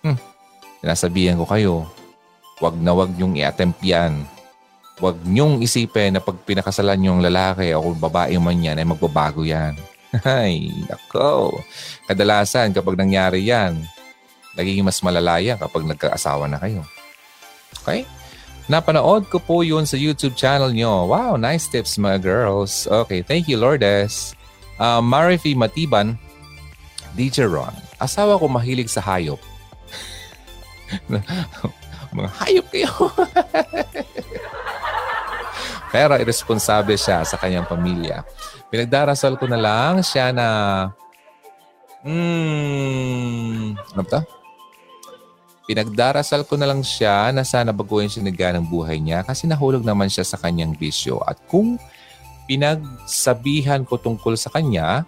Hmm. Sinasabihan ko kayo, wag na wag niyong i-attempt yan. Wag niyong isipin na pag pinakasalan niyong lalaki o kung babae man yan, ay magbabago yan. Ay, nako. Kadalasan kapag nangyari yan, nagiging mas malalaya kapag nagkaasawa na kayo. Okay? Napanood ko po yun sa YouTube channel nyo. Wow, nice tips mga girls. Okay, thank you Lourdes. Uh, Marifi Matiban, DJ Ron. Asawa ko mahilig sa hayop. mga hayop kayo. Pero irresponsable siya sa kanyang pamilya. Pinagdarasal ko na lang siya na... Hmm... Ano ba Pinagdarasal ko na lang siya na sana baguhin siya ng buhay niya kasi nahulog naman siya sa kanyang bisyo. At kung pinagsabihan ko tungkol sa kanya,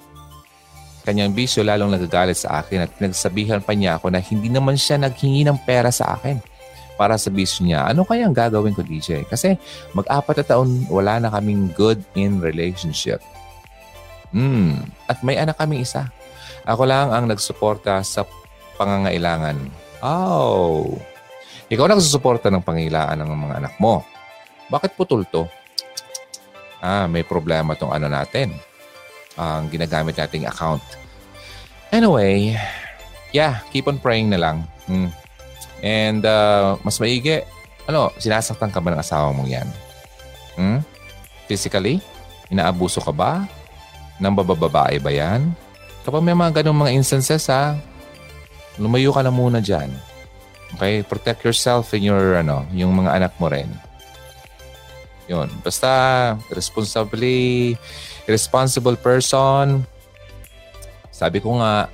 kanyang bisyo lalong nagagalit sa akin at pinagsabihan pa niya ako na hindi naman siya naghingi ng pera sa akin para sa bisyo niya. Ano kaya ang gagawin ko, DJ? Kasi mag-apat na taon wala na kaming good in relationship. Hmm. At may anak kaming isa. Ako lang ang nagsuporta sa pangangailangan Oh. Ikaw nagsusuporta ng pangilaan ng mga anak mo. Bakit putol to? Ah, may problema tong ano natin. Ang ginagamit nating account. Anyway, yeah, keep on praying na lang. Hmm. And uh, mas maigi, ano, sinasaktan ka ba ng asawa mong yan? Hmm? Physically? Inaabuso ka ba? Nang bababae ba yan? Kapag may mga ganong mga instances ha, lumayo ka na muna dyan. Okay? Protect yourself and your, ano, yung mga anak mo rin. Yun. Basta, responsibly, responsible person. Sabi ko nga,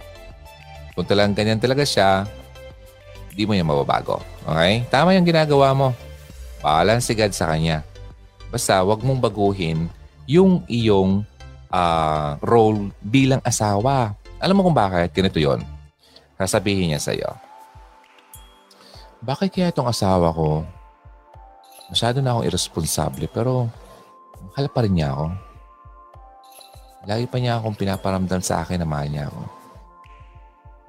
kung talagang ganyan talaga siya, hindi mo yan mababago. Okay? Tama yung ginagawa mo. Paalan si God sa kanya. Basta, wag mong baguhin yung iyong uh, role bilang asawa. Alam mo kung bakit? Ganito yon sasabihin niya sa iyo, bakit kaya itong asawa ko, masyado na akong irresponsable pero mahal pa rin niya ako. Lagi pa niya akong pinaparamdam sa akin na mahal niya ako.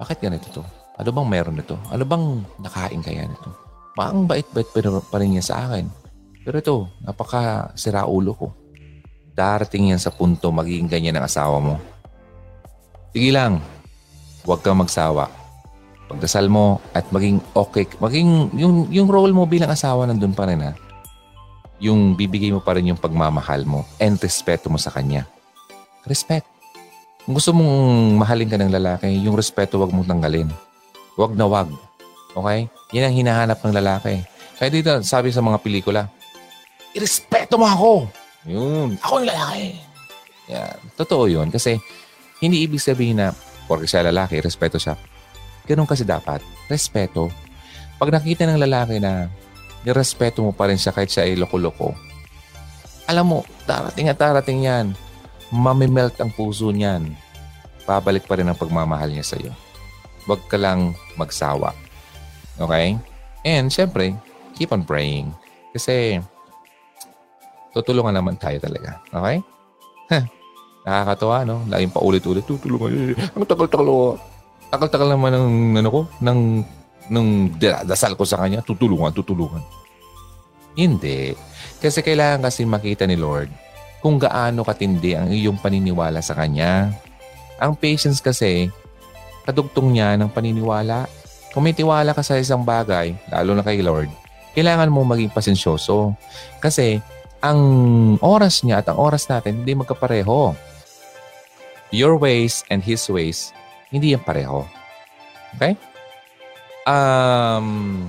Bakit ganito to? Ano bang meron nito? Ano bang nakain kaya nito? Maang bait-bait pa rin niya sa akin. Pero ito, napaka sira ulo ko. Darating yan sa punto magiging ganyan ang asawa mo. Sige lang, huwag kang magsawa pagdasal mo at maging okay, maging yung, yung role mo bilang asawa nandun pa rin ha. Yung bibigay mo pa rin yung pagmamahal mo and respeto mo sa kanya. Respect. Kung gusto mong mahalin ka ng lalaki, yung respeto wag mong tanggalin. Wag na wag. Okay? Yan ang hinahanap ng lalaki. Kaya dito, sabi sa mga pelikula, irespeto mo ako. Yun. Ako yung lalaki. Yeah. Totoo yun. Kasi hindi ibig sabihin na porque siya lalaki, respeto siya. Ganun kasi dapat. Respeto. Pag nakita ng lalaki na nirespeto mo pa rin siya kahit siya ay loko-loko, alam mo, darating at darating yan. Mamimelt ang puso niyan. Babalik pa rin ang pagmamahal niya sa iyo. Huwag ka lang magsawa. Okay? And syempre, keep on praying. Kasi tutulungan naman tayo talaga. Okay? Nakakatawa, no? Laging paulit-ulit. Tutulungan. Ang tagal-tagal tagal-tagal naman ng ano ko, ng ng dasal ko sa kanya, tutulungan, tutulungan. Hindi. Kasi kailangan kasi makita ni Lord kung gaano katindi ang iyong paniniwala sa Kanya. Ang patience kasi, kadugtong niya ng paniniwala. Kung may tiwala ka sa isang bagay, lalo na kay Lord, kailangan mo maging pasensyoso. Kasi ang oras niya at ang oras natin hindi magkapareho. Your ways and His ways, hindi yan pareho. Okay? Um,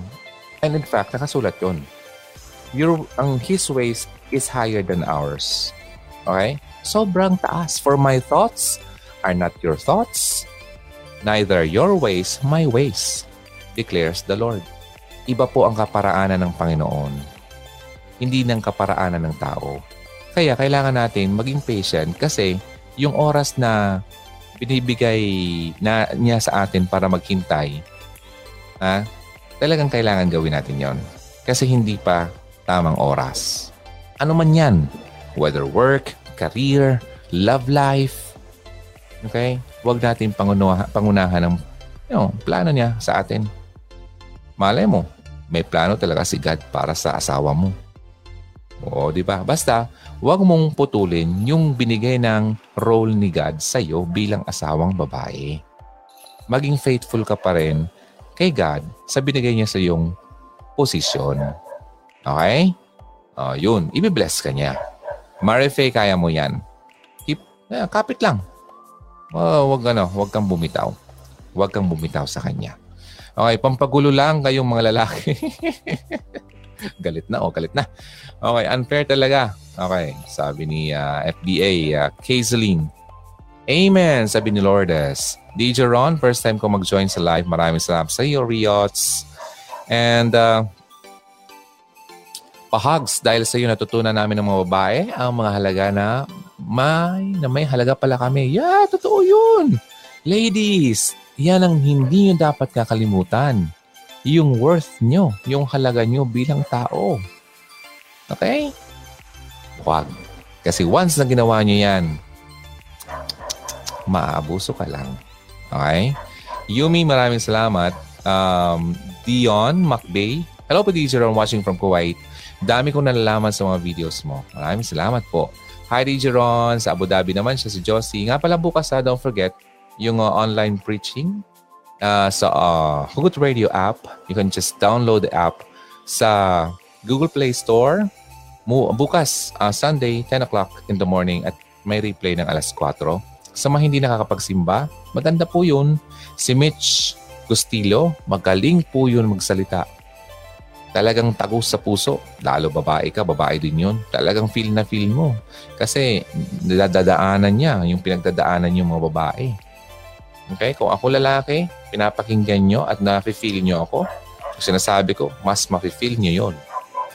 and in fact, nakasulat yun. Your, ang His ways is higher than ours. Okay? Sobrang taas. For my thoughts are not your thoughts, neither your ways my ways, declares the Lord. Iba po ang kaparaanan ng Panginoon. Hindi ng kaparaanan ng tao. Kaya kailangan natin maging patient kasi yung oras na binibigay na niya sa atin para maghintay, ha, talagang kailangan gawin natin yon Kasi hindi pa tamang oras. Ano man yan, whether work, career, love life, okay? Huwag natin pangunahan, pangunahan ng you know, plano niya sa atin. Malay mo, may plano talaga si God para sa asawa mo. Oo, di ba? Basta, huwag mong putulin yung binigay ng role ni God sa iyo bilang asawang babae. Maging faithful ka pa rin kay God sa binigay niya sa iyong posisyon. Okay? Uh, yun, ibibless ka niya. Marife, kaya mo yan. Keep, eh, kapit lang. Uh, wag, ano, wag kang bumitaw. Huwag kang bumitaw sa kanya. Okay, pampagulo lang kayong mga lalaki. galit na, oh, galit na. Okay, unfair talaga. Okay, sabi ni uh, FBA, uh, Kazeline. Amen, sabi ni Lourdes. DJ Ron, first time ko mag-join sa live. Maraming salamat sa iyo, Riots. And uh, pahugs dahil sa iyo natutunan namin ng mga babae ang mga halaga na may, na may halaga pala kami. Yeah, totoo yun. Ladies, yan ang hindi nyo dapat kakalimutan. Yung worth nyo, yung halaga nyo bilang tao. Okay? Huwag. Kasi once na ginawa nyo yan, maaabuso ka lang. Okay? Yumi, maraming salamat. Um, Dion McBay. Hello DJ Ron, watching from Kuwait. Dami kong nalalaman sa mga videos mo. Maraming salamat po. Hi, DJ Ron. Sa Abu Dhabi naman siya si Josie. Nga pala bukas ha, don't forget, yung uh, online preaching uh, sa uh, Hugot Radio app. You can just download the app sa Google Play Store. Bukas, uh, Sunday, 10 o'clock in the morning at may replay ng alas 4. Sa mga hindi nakakapagsimba, maganda po yun. Si Mitch Gustilo, magaling po yun magsalita. Talagang tagus sa puso. Lalo babae ka, babae din yun. Talagang feel na feel mo. Kasi dadaanan niya yung pinagdadaanan yung mga babae. Okay? Kung ako lalaki, pinapakinggan nyo at nafe-feel nyo ako, sinasabi ko, mas mafe-feel nyo yon.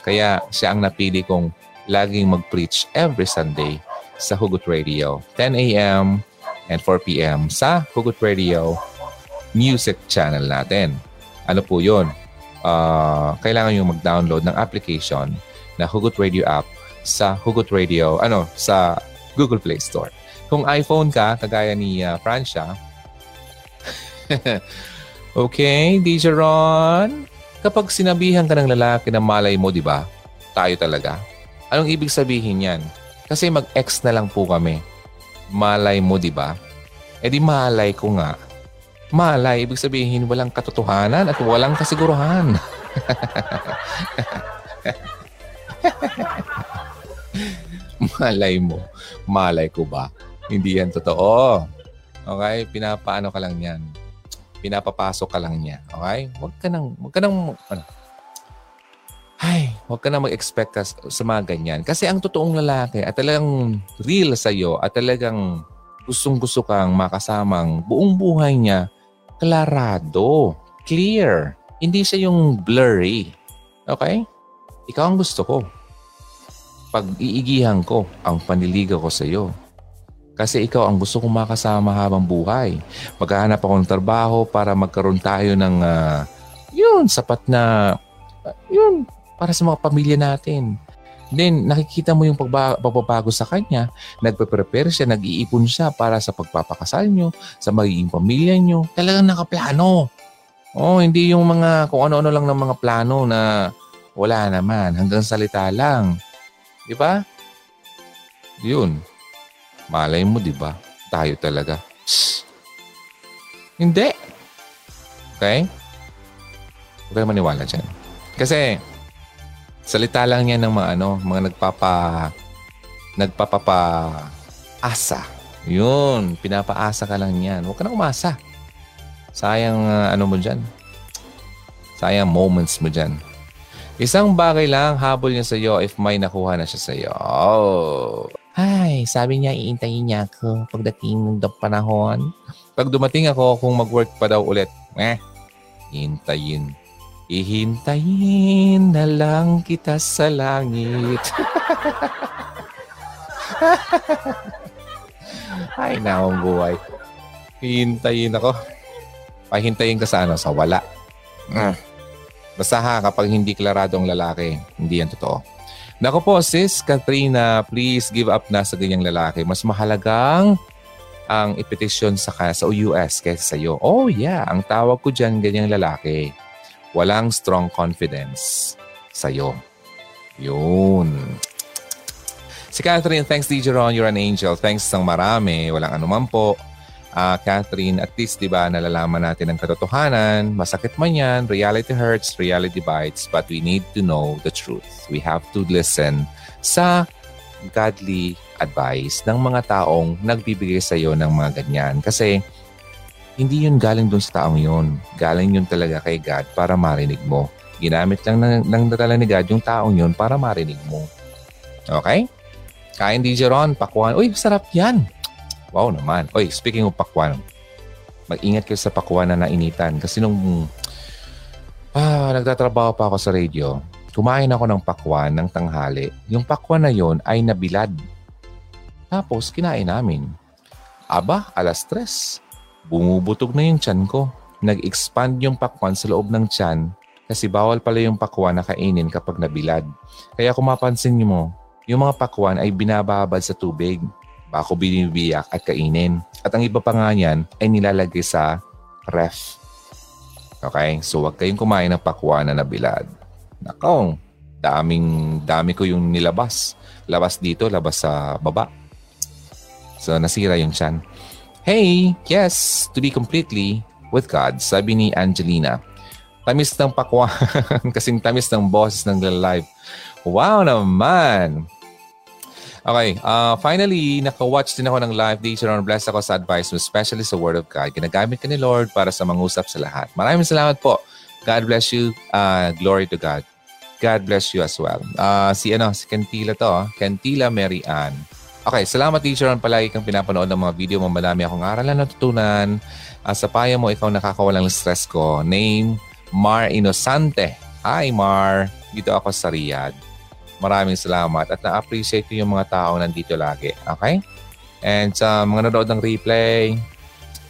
Kaya siya ang napili kong laging mag-preach every Sunday sa Hugot Radio. 10 a.m. and 4 p.m. sa Hugot Radio music channel natin. Ano po yun? Uh, kailangan nyo mag-download ng application na Hugot Radio app sa Hugot Radio, ano, sa Google Play Store. Kung iPhone ka, kagaya ni uh, Francia, okay, DJ Ron. Kapag sinabihan ka ng lalaki na malay mo, di ba? Tayo talaga. Anong ibig sabihin yan? Kasi mag-ex na lang po kami. Malay mo, di ba? E di malay ko nga. Malay, ibig sabihin walang katotohanan at walang kasiguruhan. malay mo. Malay ko ba? Hindi yan totoo. Okay? Pinapaano ka lang yan pinapapasok ka lang niya. Okay? Huwag ka nang, huwag ka nang, ano, ay, huwag ka na mag-expect ka sa mga ganyan. Kasi ang totoong lalaki at talagang real sa iyo at talagang gustong-gusto kang makasamang buong buhay niya, klarado, clear. Hindi siya yung blurry. Okay? Ikaw ang gusto ko. Pag-iigihan ko ang paniligaw ko sa iyo. Kasi ikaw ang gusto kong makasama habang buhay. Maghahanap ako ng trabaho para magkaroon tayo ng uh, yun, sapat na uh, yun, para sa mga pamilya natin. Then, nakikita mo yung pagbabago sa kanya. Nagpe-prepare siya, nag-iipon siya para sa pagpapakasal nyo, sa magiging pamilya nyo. Talagang nakaplano. Oh, hindi yung mga kung ano-ano lang ng mga plano na Wala naman. Hanggang salita lang. Di ba? Yun. Malay mo, di ba? Tayo talaga. Shh. Hindi. Okay? Huwag kayo maniwala dyan. Kasi, salita lang yan ng mga ano, mga nagpapa, nagpapapa asa. Yun, pinapaasa ka lang yan. Huwag ka na umasa. Sayang uh, ano mo dyan. Sayang moments mo dyan. Isang bagay lang habol niya sa iyo if may nakuha na siya sa iyo. Oh. Ay, sabi niya iintayin niya ako pagdating ng panahon. Pag dumating ako kung mag-work pa daw ulit, eh, hintayin. Ihintayin na lang kita sa langit. Ay, naong buhay. Hintayin ako. Pahintayin ka sa ano? Sa wala. Mm. Basta ha, kapag hindi klarado ang lalaki, hindi yan totoo. Nako po, sis Katrina, please give up na sa ganyang lalaki. Mas mahalagang ang ipetisyon sa, sa US kaysa sa iyo. Oh yeah, ang tawag ko dyan ganyang lalaki. Walang strong confidence sa iyo. Yun. Si Catherine, thanks DJ Ron, you're an angel. Thanks ng marami. Walang anuman po. Uh, Catherine, at least, di ba, nalalaman natin ang katotohanan. Masakit man yan, reality hurts, reality bites, but we need to know the truth. We have to listen sa godly advice ng mga taong nagbibigay sa iyo ng mga ganyan. Kasi hindi yun galing dun sa taong yun. Galing yun talaga kay God para marinig mo. Ginamit lang ng, ng ni God yung taong yun para marinig mo. Okay? Kain DJ Ron, pakwan. Uy, sarap yan. Wow naman. Uy, speaking of pakwan, mag-ingat kayo sa pakwan na nainitan. Kasi nung ah, nagtatrabaho pa ako sa radio, kumain ako ng pakwan ng tanghali. Yung pakwan na yon ay nabilad. Tapos, kinain namin. Aba, alas tres. Bumubutog na yung tiyan ko. Nag-expand yung pakwan sa loob ng tiyan kasi bawal pala yung pakwan na kainin kapag nabilad. Kaya kung mapansin niyo mo, yung mga pakwan ay binababad sa tubig bako binibiyak at kainin. At ang iba pa nga niyan ay nilalagay sa ref. Okay? So wag kayong kumain ng pakwan na nabilad. Nakong, daming, dami ko yung nilabas. Labas dito, labas sa baba. So, nasira yung chan. Hey, yes, to be completely with God, sabi ni Angelina. Tamis ng pakwan, kasing tamis ng boses ng live. Wow naman! Okay, uh, finally, naka-watch din ako ng live dito on Bless ako sa advice mo, especially sa Word of God. Ginagamit ka ni Lord para sa mangusap sa lahat. Maraming salamat po. God bless you. Uh, glory to God. God bless you as well. Uh, si ano, si Kentila to. Kentila Mary Ann. Okay, salamat teacher on palagi kang pinapanood ng mga video mo. Madami akong aral na natutunan. Uh, sa paya mo, ikaw nakakawalang stress ko. Name, Mar Inosante. Hi Mar, dito ako sa Riyadh. Maraming salamat at na-appreciate ko yung mga tao nandito lagi. Okay? And sa mga nanonood ng replay,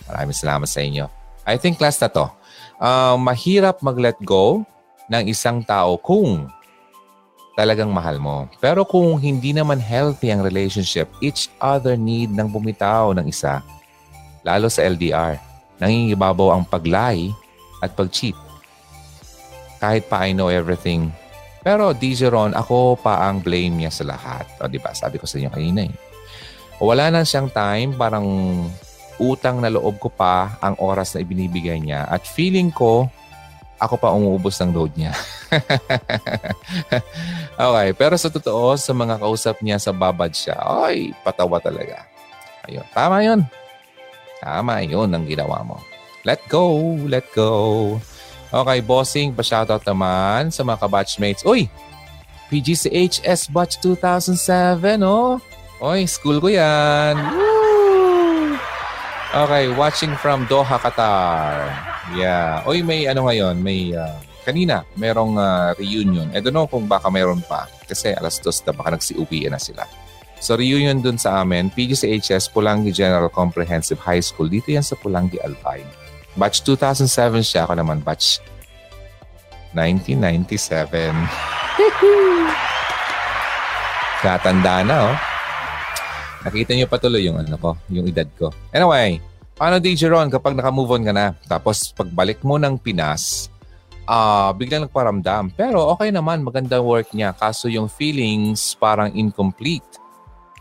maraming salamat sa inyo. I think last na to. Uh, mahirap mag-let go ng isang tao kung talagang mahal mo. Pero kung hindi naman healthy ang relationship, each other need ng bumitaw ng isa. Lalo sa LDR, nangingibabaw ang paglay at pag-cheat. Kahit pa I know everything. Pero DJ Ron, ako pa ang blame niya sa lahat. O di ba? Sabi ko sa inyo kanina eh. Wala na siyang time, parang utang na loob ko pa ang oras na ibinibigay niya. At feeling ko, ako pa umuubos ng load niya. okay, pero sa totoo, sa mga kausap niya sa babad siya, ay, patawa talaga. Ayun, tama yun. Tama yun ang ginawa mo. Let go, let go. Okay, bossing, pa-shoutout naman sa mga kabatchmates. Uy, PGCHS Batch 2007, oh. Oy, school ko yan. Woo! Okay, watching from Doha, Qatar. Yeah. Oy, may ano ngayon, may uh, kanina, merong uh, reunion. I don't know kung baka meron pa. Kasi alas dos na baka nagsi-uwi na sila. So reunion dun sa amin, PGCHS, Pulangi General Comprehensive High School. Dito yan sa Pulangi Alpine. Batch 2007 siya. Ako naman batch 1997. Katanda na, oh. Nakita niyo pa tuloy yung ano ko, yung edad ko. Anyway, Paano DJ Ron kapag naka-move on ka na? Tapos pagbalik mo ng Pinas, uh, biglang nagparamdam. Pero okay naman, magandang work niya. Kaso yung feelings parang incomplete.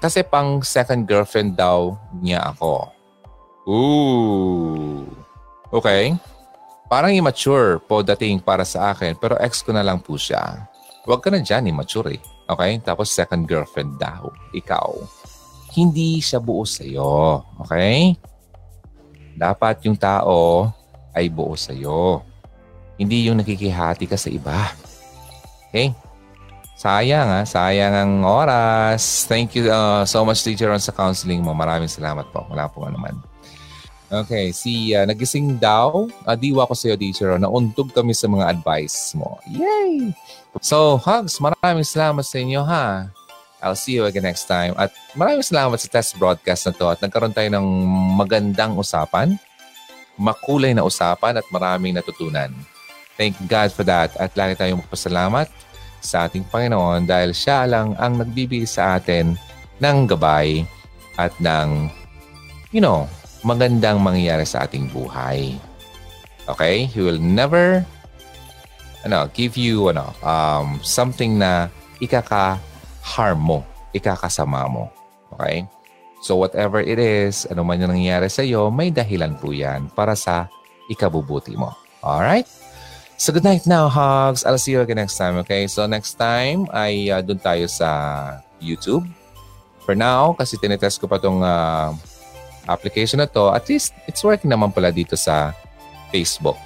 Kasi pang second girlfriend daw niya ako. Ooh. Okay. Parang immature po dating para sa akin pero ex ko na lang po siya. Huwag ka na dyan, immature eh. Okay? Tapos second girlfriend daw. Ikaw. Hindi siya buo sa'yo. Okay? Dapat yung tao ay buo sa'yo. Hindi yung nakikihati ka sa iba. Okay? Sayang ha, sayang ang oras. Thank you uh, so much teacher on sa counseling mo. Maraming salamat po. Wala po naman. Okay, si uh, nagising daw, uh, diwa ko sa iyo, teacher. Nauntog kami sa mga advice mo. Yay! So, hugs, maraming salamat sa inyo ha. I'll see you again next time. At maraming salamat sa test broadcast na to at nagkaroon tayo ng magandang usapan, makulay na usapan at maraming natutunan. Thank God for that at lagi tayong magpasalamat sa ating Panginoon dahil siya lang ang nagbibigay sa atin ng gabay at ng, you know, magandang mangyayari sa ating buhay. Okay? He will never ano, give you ano, um, something na ikaka-harm mo, ikakasama mo. Okay? So whatever it is, ano man yung nangyayari sa iyo, may dahilan po yan para sa ikabubuti mo. Alright? So good night now, hugs. I'll see you again next time, okay? So next time ay uh, doon tayo sa YouTube. For now, kasi tinetest ko pa tong uh, application na to, at least it's working naman pala dito sa Facebook.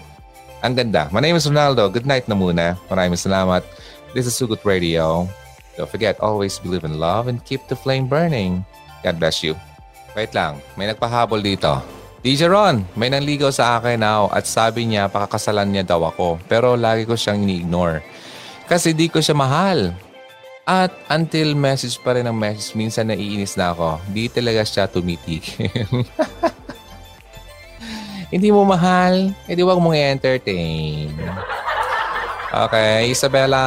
Ang ganda. My name is Ronaldo. Good night na muna. Maraming salamat. This is Sugut Radio. Don't forget, always believe in love and keep the flame burning. God bless you. Wait lang, may nagpahabol dito. DJ Ron, may nanligaw sa akin now at sabi niya pakakasalan niya daw ako pero lagi ko siyang ini-ignore. Kasi di ko siya mahal. At until message pa rin ang message, minsan naiinis na ako. Di talaga siya tumitigil. Hindi mo mahal, edi wag mong i-entertain. Okay, Isabella?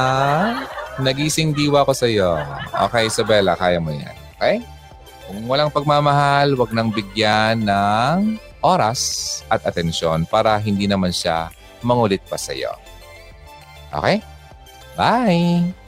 Nagising diwa ko sa iyo. Okay, Isabella, kaya mo yan. Okay? Kung walang pagmamahal, wag nang bigyan ng oras at atensyon para hindi naman siya mangulit pa sa iyo. Okay? Bye!